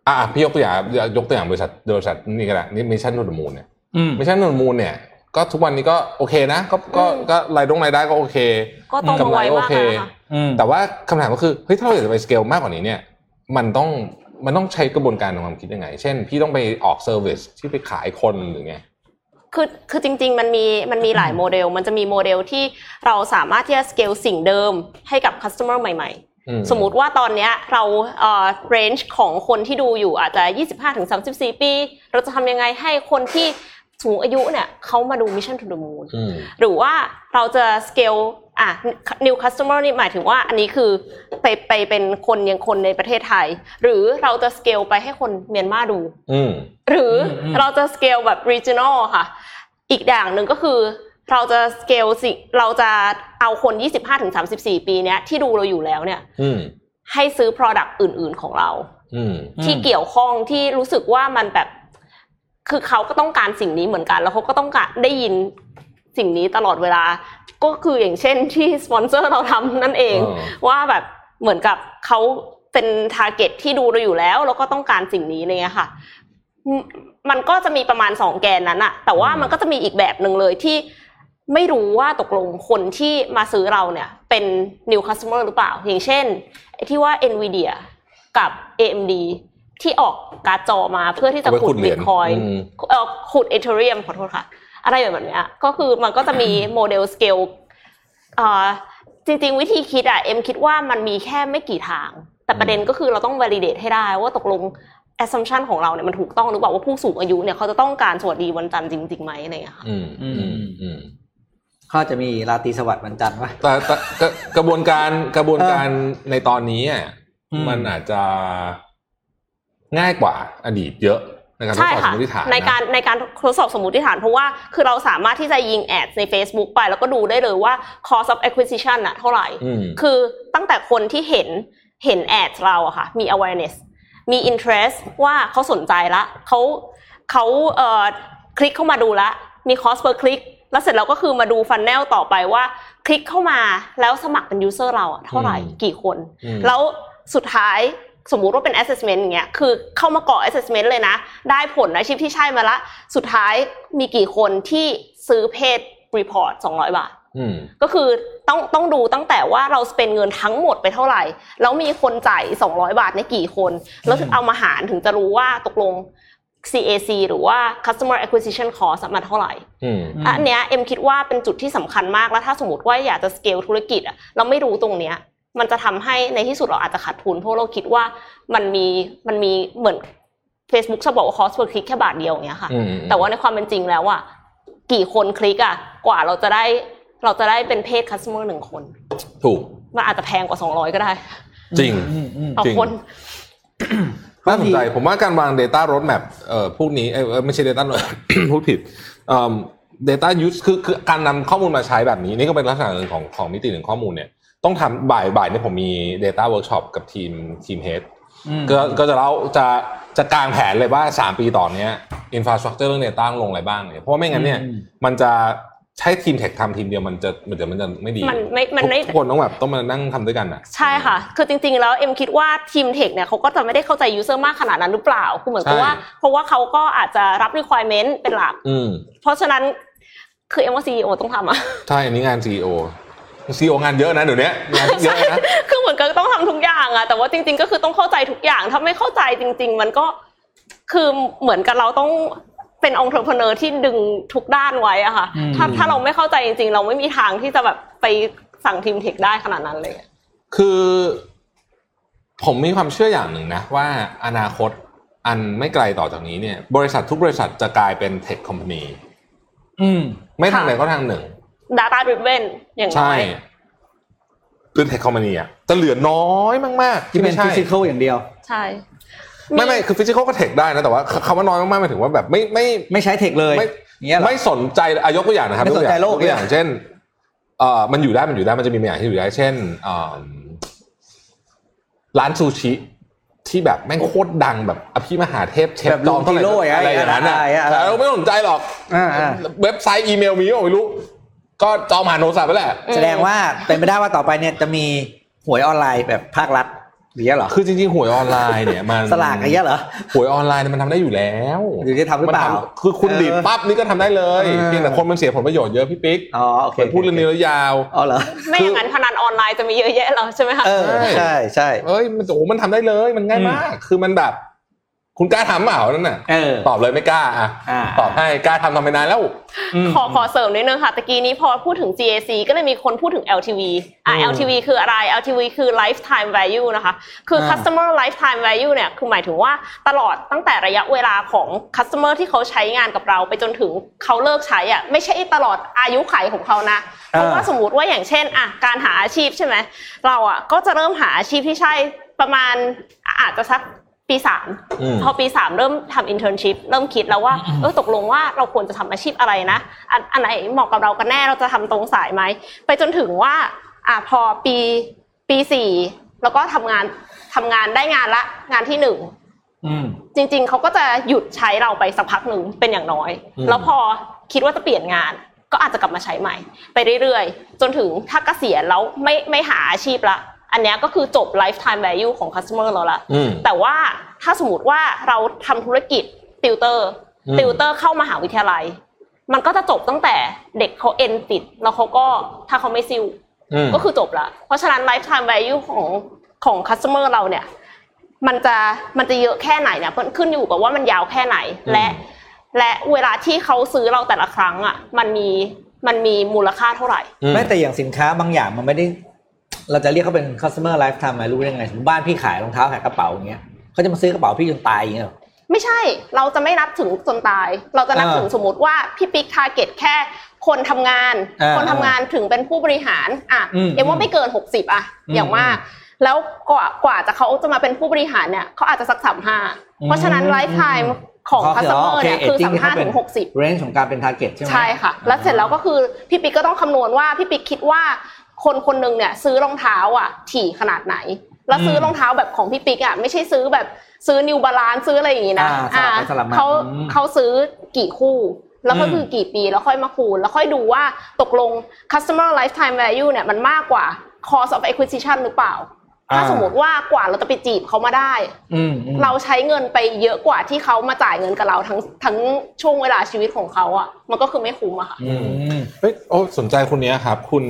อะพี่ยกตัวอย่างยกตัวอย่างบริษัทบริษัทนี่ก็ได้นี่ Mission To The Moon เนี่ยอืม Mission To The Moon เนี่ยก็ทุกวันนี้ก็โอเคนะ ก็ก็อืมก็รายดงรายได้ก็โอเคก็โตมาไวมากแล้วนะคะอืมแต่ว่าคำถามก็คือเฮ้ยถ้าเราอยากจะไปสเกลมากกว่านี้เนี่ย มันต้องมันต้องใช้กระบวนการของความคิดยังไง เช่น พี่ต้องไปออก service ที่ไปขายคนหรือไงคือคือจริง ๆ มันมีมันมีหลายโมเดล มันจะมีโมเดลที่เราสามารถที่จะสเกลสิ่งเดิมให้กับ customer ใหม่อืมๆ สมมุติว่าตอนเนี้ยเราเอ่อ range ของคนที่ดูอยู่อาจจะ 25-34 ปี เราจะทำยังไงให้คนที่สูงอายุเนี่ยเขามาดู Mission to the Moon อืมหรือว่าเราจะ scale อะ new customer นี่หมายถึงว่าอันนี้คือไปไปเป็นคนยังคนในประเทศไทย หรือเราจะ scale ไปให้คนเมียนมาดูอืมหรืออมเราจะ scale แบบ regional ค่ะ อีกอย่างหนึ่งก็คือ เราจะ scale สิเราจะเอาคน 25-34 ปีเนี้ยที่ดูเราอยู่แล้วเนี่ยอืมให้ซื้อ product อื่น ๆของเราอืมที่เกี่ยวข้องที่รู้สึกว่ามันแบบ คือเขาก็ต้องการสิ่งนี้เหมือนกัน แล้วเขาก็ต้องการได้ยินสิ่งนี้ตลอดเวลา ก็คืออย่างเช่นที่สปอนเซอร์เราทำนั่นเองอ๋อว่าแบบเหมือนกับเขาเป็น target ที่ดูเราอยู่แล้ว แล้วก็ต้องการสิ่งนี้อะไรเลยค่ะอืมมันก็จะมีประมาณสองแกนนั้นอะแต่ว่ามันก็จะมีอีกแบบหนึ่งเลยที่ ไม่รู้ว่าตกลงคนที่มาซื้อเราเนี่ยเป็น new customer หรือเปล่า อย่างเช่นไอ้ที่ว่า Nvidia กับ AMD ที่ออกการ์ดจอมาเพื่อที่จะเอาไปขุขุดเหรียญตคอยอืมเอ่อขุด Ethereum ขอโทษค่ะ อะไรแบบเนี้ยก็คือมันก็จะมีโมเดลสเกลอ่าจริง ๆ วิธีคิดอะเอ็มคิดว่ามันมีแค่ไม่กี่ทาง แต่ประเด็นก็คือเราต้อง validate ให้ได้ว่าตกลง assumption ของเราเนี่ยมันถูกต้องหรือเปล่าว่าผู้สูงอายุเนี่ยเขาจะต้องการสวัสดีวันจันทร์จริงๆไหมอะไรอย่างเงี้ยค่ะอืมอืมอืม เขาจะมีราตรีสวัสดิ์วันจันทร์ปะแต่แต่กระกระบวนการกระบวนการในตอนนี้อะอืม มันอาจจะง่ายกว่าอดีตเยอะในการทดใช่สอบสค่ะมมติฐานในนะ การในการทดสอบสมมติฐาน เพราะว่าคือเราสามารถที่จะยิงแอดใน Facebook ไป แล้วก็ดูได้เลยว่า cost of acquisition อะเท่าไหร่ อืม คือตั้งแต่คนที่เห็นเห็นแอดเราอะค่ะมี awareness มี interest ว่าเขาสนใจละเขาเขาเอ่อคลิกเข้ามาดูละมี cost per click แล้วเสร็จแล้วก็คือมาดูฟันแนลต่อไปว่า คลิกเข้ามาแล้วสมัครเป็น user เราอะเท่าไหร่อืมกี่คนอืมแล้วสุดท้ายสมมุติว่าเป็น assessment อย่างเงี้ย คือเข้ามากรอก assessment เลยนะ ได้ผลอาชีพที่ใช่มาละ สุดท้ายมีกี่คนที่ซื้อเพจ report 200 บาทอืมก็คือต้องต้องดูตั้งแต่ว่าเราสเปนเงินทั้งหมดไปเท่าไหร่ แล้วมีคนจ่าย 200 บาทในยกี่คน แล้วถึงเอามาหารถึงจะรู้ว่าตกลง CAC หรือว่า customer acquisition cost มันเท่าไหร่อืมอืมอันเนี้ยเอ็มคิดว่าเป็นจุดที่สำคัญมากแล้วถ้าสมมติว่าอยากจะสเกลธุรกิจอะเราไม่รู้ตรงเนี้ยมันจะทำให้ในที่สุดเราอาจจะขาดทุนเพราะเราคิดว่ามันมีมันมีเหมือน Facebook จะบอกว่า cost per click แค่บาทเดียวอย่างเงี้ยค่ะอืมแต่ว่าในความเป็นจริงแล้วอะกี่คนคลิกอะกว่าเราจะได้เราจะได้เป็นเพจ customer หนึ่งคน ถูกมันอาจจะแพงกว่า200ก็ได้ จริงอืมอืมต่อจริงคน น่าสนใจผมว่าการวาง Data Roadmap เอ่อพวกนี้เอ้ยเอ่อไม่ใช่ Data Roadmap พูดผิดเอ่อ Data Use คือคือการนำข้อมูลมาใช้แบบนี้ นี่ก็เป็นลักษณะหนึ่งของของมิติหนึ่งข้อมูลเนี่ยต้องทำบ่ายบ่ายเนี่ยผมมี Data Workshop กับทีมทีม Head อืมก็ก็จะเล่าจะจะกางแผนเลยว่า 3 ปีต่อเนี้ย Infrastructure เรื่อง Data ลงอะไรบ้างเนี่ยเพราะว่าไม่งั้นเนี่ยอืมมันจะ ใช้ทีม tech ทำทีมเดียวมันจะมันจะมันจะไม่ดีมันไม่มันไม่ทุกคนต้องแบบต้องมานั่งทำด้วยกันอะใช่ค่ะ คือจริง ๆ แล้วเอ็มคิดว่าทีม tech เนี่ยเขาก็จะไม่ได้เข้าใจ user มากขนาดนั้นหรือเปล่าคือเหมือนกับใช่ว่า เพราะว่าเขาก็อาจจะรับ requirement เป็นหลักอืมเพราะฉะนั้นคือเอ็มว่า CEO ต้องทำอะใช่อันนี้งาน CEO CEO งานเยอะนะเดี๋ยวนี้งานเยอะนะคือเหมือนกับต้องทำทุกอย่างอะแต่ว่าจริง ๆ ก็คือต้องเข้าใจทุกอย่างถ้าไม่เข้าใจจริง ๆ มันก็คือเหมือนกับเราต้อง เป็นองค์ประกอบที่ดึงทุกด้านไว้อะค่ะอืมถ้าถ้าเราไม่เข้าใจจริงๆ เราไม่มีทางที่จะแบบไปสั่งทีมเทคได้ขนาดนั้นเลย คือ ผมมีความเชื่ออย่างหนึ่งนะ ว่าอนาคตอันไม่ไกลต่อจากนี้เนี่ย บริษัททุกบริษัทจะกลายเป็นเทคคอมพานีอืมไม่ทางไหนก็ทางหนึ่ง data driven อย่างน้ใช่อยเป็น tech company อะจะเหลือน้อยมาก ๆ ที่ที่เป็ไม่ใช่ physical อย่างเดียว ใช่ ไม่ไม่คือ physical ก็ tech ได้นะแต่ว่าคำว่าน้อยมากๆหมายถึงว่าแบบไม่ไม่ไม่ใช้ tech เลยไม่อย่างเงี้ยเหรอไม่สนใจอายกตัวอย่างนะครับไม่สนใจโลกยตัวอย่างเลยเช่นเอ่อมันอยู่ได้มันอยู่ได้มันจะมีบางอย่างที่อยู่ได้เช่นเอ่อร้านซูชิที่แบบแม่งโคตรดังแบบอภิมหาเทพเชฟแบบจอมเท่าไหร่ลูกจิโร่อะไรอย่างนั้นอะไรอะอะไรแต่เราไม่สนใจหรอกอ่าอ่าเว็บไซต์อีเมลมีก็ไม่รู้ ก็จอมหาโทรศัพท์ไปแหละ แสดงว่าเป็นไปได้ว่าต่อไปเนี่ยจะมีหวยออนไลน์แบบภาครัฐ หรือเหรอคือจริงๆหวยออนไลน์เนี่ยมันสลากอะไรเงี้ยเหรอหวยออนไลน์เนี่ยมันทำได้อยู่แล้วหรือจะทำหรือเปล่ามันทำคือคุณดีดปั๊บนี่ก็ทำได้เลยเออเพียงแต่คนมันเสียผลประโยชน์เยอะพี่ปิ๊กอ๋อโอเคมันพูดเรื่องนี้แล้วยาวอ๋อเหรอไม่อย่างนั้นพนันออนไลน์จะมีเยอะแยะแล้วใช่ไหมคะเออใช่ใช่เอ้ยมันโอ้โหมันทำได้เลยมันง่ายมาก คือมันแบบ คุณกล้าทำเปล่านั่นน่ะเออตอบเลยไม่กล้าอะอ่าตอบให้กล้าทำทำไปนานแล้วมขอขอเสริมนิดนึงค่ะตะกี้นี้พอพูดถึง GAC ก็เลยมีคนพูดถึง LTV อะอืม LTV คืออะไร LTV คือ lifetime value นะคะ คืออา customer lifetime value เนี่ยคือหมายถึงว่าตลอดตั้งแต่ระยะเวลาของ customer ที่เขาใช้งานกับเราไปจนถึงเขาเลิกใช้อะไม่ใช่ตลอดอายุขัยของเขานะเพราะว่าสมมติว่าอย่างเช่นอะการหาอาชีพใช่ไหมเราอะก็จะเริ่มหาอาชีพที่ใช่ประมาณอาจจะสัก ปีสามอืมพอปีสามเริ่มทำ internship เริ่มคิดแล้วว่าเออตกลงว่าเราควรจะทำอาชีพอะไรนะอันอันไหนเหมาะกับเรากันแน่เราจะทำตรงสายไหมไปจนถึงว่าอะพอปีปีสี่แล้วก็ทำงานทำงานได้งานละงานที่หนึ่งอืมจริง ๆเขาก็จะหยุดใช้เราไปสักพักหนึ่งเป็นอย่างน้อยอืมแล้วพอคิดว่าจะเปลี่ยนงาน ก็อาจจะกลับมาใช้ใหม่ ไปเรื่อยๆ จนถึงถ้าเกษียณแล้วไม่ไม่หาอาชีพละ อันเนี้ยก็คือจบ lifetime value ของ customer เราละอืมแต่ว่าถ้าสมมติว่าเราทำธุรกิจติวเตอร์อืมติวเตอร์เข้ามหาวิทยาลัย มันก็จะจบตั้งแต่เด็กเขาเอ็นติด แล้วเขาก็ถ้าเขาไม่ซิ่วอืมก็คือจบละเพราะฉะนั้น lifetime value ของของ customer เราเนี่ย มันจะมันจะเยอะแค่ไหนเนี่ยมันขึ้นอยู่กับว่ามันยาวแค่ไหนและ และเวลาที่เขาซื้อเราแต่ละครั้งอะ มันมีมันมีมูลค่าเท่าไหร่อืมไม่แต่อย่างสินค้าบางอย่างมันไม่ได้ เราจะเรียกเขาเป็น customer lifetime ไหมรู้ได้ไงสมมติบ้านพี่ขายรองเท้าขายกระเป๋าอย่างเงี้ยเขาจะมาซื้อกระเป๋าพี่จนตายอย่างเงี้ยเหรอไม่ใช่ เราจะไม่นับถึงจนตาย เราจะนับอ่าถึงสมมติว่าพี่ปิ๊ก target แค่คนทำงานอ่าคนทำงานถึงเป็นผู้บริหาร อะอืมเอ็มว่าไม่เกิน60อะอืมอย่างมาก แล้วกว่ากว่าจะเขาจะมาเป็นผู้บริหารเนี่ยเขาอาจจะสักสามห้า เพราะฉะนั้นอืม lifetimeของอ๋อ customer เนี่ยโอเคคือ aging สามห้าที่เขาเป็ถึนงหกสิบ range ของการเป็น target ใช่ไหมใช่ค่ะ แล้วเสร็จแล้วก็คือพี่ปิ๊กก็ต้องคำนวณว่าพี่ปิ๊กคิดว่า คนคนหนึ่งเนี่ยซื้อรองเท้าอะถี่ขนาดไหน แล้วซื้อรองเท้าแบบของพี่ปิ๊กอะไม่ใช่ซื้อแบบซื้อ New Balance ซื้ออะไรอย่างงี้นะอ่าสลับไปสลับมาเขาอืมเขาซื้อกี่คู่แล้วก็อืมคือกี่ปีแล้วค่อยมาคูณ แล้วค่อยดูว่าตกลง customer lifetime value เนี่ยมันมากกว่า cost of acquisition หรือเปล่า ถ้าสมมติว่ากว่าเราจะไปจีบเขามาได้อืมอืมเราใช้เงินไปเยอะกว่าที่เขามาจ่ายเงินกับเราทั้งทั้งช่วงเวลาชีวิตของเขาอะ มันก็คือไม่คุ้มอะค่ะอืมเฮ้ยโอ้สนใจคนนี้ครับ คุณ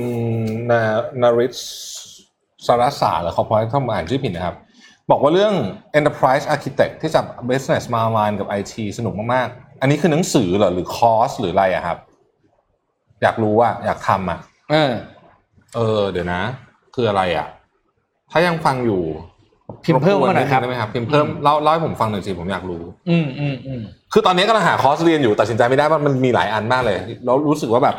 นานาริสสารสารหรือขอพอยถ้าผมอ่านชื่อผิดนะครับ บอกว่าเรื่อง enterprise architect ที่จับ business มา align กับ IT สนุกมากๆ อันนี้คือหนังสือเหรอหรือคอร์สหรืออะไรอะครับ อยากรู้ว่าอยากทำอะเออ เออ เดี๋ยวนะ คืออะไรอะ ถ้ายังฟังอยู่พิมพ์เพิ่มมาหน่อยครับได้ไหมครับพิมพ์เพิ่มเล่าเล่าให้ผมฟังหน่อยสิผมอยากรู้ อืมอืมอืมคือตอนนี้กำลังหาคอร์สเรียนอยู่ตัดสินใจไม่ได้ว่ามันมีหลายอันมากเลยแล้วรู้สึกว่าแบบ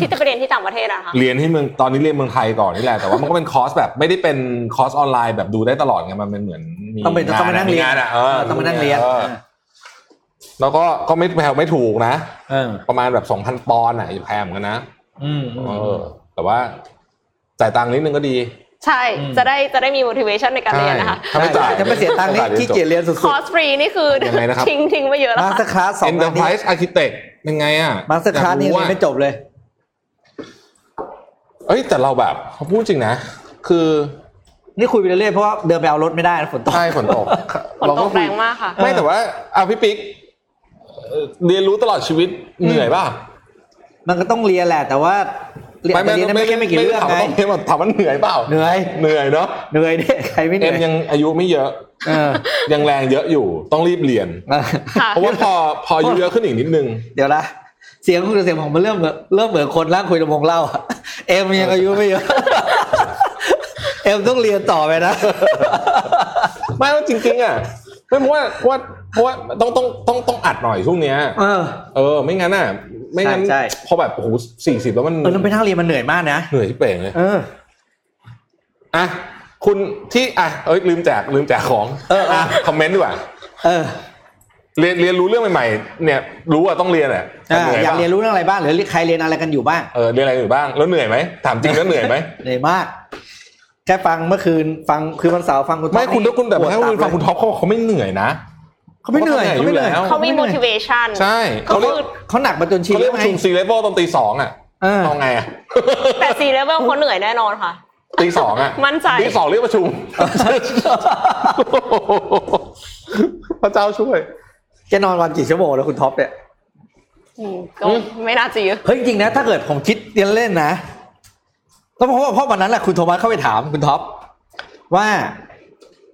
ที่จะไปเรียนที่ต่างประเทศอะค่ะเรียนที่เมืองตอนนี้เรียนเมืองไทยก่อนนี่แหละแต่ว่ามันก็เป็นคอร์สแบบไม่ได้เป็นคอร์สออนไลน์แบบดูได้ตลอดไงมันเป็นเหมือนมีต้องไปต้องไปนั่งเรียนมีงานอะเออต้องไปนั่งเรียนออแล้วก็ก็ไม่แพงไม่ถูกนะเออประมาณแบบสองพันปอนด์อะอย่าแพงเหมือนกันนะอืมอืมเออ แต่ว่าจ่ายตังค์นิดนึงก็ดี ใช่อืมจะได้จะได้มี motivation ในการเรียนนะคะถ้าไม่จ่ายจะไม่เสียตังค์นี่ขี้เกียจเรียนสุดคอร์สฟรีนี่คือยังไงนะครับทิ้งทิ้งไปเยอะๆแล้วมาสเตอค่ะร์คลาสสองอันนี้ Enterprise Architect เป็นไงอะ MasterClass นี่อยยังกเรียนว่าไม่จบเลย เอ้ยแต่เราแบบพูดจริงนะ คือนี่คุยไปเรื่อยๆเพราะว่าเดินไปเอารถไม่ได้นะฝนตกใช่ฝนตกฝนตกแรงมากค่ะ ไม่แต่ว่าเอาพี่ปิ๊กเอ่อเรียนรู้ตลอดชีวิตเหนื่อยป่ะมันก็ต้องเรียนแหละ แต่ว่า เรียนแต่เรียนได้ไม่แค่ไม่กี่เรื่องถามไงว่าถามว่าถามว่าเหนื่อยเปล่าเหนื่อยเหนื่อยเนาะเหนื่อยเนี่ยใครไม่เหเอ็นื่มอยยังอายุไม่เยอะเออยังแรงเยอะอยู่ต้องรีบเรียนเออค่ะเพราะว่าพอพออายุเยอะขึ้นอีกนิดนึงเดี๋ยวนะเสียงคุณกับเสียงผมมันเริ่มเหมือนเริ่มเหมือนคนนั่งคุยลำวงเล่าอะเอ็มยังอายุไม่เยอะเอ็มต้องเรียนต่อไปนะไม่ว่าจริงๆอะ ไม่เพราะว่าเพราะว่าเพราะว่าต้องต้องต้องต้องอัดหน่อยช่วงเนี้ยเออ เออ ไม่งั้นอะ ไม่งั้นใช่ใช่ พอแบบโอ้โหสี่สิบแล้วมันเออแล้วไปนั่งเรียนมันเหนื่อยมากนะเหนื่อยที่เป่งเลย เออ อะคุณที่อะเอ้ยลืมแจกลืมแจกของเออเอออะคอมเมนต์ดีกว่าเออเรียนเรียนรู้เรื่องใหม่ๆเนี่ย รู้ว่าต้องเรียนอะแต่อ่าเหนื่อยอยากปะเรียนรู้เรื่องอะไรบ้างหรือใครเรียนอะไรกันอยู่บ้างเออเรียนอะไรอยู่บ้างแล้วเหนื่อยไหมถามจริงแล้วเหนื่อยไหม เหนื่อยมาก แค่ฟังเมื่อคืนฟังคือวันเสาร์ฟังคุณท็อปไม่คุณถ้าคุณแบบปวดให้คุณฟังคุณท็อปเขาบอกเขาไม่เหนื่อยนะเขาไม่เหนื่อยเขาเขาไม่ไม่เหเหนื่นื่ออยยเขามี motivation ใช่ก็เขาเรียกคือเขาหนักมาจนชินเขาเรียกแล้วประชุม C level ตอนตีสองอะเออเอาไงอะแต่ C level เขาเหนื่อยแน่นอนค่ะตีสองอะมั่นใจตีสองเรียกประชุมพระเจ้าช่วยแกนอนวันกี่ชั่วโมงแล้วคุณท็อปเนี่ยอืมก็ไม่น่าจะเยอะเฮ้ยจริงๆนะ ถ้าเกิดผมคิดเรียนเล่นนะ ก็เพราะว่าเพราะวันนั้นแหละคุณโทมัสเข้าไปถามคุณท็อปว่า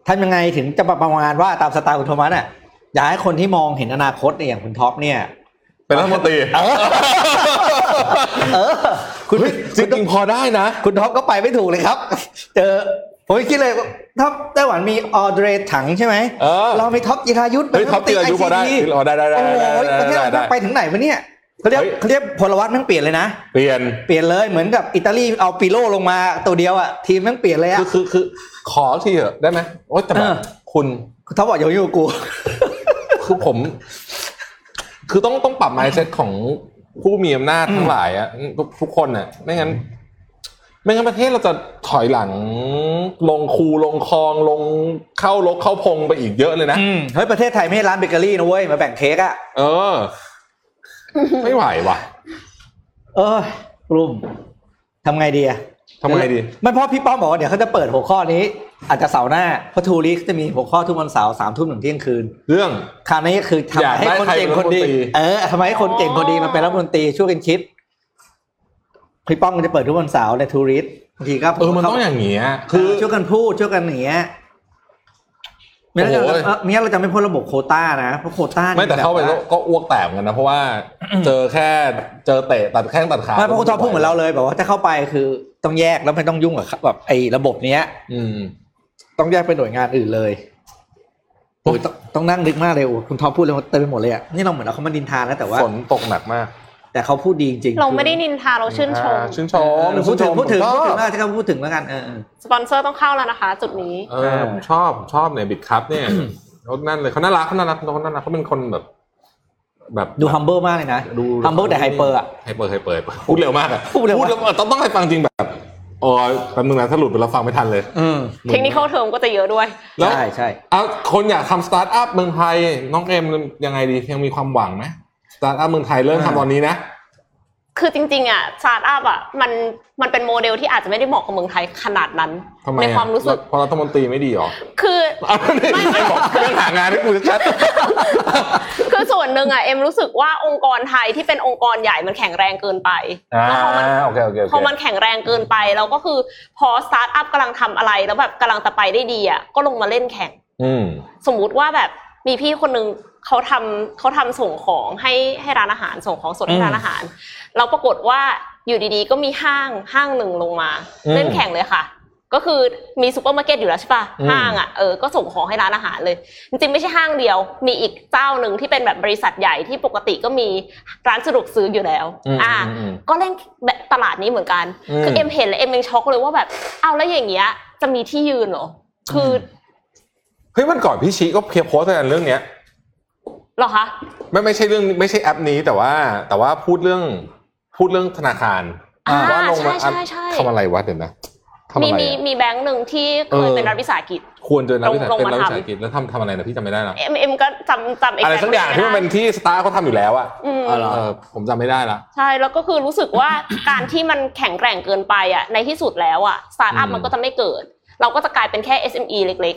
ทำยังไงถึงจะประมาณว่าตามสไตล์คุณโทมัสอะอยากให้คนที่มองเห็นอนาคตเนี่ยอย่างคุณท็อปเนี่ย เป็นรัฐมนตรีเออเออคุณเฮ้ยจริงๆพอได้นะ คุณท็อปก็ไปไม่ถูกเลยครับ เจอผมคิดเลยว่าท็อปไต้หวันมี Audrey Tang ใช่ไหมเออเรามีท็อปจิรายุทธ์เฮ้ยท็อปจิรายุทธ์พอได้ ICT พอได้ได้ได้โอ้ได้โหได้ประเทศได้เราได้ไปถึงไหนวะเนี่ย เขาเรียกเฮ้ยเขาเรียกพลวัตแม่งเปลี่ยนเลยนะ เปลี่ยนเปลี่ยนเลยเหมือนกับอิตาลีเอาปิโลลงมาตัวเดียวอะทีมแม่งเปลี่ยนเลยอะคือคือคือขอทีเถอะได้ไหมโอ๊ยแต่แบเอบอคุณคุณท็อปบอกอย่ายุ่งกับกูคือผม คือต้องต้องปรับ mindset ของผู้มีอำนาจทั้งหลายอะทุกทุกคนอะไม่งั้นไม่งั้นประเทศเราจะถอยหลังลงคูลงคลองลงเข้าลกเข้าพงไปอีกเยอะเลยนะอืมเฮ้ยประเทศไทยไม่ใช่ร้านเบเกอรี่นะเว้ยมาแบ่งเค้กอะเออ ไม่ไหวว่ะ เออรุมทำไงดีอะทำไงดี ไม่เพราะพี่ป้อมบอกว่าเดี๋ยวเขาจะเปิดหัวข้อนี้ อาจจะเสาร์หน้าเพราะทูริสจะมีหัวข้อทุกวันเสาร์สามทุ่มถึงเที่ยงคืน เรื่องคราวนี้คือทำอยากให้ได้คนใครเก่งเป็นคนดีรัฐมนตรีเออทำไมให้คนเก่งคนดีมาเป็นรัฐมนตรีช่วยกันคิดพี่ป้อมมันจะเปิดทุกวันเสาร์ในทูริสบางทีก็เออมันต้องอย่างเงี้ยคืคืออช่วยกันพูดช่วยกันอย่างเงี้ย ไม่งั้นเราโอ้โหเออไม่งั้นเราจะไม่พ้นระบบโควต้านะเพราะโควต้านี่ไม่แต่เข้าไปบบก็ว่าก็อ้วกแตกเหมือนกันนะเพราะว่าเจอแค่เจอเตะตัดแข้งตัดขาไม่เพราะคุณท็อปพูดเหมือนเราเลยแบบว่าถ้าเข้าไปคือต้องแยกแล้วไม่ต้องยุ่งกับแบบไอ้ระบบเนี้ย อืม ต้องแยกเป็นหน่วยงานอื่นเลยโอ้ยต้องต้องนั่งนึกมากเลยโอ้คุณท็อปพูดเลยเต็มไปหมดเลยอะนี่เราเหมือนเราเขามาดินทานะแต่ว่าฝนตกหนักมาก แต่เขาพูดดีจริงๆเราไม่ได้นินทาเราชื่นชมอ่าชื่นชเอมอพูดถึงพูดถึงชพูดอถึบงแล้วที่เขาพูดถึงแล้วกันเออเออสปอนเซอร์ต้องเข้าแล้วนะคะ จุดนี้เออผมชอบผมชอบเนี่ย Bitkub เนี่ยเขานั่นเลยเขาน่ารักเขาน่ารักเขาน่ารักเขาเป็นคนแบบ แบบดู humble มากเลยนะดู humble แต่ hyper อะ hyper hyper พูดเร็วมากอะพูดเร็วมากแล้วต้องต้องให้ฟังจริงแบบโอ้ยแป๊บนึงนะถ้าหลุดไปแล้วฟังไม่ทันเลยอืม technical term ก็จะเยอะด้วยแล้วใช่ใช่เอาคนอยากทำสตาร์ทอัพเมืองไทยน้องเอ็มยังไงดียังมีความหวังไหมส ตาร์ทอัพเมืองไทยเริ่มทำตอนนี้นะคือจริงๆอะสตาร์ทอัพอะมันมันเป็นโมเดลที่อาจจะไม่ได้เหมาะกับเมืองไทยขนาดนั้นทำไมในอะความรู้สึกเพราะรัฐมนตรีไม่ดีหรอคือเอาไม่ไม่บอกเรื่องหางานให้กูชัดคือส่วนหนึ่งอะเอ็มรู้สึกว่าองค์กรไทยที่เป็นองค์กรใหญ่มันแข็งแรงเกินไปอ่าแล้วพอมันโอเคโอเคโอเคพอมันแข็งแรงเกินไปแล้วก็คือพอสตาร์ทอัพกำลังทำอะไรแล้วแบบกำลังจะไปได้ดีอะก็ลงมาเล่นแข่งอืมสมมุติว่าแบบ มีพี่คนนึงเขาทำเขาทำส่งของให้ให้ร้านอาหารส่งของสดให้ร้านอาหารเราปรากฏว่าอยู่ดีๆ ก็มีห้างห้างหนึ่งลงมาอืมเล่นแข่งเลยค่ะ ก็คือมีซูเปอร์มาร์เก็ตอยู่แล้วใช่ปะอืมห้างอะเออก็ส่งของให้ร้านอาหารเลย จริงๆไม่ใช่ห้างเดียว มีอีกเจ้าหนึ่งที่เป็นแบบบริษัทใหญ่ที่ปกติก็มีร้านสะดวกซื้ออยู่แล้วอืมอ่าอืมอืมก็เล่นแบบตลาดนี้เหมือนกันอืมคือเอ็มเห็นแล้วเอ็มยังช็อกเลยว่าแบบเอาแล้วอย่างเงี้ยจะมีที่ยืนเหรอคืออ เฮ้ยวันก่อนพี่ชีก็เพียโพสต์กันเรื่องเนี้ยเหรอคะไม่ไม่ใช่เรื่องไม่ใช่แอปนี้แต่ว่า แต่ว่าพูดเรื่อง พูดเรื่องธนาคารอ่าว่าลงมาใช่ใช่ใช่ทำอะไรวะเดี๋ยวนะทำมีอะไรมีอะมีแบงค์หนึ่งที่เคยเออเป็นรัฐวิสาหกิจ ควรเจอนักวิชาลงเป็นมานักวิทำชาการแล้วทำทำอะไรนะพี่จำไม่ได้ละเอ็มเอ็มก็จำจำอะไรสักอย่างที่มันเป็นที่สตาร์เขาทำอยู่แล้วอะอืมอ๋อเหรอเออผมจำไม่ได้ละใช่แล้วก็คือรู้สึกว่าการที่มันแข็งแกร่งเกินไปอะในที่สุดแล้วอะสตาร์ทอัพอืมมันก็จะไม่เกิด เราก็จะกลายเป็นแค่ SME เล็ก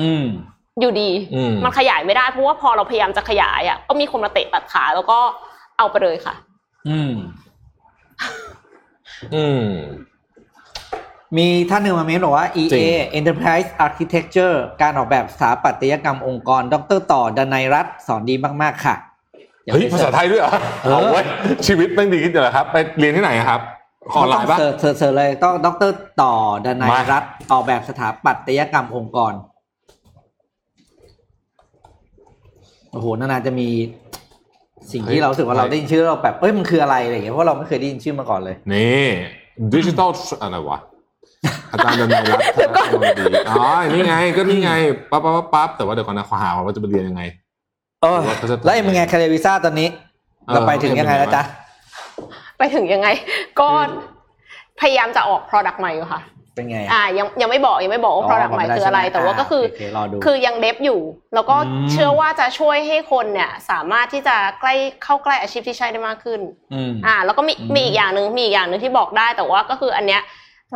อืมๆอยู่ดีอืมมันขยายไม่ได้เพราะว่าพอเราพยายามจะขยายอะก็มีคนมาเตะตัดขาแล้วก็เอาไปเลยค่ะ อืม อืม มีท่านหนึ่งมาเมนบอกว่าจริ EA ง Enterprise Architecture การออกแบบสถาปัตยกรรมองค์กร ดรต่อดนัยรัตน์สอนดีมาก ๆ ค่ะเฮ้ยภาษาไทยด้วยเหรอเออเอาไว้ยชีวิตแม่งดีขึ้นเลยครับ ไปเรียนที่ไหนอะครับออนไลน์ปะ search search search เลยต้องดรต่อดนัยมารัตน์ออกแบบสถาปัตยกรรมองค์กร โอ้โหนานๆจะมีสิ่งที่เรารู้สึกว่าเราได้ยินชื่อเราแบบเอ้ยมันคืออะไรอะไรอย่างเงี้ยเพราะเราไม่เคยได้ยินชื่อมาก่อนเลยนี่ดิจิตอลอะไรวะอาจารย์ดนัยรัตน์ธนชมดีอ๋อนี่ไง ก็นี่ไงปั๊บปั๊บปั๊บปั๊บแต่ว่าเดี๋ยวก่อนนะขอหาว่าจะไปเรียนยังไงเออเขาจะแล้วเอ็มเป็นไงคาเรวิซ่าตอนนี้เออเราไปถึงยังไงแล้วจ๊ะไปถึงยังไง ก็พยายามจะออก product ใหม่อยู่ค่ะ เป็นไงอ่ายังยังไม่บอกยังไม่บอกว่า product ใหม่คืออะไร แต่ว่าก็คือโเครอดูคือยังเดฟอยู่ แล้วก็อืมเชื่อว่าจะช่วยให้คนเนี่ยสามารถที่จะใกล้เข้าใกล้อาชีพที่ใช่ได้มากขึ้นอืมอ่า แล้วก็มีอืมมีอีกอย่างหนึ่งมีอีกอย่างหนึ่งที่บอกได้ แต่ว่าก็คืออันเนี้ย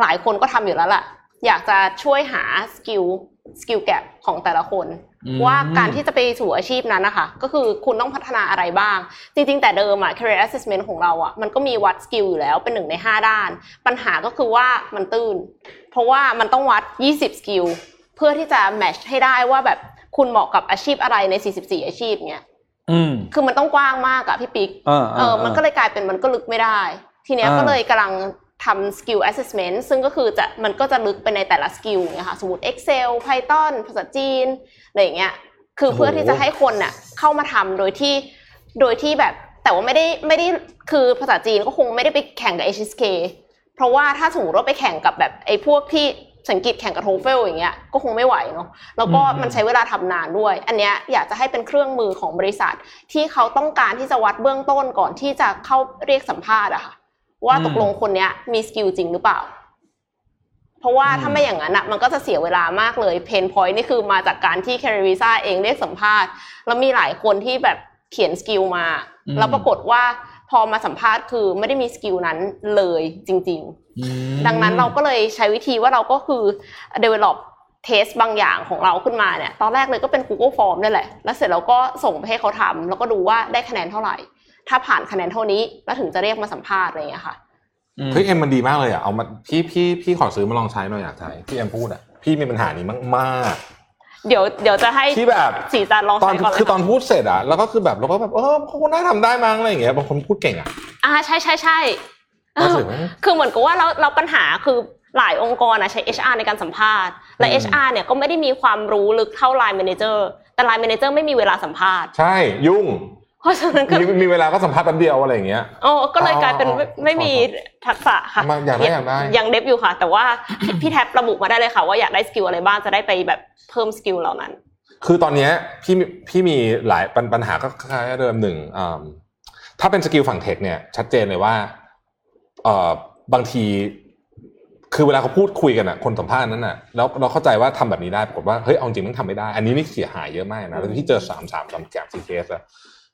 หลายคนก็ทำอยู่แล้วล่ะ อยากจะช่วยหา skill skill gap ของแต่ละคนอืม ว่าการที่จะไปสู่อาชีพนั้นนะคะ ก็คือคุณต้องพัฒนาอะไรบ้าง จริง ๆ แต่เดิมอะ career assessment ของเราอะมันก็มีวัด skill อยู่แล้วเป็นหนึ่งใน 5 ด้าน ปัญหาก็คือว่ามันตื้น เพราะว่ามันต้องวัด 20 skill เพื่อที่จะ match ให้ได้ว่าแบบคุณเหมาะกับอาชีพอะไรใน 44 อาชีพเนี้ยอืมคือมันต้องกว้างมากอะพี่ปิ๊กเออเออ มันก็เลยกลายเป็นมันก็ลึกไม่ได้ ทีเนี้ยอ่าก็เลยกำลังทำ skill assessment ซึ่งก็คือจะมันก็จะลึกไปในแต่ละ skill เนี่ยค่ะ สมมติ Excel Python ภาษาจีน อะไรอย่างเงี้ยคือเพื่อที่จะให้คนน่ะเข้ามาทำโดยที่โดยที่แบบแต่ว่าไม่ได้ไม่ได้คือภาษาจีนก็คงไม่ได้ไปแข่งกับ HSK เพราะว่าถ้าสมมติว่าไปแข่งกับแบบไอ้พวกที่ภาษาอังกฤษแข่งกับ TOEFL อย่างเงี้ยก็คงไม่ไหวเนาะแล้วก็มันใช้เวลาทำนานด้วย อันเนี้ยอยากจะให้เป็นเครื่องมือของบริษัท ที่เขาต้องการที่จะวัดเบื้องต้นก่อนที่จะเข้าเรียกสัมภาษณ์อะค่ะว่าอืมตกลงคนเนี้ยมี skill จริงหรือเปล่า เพราะว่าอืมถ้าไม่อย่างนั้นอะมันก็จะเสียเวลามากเลย pain point นี่คือมาจากการที่ CareerVisa เองเรียกสัมภาษณ์ แล้วมีหลายคนที่แบบเขียน skill มาอืมแล้วปรากฏว่าพอมาสัมภาษณ์คือไม่ได้มี skill นั้นเลยจริงๆอืมดังนั้นเราก็เลยใช้วิธีว่าเราก็คือ develop test บางอย่างของเราขึ้นมาเนี่ย ตอนแรกเลยก็เป็น Google Form นี่แหละ แล้วเสร็จเราก็ส่งไปให้เขาทำแล้วก็ดูว่าได้คะแนนเท่าไหร่ ถ้าผ่านคะแนนเท่านี้ แล้วถึงจะเรียกมาสัมภาษณ์อะไรอย่างเงี้ยค่ะ เฮ้ยเอ็มมันดีมากเลยอะเอามาพี่พี่พี่ขอซื้อมาลองใช้หน่อยอยากใช้พี่เอ็มพูดอะพี่มีปัญหานี้มากเดี๋ยวเดี๋ยวจะให้ๆที่แบบสีจันลองตอนใช้ก่อนเลยคือตอนค่ะพูดเสร็จอะแล้วก็คือแบบเราก็แบบเออเขาน่าทำได้มั้งอะไรอย่างเงี้ยบางคนพูดเก่งอะอ่าใช่ใช่ใช่รู้สึกว่าคือเหมือนกับว่าเราเราปัญหาคือหลายองค์กรอะใช้ HR ในการสัมภาษณ์ และอืม HR เนี่ยก็ไม่ได้มีความรู้ลึกเท่า Line Manager แต่ Line Manager ไม่มีเวลาสัมภาษณ์ ใช่ยุ่ง เพราะฉะนั้นก็มีมีเวลาก็สัมภาษณ์แป๊บเดียวอะไรอย่างเงี้ยโอ้ก็เลยกลายเป็นอ๋อไม่ไม่มีทักษะค่ะมาอยากได้อยากได้ ยัง dev อยู่ค่ะ แต่ว่าพี่พี่แท็บระบุมาได้เลยค่ะ ว่าอยากได้ skill อะไรบ้างจะได้ไปแบบเพิ่ม skill เหล่านั้น คือตอนเนี้ยพี่มีพี่มีหลายปัญปัญหาก็คล้ายๆเดิมหนึ่งอืมถ้าเป็น skill ฝั่ง tech เนี่ย ชัดเจนเลยว่าเอ่อบางทีคือเวลาเขาพูดคุยกันอะคนสัมภาษณ์นั้นอะแล้วเราเข้าใจว่าทำแบบนี้ได้ปรากฏว่าเฮ้ยเอาจริงมันทำไม่ได้ อันนี้นี่เสียหายเยอะมากนะแล้วที่เจอสามสามสามแกมซีเคสอะเ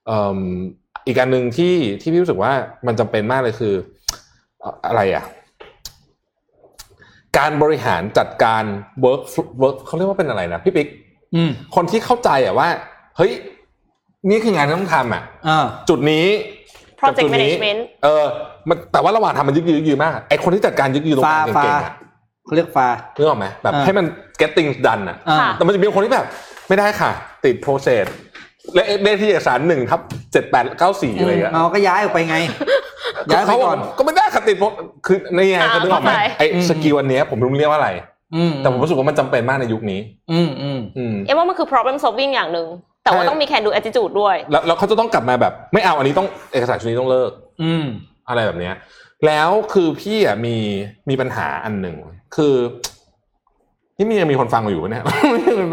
อ่ออีกการหนึ่งที่ที่พี่รู้สึกว่ามันจำเป็นมากเลยคือเอ่ออะไรอะการบริหารจัดการ work work เขาเรียกว่าเป็นอะไรนะพี่ปิ๊กอืมคนที่เข้าใจอะว่า เฮ้ย นี่คืองานที่ต้องทำอะอ่าจุดนี้กับ Project จุดนี้ management เออ มันแต่ว่าระหว่างทำมันยึกยือยือมากไอคนที่จัดการยึกยือตรงกฟาลางฟาเก่งๆอะเขาเรียกฟานึกออกไหมแบบอ่าให้มัน get things done อะอ่าค่ะแต่มันจะมีคนที่แบบ ไม่ได้ค่ะ ติด process และ เลขที่เอกสารหนึ่งทับเจ็ดแปดเก้าสี่อะไรอย่างเงี้ยเอาก็ย้ายออกไปไงย้ายไปเขาบก่ออนกก็ไม่ได้ค่ะติด pro- คือนี่ไงอ่าเขานึกออกไหมเข้าใจไออืมสกิลอันเนี้ยผมไม่รู้เรียกว่าอะไรอืมแต่ผมรู้สึกว่ามันจำเป็นมากในยุคนี้อืมอืมอืมเอ็มว่ามันคือ problem solving อย่างหนึ่งแต่ว่าใช่ต้องมี can do attitude ด้วยแล้วแล้วเขาจะต้องกลับมาแบบ ไม่เอาอันนี้ต้องเอกสารชุดนี้ต้องเลิก อืม อะไรแบบเนี้ย แล้วคือพี่อะมีมีปัญหาอันหนึ่งคือ นี่มียังมีคนฟังอยู่ปะเนี่ย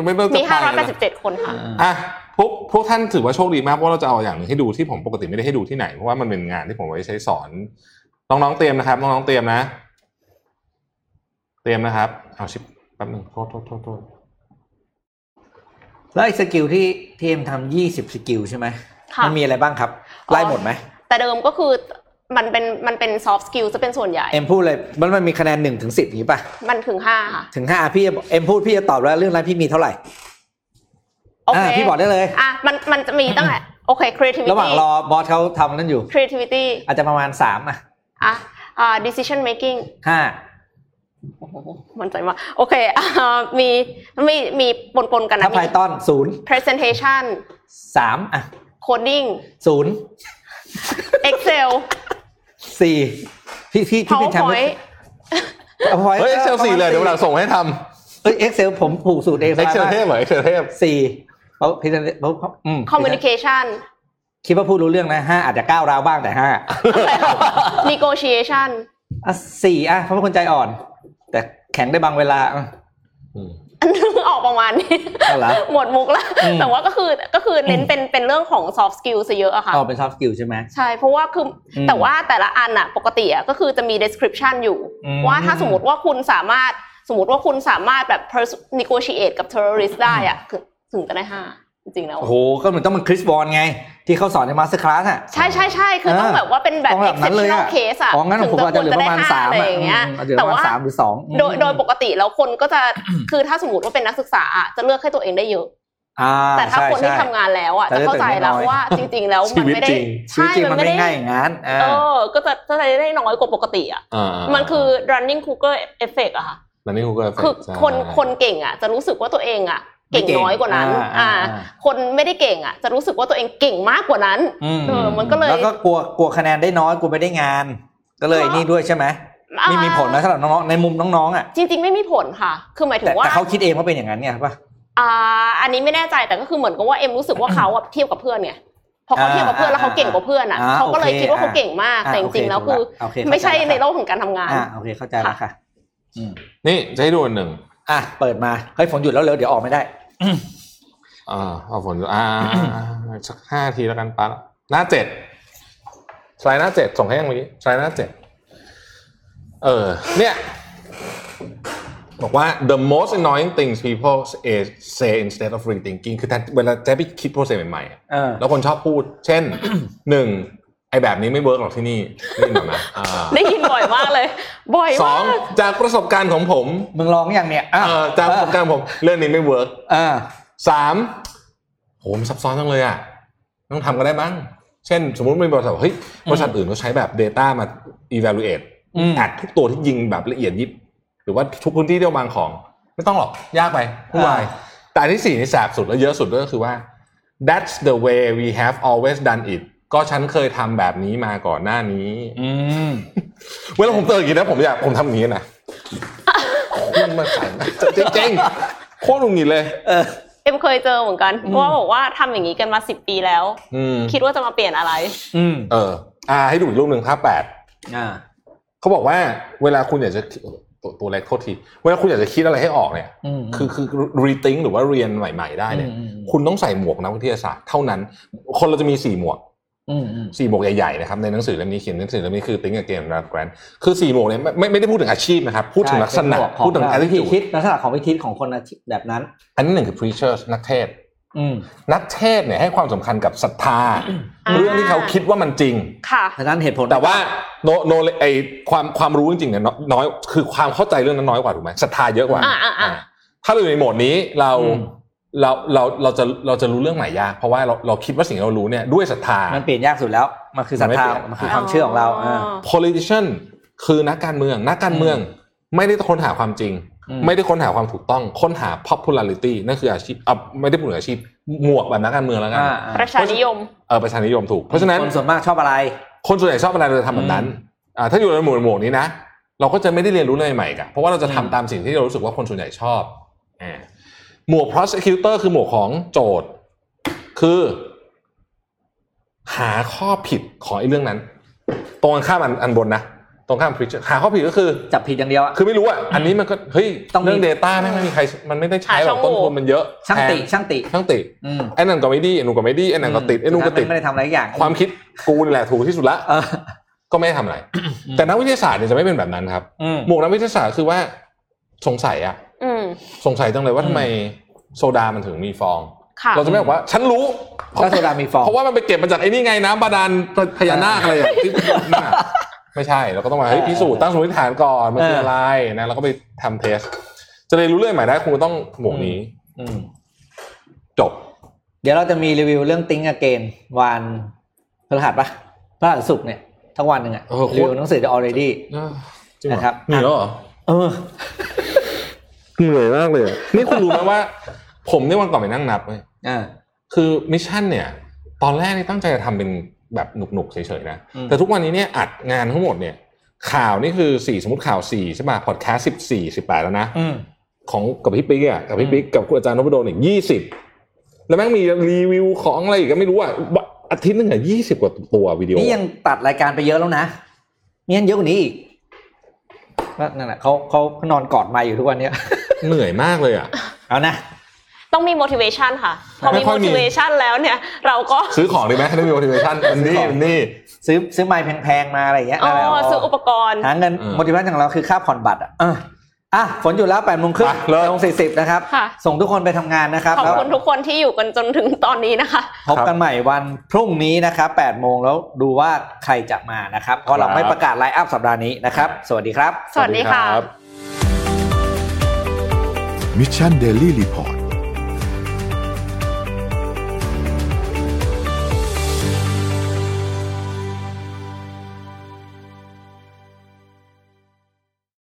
ไม่ต้องจะมีไปนะ587คนค่ะอะพ วกพวกท่านถือว่าโชคดีมากเพราะเราจะเอาอย่างหนึ่งให้ดูที่ผมปกติไม่ได้ให้ดูที่ไหนเพราะว่ามันเป็นงานที่ผมไว้ใช้สอนน้องๆเตรียมนะครับน้องๆเตรียมนะ เตรียมนะครับเอาชิปแป๊บหนึ่งโทษโทษโทษโทษแล้วไอ้ skill ที่ที่เอ็มทำยี่สิบ skill ใช่ไหมค่ะมันมีอะไรบ้างครับไล่หมดไหมแต่เดิมก็คือมันเป็นมันเป็น soft skill จะเป็นส่วนใหญ่ เอ็มพูดเลยมันมันมีคะแนนหนึ่งถึงสิบนี้ป่ะ มันถึง5ค่ะ ถึงห้าพี่จะบอกเอ็มพูดพี่จะตอบแล้วเรื่องนั้นพี่มีเท่าไหร่ โอเคอ่าพี่บอกได้เลยอะมันมันจะมีตั้งแต่โอเค creativity ระหว่างรอบอสเขาทำนั่นอยู่ creativity อาจจะประมาณสามอะอะอ่า decision making ห้าโอ้โหมันใจมากโอเคอ่ามีมีมีปนปนๆกันนะถ้าไพมีทอนศูนย์ presentation สามอะ coding ศูนย์ excel สี่พี่พี่พี่เป็นแชมป์ powerpoint เอาพอยเฮ้ยเอ็กเซลสี่เลยเดี๋ยววันหลังส่งให้ทเอ้ยเอ็กเซลผมผูกสูตรเองำเอ็กเซลเทพเหรอเอ็กเซลเทพสี่ เขาพิจารณาเขาอืม communication คิดว่าพูดรู้เรื่องนะห้าอาจจะก้าวร้าวบ้างแต่ห้า negotiation อะสี่อะเขาเป็นคนใจอ่อน แต่แข็งได้บางเวลาอะอืมออกประมาณนี้เอาเหรอหมดมุกแล้วอืมแต่ว่าก็คือก็คือเน้นเป็นเป็นเรื่องของ soft skill ซะเยอะอะค่ะอ๋อเป็น soft skill ใช่ไหมใช่เพราะว่าคืออมแต่ว่าแต่ละอันอะปกติอะก็คือจะมี description อยู่อืมว่าถ้าสมมติว่าคุณสามารถสมมติว่าคุณสามารถแบบ pers- negotiate กับ terrorist ได้อะคือ ถึงจะได้ห้าจริงๆแล้ว โอ้โห ก็เหมือนต้องมันคริสบอลไง ที่เขาสอนในมาสเตอร์คลาสอะ ใช่ใช่ใช่คือต้องแบบว่าเป็นแบบ ต้องแบบนั้นเลย exceptional อะ case อะอ๋องั้นผมอาจจะเหลือประมาณถึงสามอะไรอะอย่างเงี้ยอืมอาจจะเหลือแต่ประมาณว่าสามหรือสองโดยโดยปกติแล้วคนก็จะ คือถ้าสมมติว่าเป็นนักศึกษาอะจะเลือกให้ตัวเองได้เยอะ อ่าแต่ถ้าใช่คนที่ใช่ ทำงานแล้วอะแต่จะเข้าใจแล้วได้แต่น้อยว่าจริง ๆ แล้วมันไม่ได้ชีวิตจริง ชีวิตจริงมันไม่ไม่ได้ง่ายอย่างนั้นอ่าเออ ก็จะจะได้น้อยกว่าปกติอะ อ่ามันคือ running cooker effect อะค่ะนั่นนี่กูก็คือคนคนเก่งอะจะรู้สึกว่าตัวเองอะ เก่งน้อยกว่านั้น อ่า คนไม่ได้เก่งอะ จะรู้สึกว่าตัวเองเก่งมากกว่านั้นเออมันก็เลยแล้วก็กลัวกลัวคะแนนได้น้อยกลัวไม่ได้งาน ก็เลยนี่ด้วยใช่ไหมนี่มีผลนะสำหรับน้องๆในมุมน้องๆอะจริง ๆ ไม่มีผลค่ะ คือหมายถึแต่งว่าแต่เขาคิดเองว่าเป็นอย่างนั้นไงป่ะอ่า อันนี้ไม่แน่ใจแต่ก็คือเหมือนกับว่าเอ็มรู้สึกว่าเขาอะเทียบกับเพื่อนไงพอเขาเทียบกับเพื่อนแล้วเขาเก่งกว่าเพื่อนอะอ่าเขาก็เลยโอเคคิดว่าเขาเก่งมากอ่าแต่จริงๆแล้วคือโอเคเข้าใจไม่ใช่แล้วในโลกของการทำงานอ่าโอเคเข้าใจแล้วค่ะอืมนี่จะให้ดูอันหนึ่งอะเปิดมาเฮ้ยฝนหยุดแล้วเร็วเดี๋ยวออกไม่ได้ อ่าเอาฝนอ่าสักห้าทีแล้วกันปั๊บหน้าเจ็ดสไลด์หน้าเจ็ดส่งให้ยังเมื่อกี้สไลด์หน้าเจ็ดเออ เนี่ย บอกว่า the most annoying things people say say instead of rethinking คือแทนเวลาจะไปคิดโปรเซสใหม่ๆอะเออแล้วคนชอบพูด เช่นหนึ่ง ไอ้แบบนี้ไม่ work หรอกที่นี่ได้ยินไหมอ่าได้ยินบ่อยมากเลย บ่อยสอมางกจากประสบการณ์ของผมมึงลองอย่างเนี้ยอะเอ่อจากประสบการณ์ของผมเรื่องนี้ไม่ work อ่าสามโหมันซับซ้อนจังเลยอะต้องทำก็ได้มั้งเช่น สมมติมีบริษัทบอกเฮ้ยบริษัทอื่นเขาใช้แบบ data มา evaluate อืม ad ทุกตัวที่ยิงแบบละเอียดยิบ หรือว่าทุกพื้นที่ที่เราวางของ ไม่ต้องหรอกยากไปวุ่นวายแต่อันที่สี่นี่แสบสุดและเยอะสุดก็คือว่า that's the way we have always done it ก็ฉันเคยทำแบบนี้มาก่อนหน้านี้ อืมเวลาผมเจออย่างนี้นะผมอยากผมทำอย่างนี้นะมันมาใส่จริงๆโคตรหงุดหงิดเลยเออเอ็มเคยเจอเหมือนกันเพราะว่าบอกว่าทำอย่างนี้กันมาสิบปีแล้วอืมคิดว่าจะมาเปลี่ยนอะไร อืม เออ อ่า ให้ดูอีกรูปหนึ่งภาพแปดอ่าเขาบอกว่า เวลาคุณอยากจะตัวตัวเล็กโทษทีเวลาคุณอยากจะคิดอะไรให้ออกเนี่ยอืมคือคือ rethink หรือว่าเรียนใหม่ ๆ ได้เนี่ยอืมอืมอืมคุณต้องใส่หมวกนักวิทยาศาสตร์เท่านั้น คนเราจะมีสี่หมวกอืมอืม สี่หมวกใหญ่ๆนะครับในหนังสือเล่มนี้เขียนหนังสือเล่มนี้คือ Think Again r a g r a n t คือสี่หมวกเนี่ยไม่ไม่ไม่ได้พูดถึงอาชีพนะครับ พูดถึงลักษณะใช่เป็นหมวของพูดถึงวิธี attitude คิดลักษณะของวิธีคิดของคนอาชีพแบบนั้น อันที่หนึ่งคือ preachers นักเทศน์อืมนักเทศน์เนี่ยให้ความสำคัญกับศรัทธาอ่าเรื่องที่เขาคิดว่ามันจริง ค่ะฉะนั้นเหตุผลแต่ว่าโนโนไอความความรู้จริงๆเนี่ยน้อยคือความเข้าใจเรื่องนั้นน้อยกว่าถูกไหมศรัทธาเยอะกว่าอ่าอ่าอ่าถ้าเราอยู่ในโหมดนี้เรา เราเราเราจะเราจะรู้เรื่องใหม่ยาก เพราะว่าเราเราคิดว่าสิ่งที่เรารู้เนี่ยด้วยศรัทธา มันเปลี่ยนยากสุดแล้ว มันคือศรัทธา มันไม่เปลี่ยนมันคือความเชื่อของเราอ่า politician คือนักการเมือง นักการเมืองไม่ได้ค้นหาความจริงอืมไม่ได้ค้นหาความถูกต้อง ค้นหา popularity นั่นคืออาชีพอะไม่ได้พูดถึงอาชีพ หมวกแบบนักการเมืองแล้วกันอ่าอ่าประชานิยม เออประชานิยมถูก เพราะฉะนั้นคนส่วนมากชอบอะไร คนส่วนใหญ่ชอบอะไรเราจะทำแบบนั้น อ่าถ้าอยู่ในหมวดหมวดนี้นะ เราก็จะไม่ได้เรียนรู้อะไรใหม่กันเพราะว่าเราจะทำอืมตามสิ่งที่เรารู้สึกว่าคนส่วนใหญ่ชอบอ่า หมวก prosecutor คือหมวกของโจทย์ คือ หาข้อผิดของไอ้เรื่องนั้น ตรงกันข้ามอันอันบนนะตรงข้าม preacher หาข้อผิดก็คือ จับผิดอย่างเดียวอะคือไม่รู้อะอันนี้มันก็เฮ้ยต้องมีเรื่อง Data แม่งไม่มีใครมันไม่ได้ใช้หรอกหาช่ต้อนงโหว่ทุนมันเยอะช่างติแพช่างติช่างติอืมไอ้นั่นก็ไม่ดีไอ้นู่นก็ไม่ดีไอ้นั่นก็ติดไอ้นู่นก็ติดไม่ได้ทำอะไรอย่าง ความคิดกูนี่แหละถูกที่สุดละเออก็ไม่ได้ทำอะไร แต่นักวิทยาศาสตร์เนี่ยจะไม่เป็นแบบนั้นครับอืมหมวกนักวิทยาศาสตร์คือว่าสงสัยอะอืม สงสัยจังเลยว่าอืมทำไมโซดามันถึงมีฟองค่ะเราจะไม่บอกว่า ฉันรู้ก็โซดามีฟอง เพราะว่ามันไปเก็บมาจากไอ้นี่ไงน้ำบาดาลพญานาคอะไรอย่างที่นั่นอะไม่ใช่เราก็ต้องมาเฮ้ยเออพิสูจน์ตั้งสมมติฐานก่อนมันคือเออออะไรนะเราก็ไปทำเทส จะเรียนรู้เรื่องใหม่ได้คงต้องหมวกนี้อืมจบ เดี๋ยวเราจะมีรีวิวเรื่องติ้งอเกนวันพฤหัสปะพฤหัสศุกร์เนี่ยทั้งวันหนึ่งอะเออโคตรรีวิวหนังสือ The already จริงเหรอนะครับมีแล้วเหรอเออ เหนื่อยมากเลยอะนี่คุณรู้ไหมว่า ผมเนี่ยวันก่อนไปนั่งนับเลยอ่าคือมิชชั่นเนี่ย ตอนแรกนี่ตั้งใจจะทำเป็นแบบหนุกๆเฉยๆนะอืมแต่ทุกวันนี้เนี่ยอัดงานทั้งหมดเนี่ย ข่าวนี่คือสี่สมมติข่าวสี่ใช่ป่ะพอดแคสต์สิบสี่สิบแปดแล้วนะอืมของกับพี่ปิ๊กอะกับพี่ปิ๊กกับคุณอาจารย์นพดลอีกยี่สิบแล้วแม่งมีรีวิวของอะไรอีกก็ไม่รู้อะอาทิตย์หนึงอะยี่สิบกว่าตัววิดีโอนี่ยังตัดรายการไปเยอะแล้วนะมีอันเยอะกว่านี้อีกก็ นั่นแหละเขาเขานอนกอดมาอยู่ทุกวันเนี้ยเหนื่อยมากเลยอะเอานะต้องมี motivation ค่ะ พอไม่มีค่อยมี motivation แล้วเนี่ย เราก็ซื้อของดีไหมถ้าไม่มี motivation มันนี่มันนี่ซื้อซื้อไม้แพงๆมาอะไรอย่างเงี้ยอ๋อนั่นแหละซื้ออุปกรณ์หาเงินเออ motivation ของเราคือค่าผ่อนบัตรอะเอออะฝนอยู่แล้วแปดโมงครึ่งไปเลยโมงสี่สิบนะครับค่ะส่งทุกคนไปทำงานนะครับ ขอบแล้วคุณทุกคนที่อยู่กันจนถึงตอนนี้นะคะ พบกันใหม่วันพรุ่งนี้นะครับแปดโมงแล้วดูว่าใครจะมานะครับ เพราะเราไม่ประกาศ line up สัปดาห์นี้นะครับ สวัสดีครับ สวัสดีค่ะรับ Mission Daily Report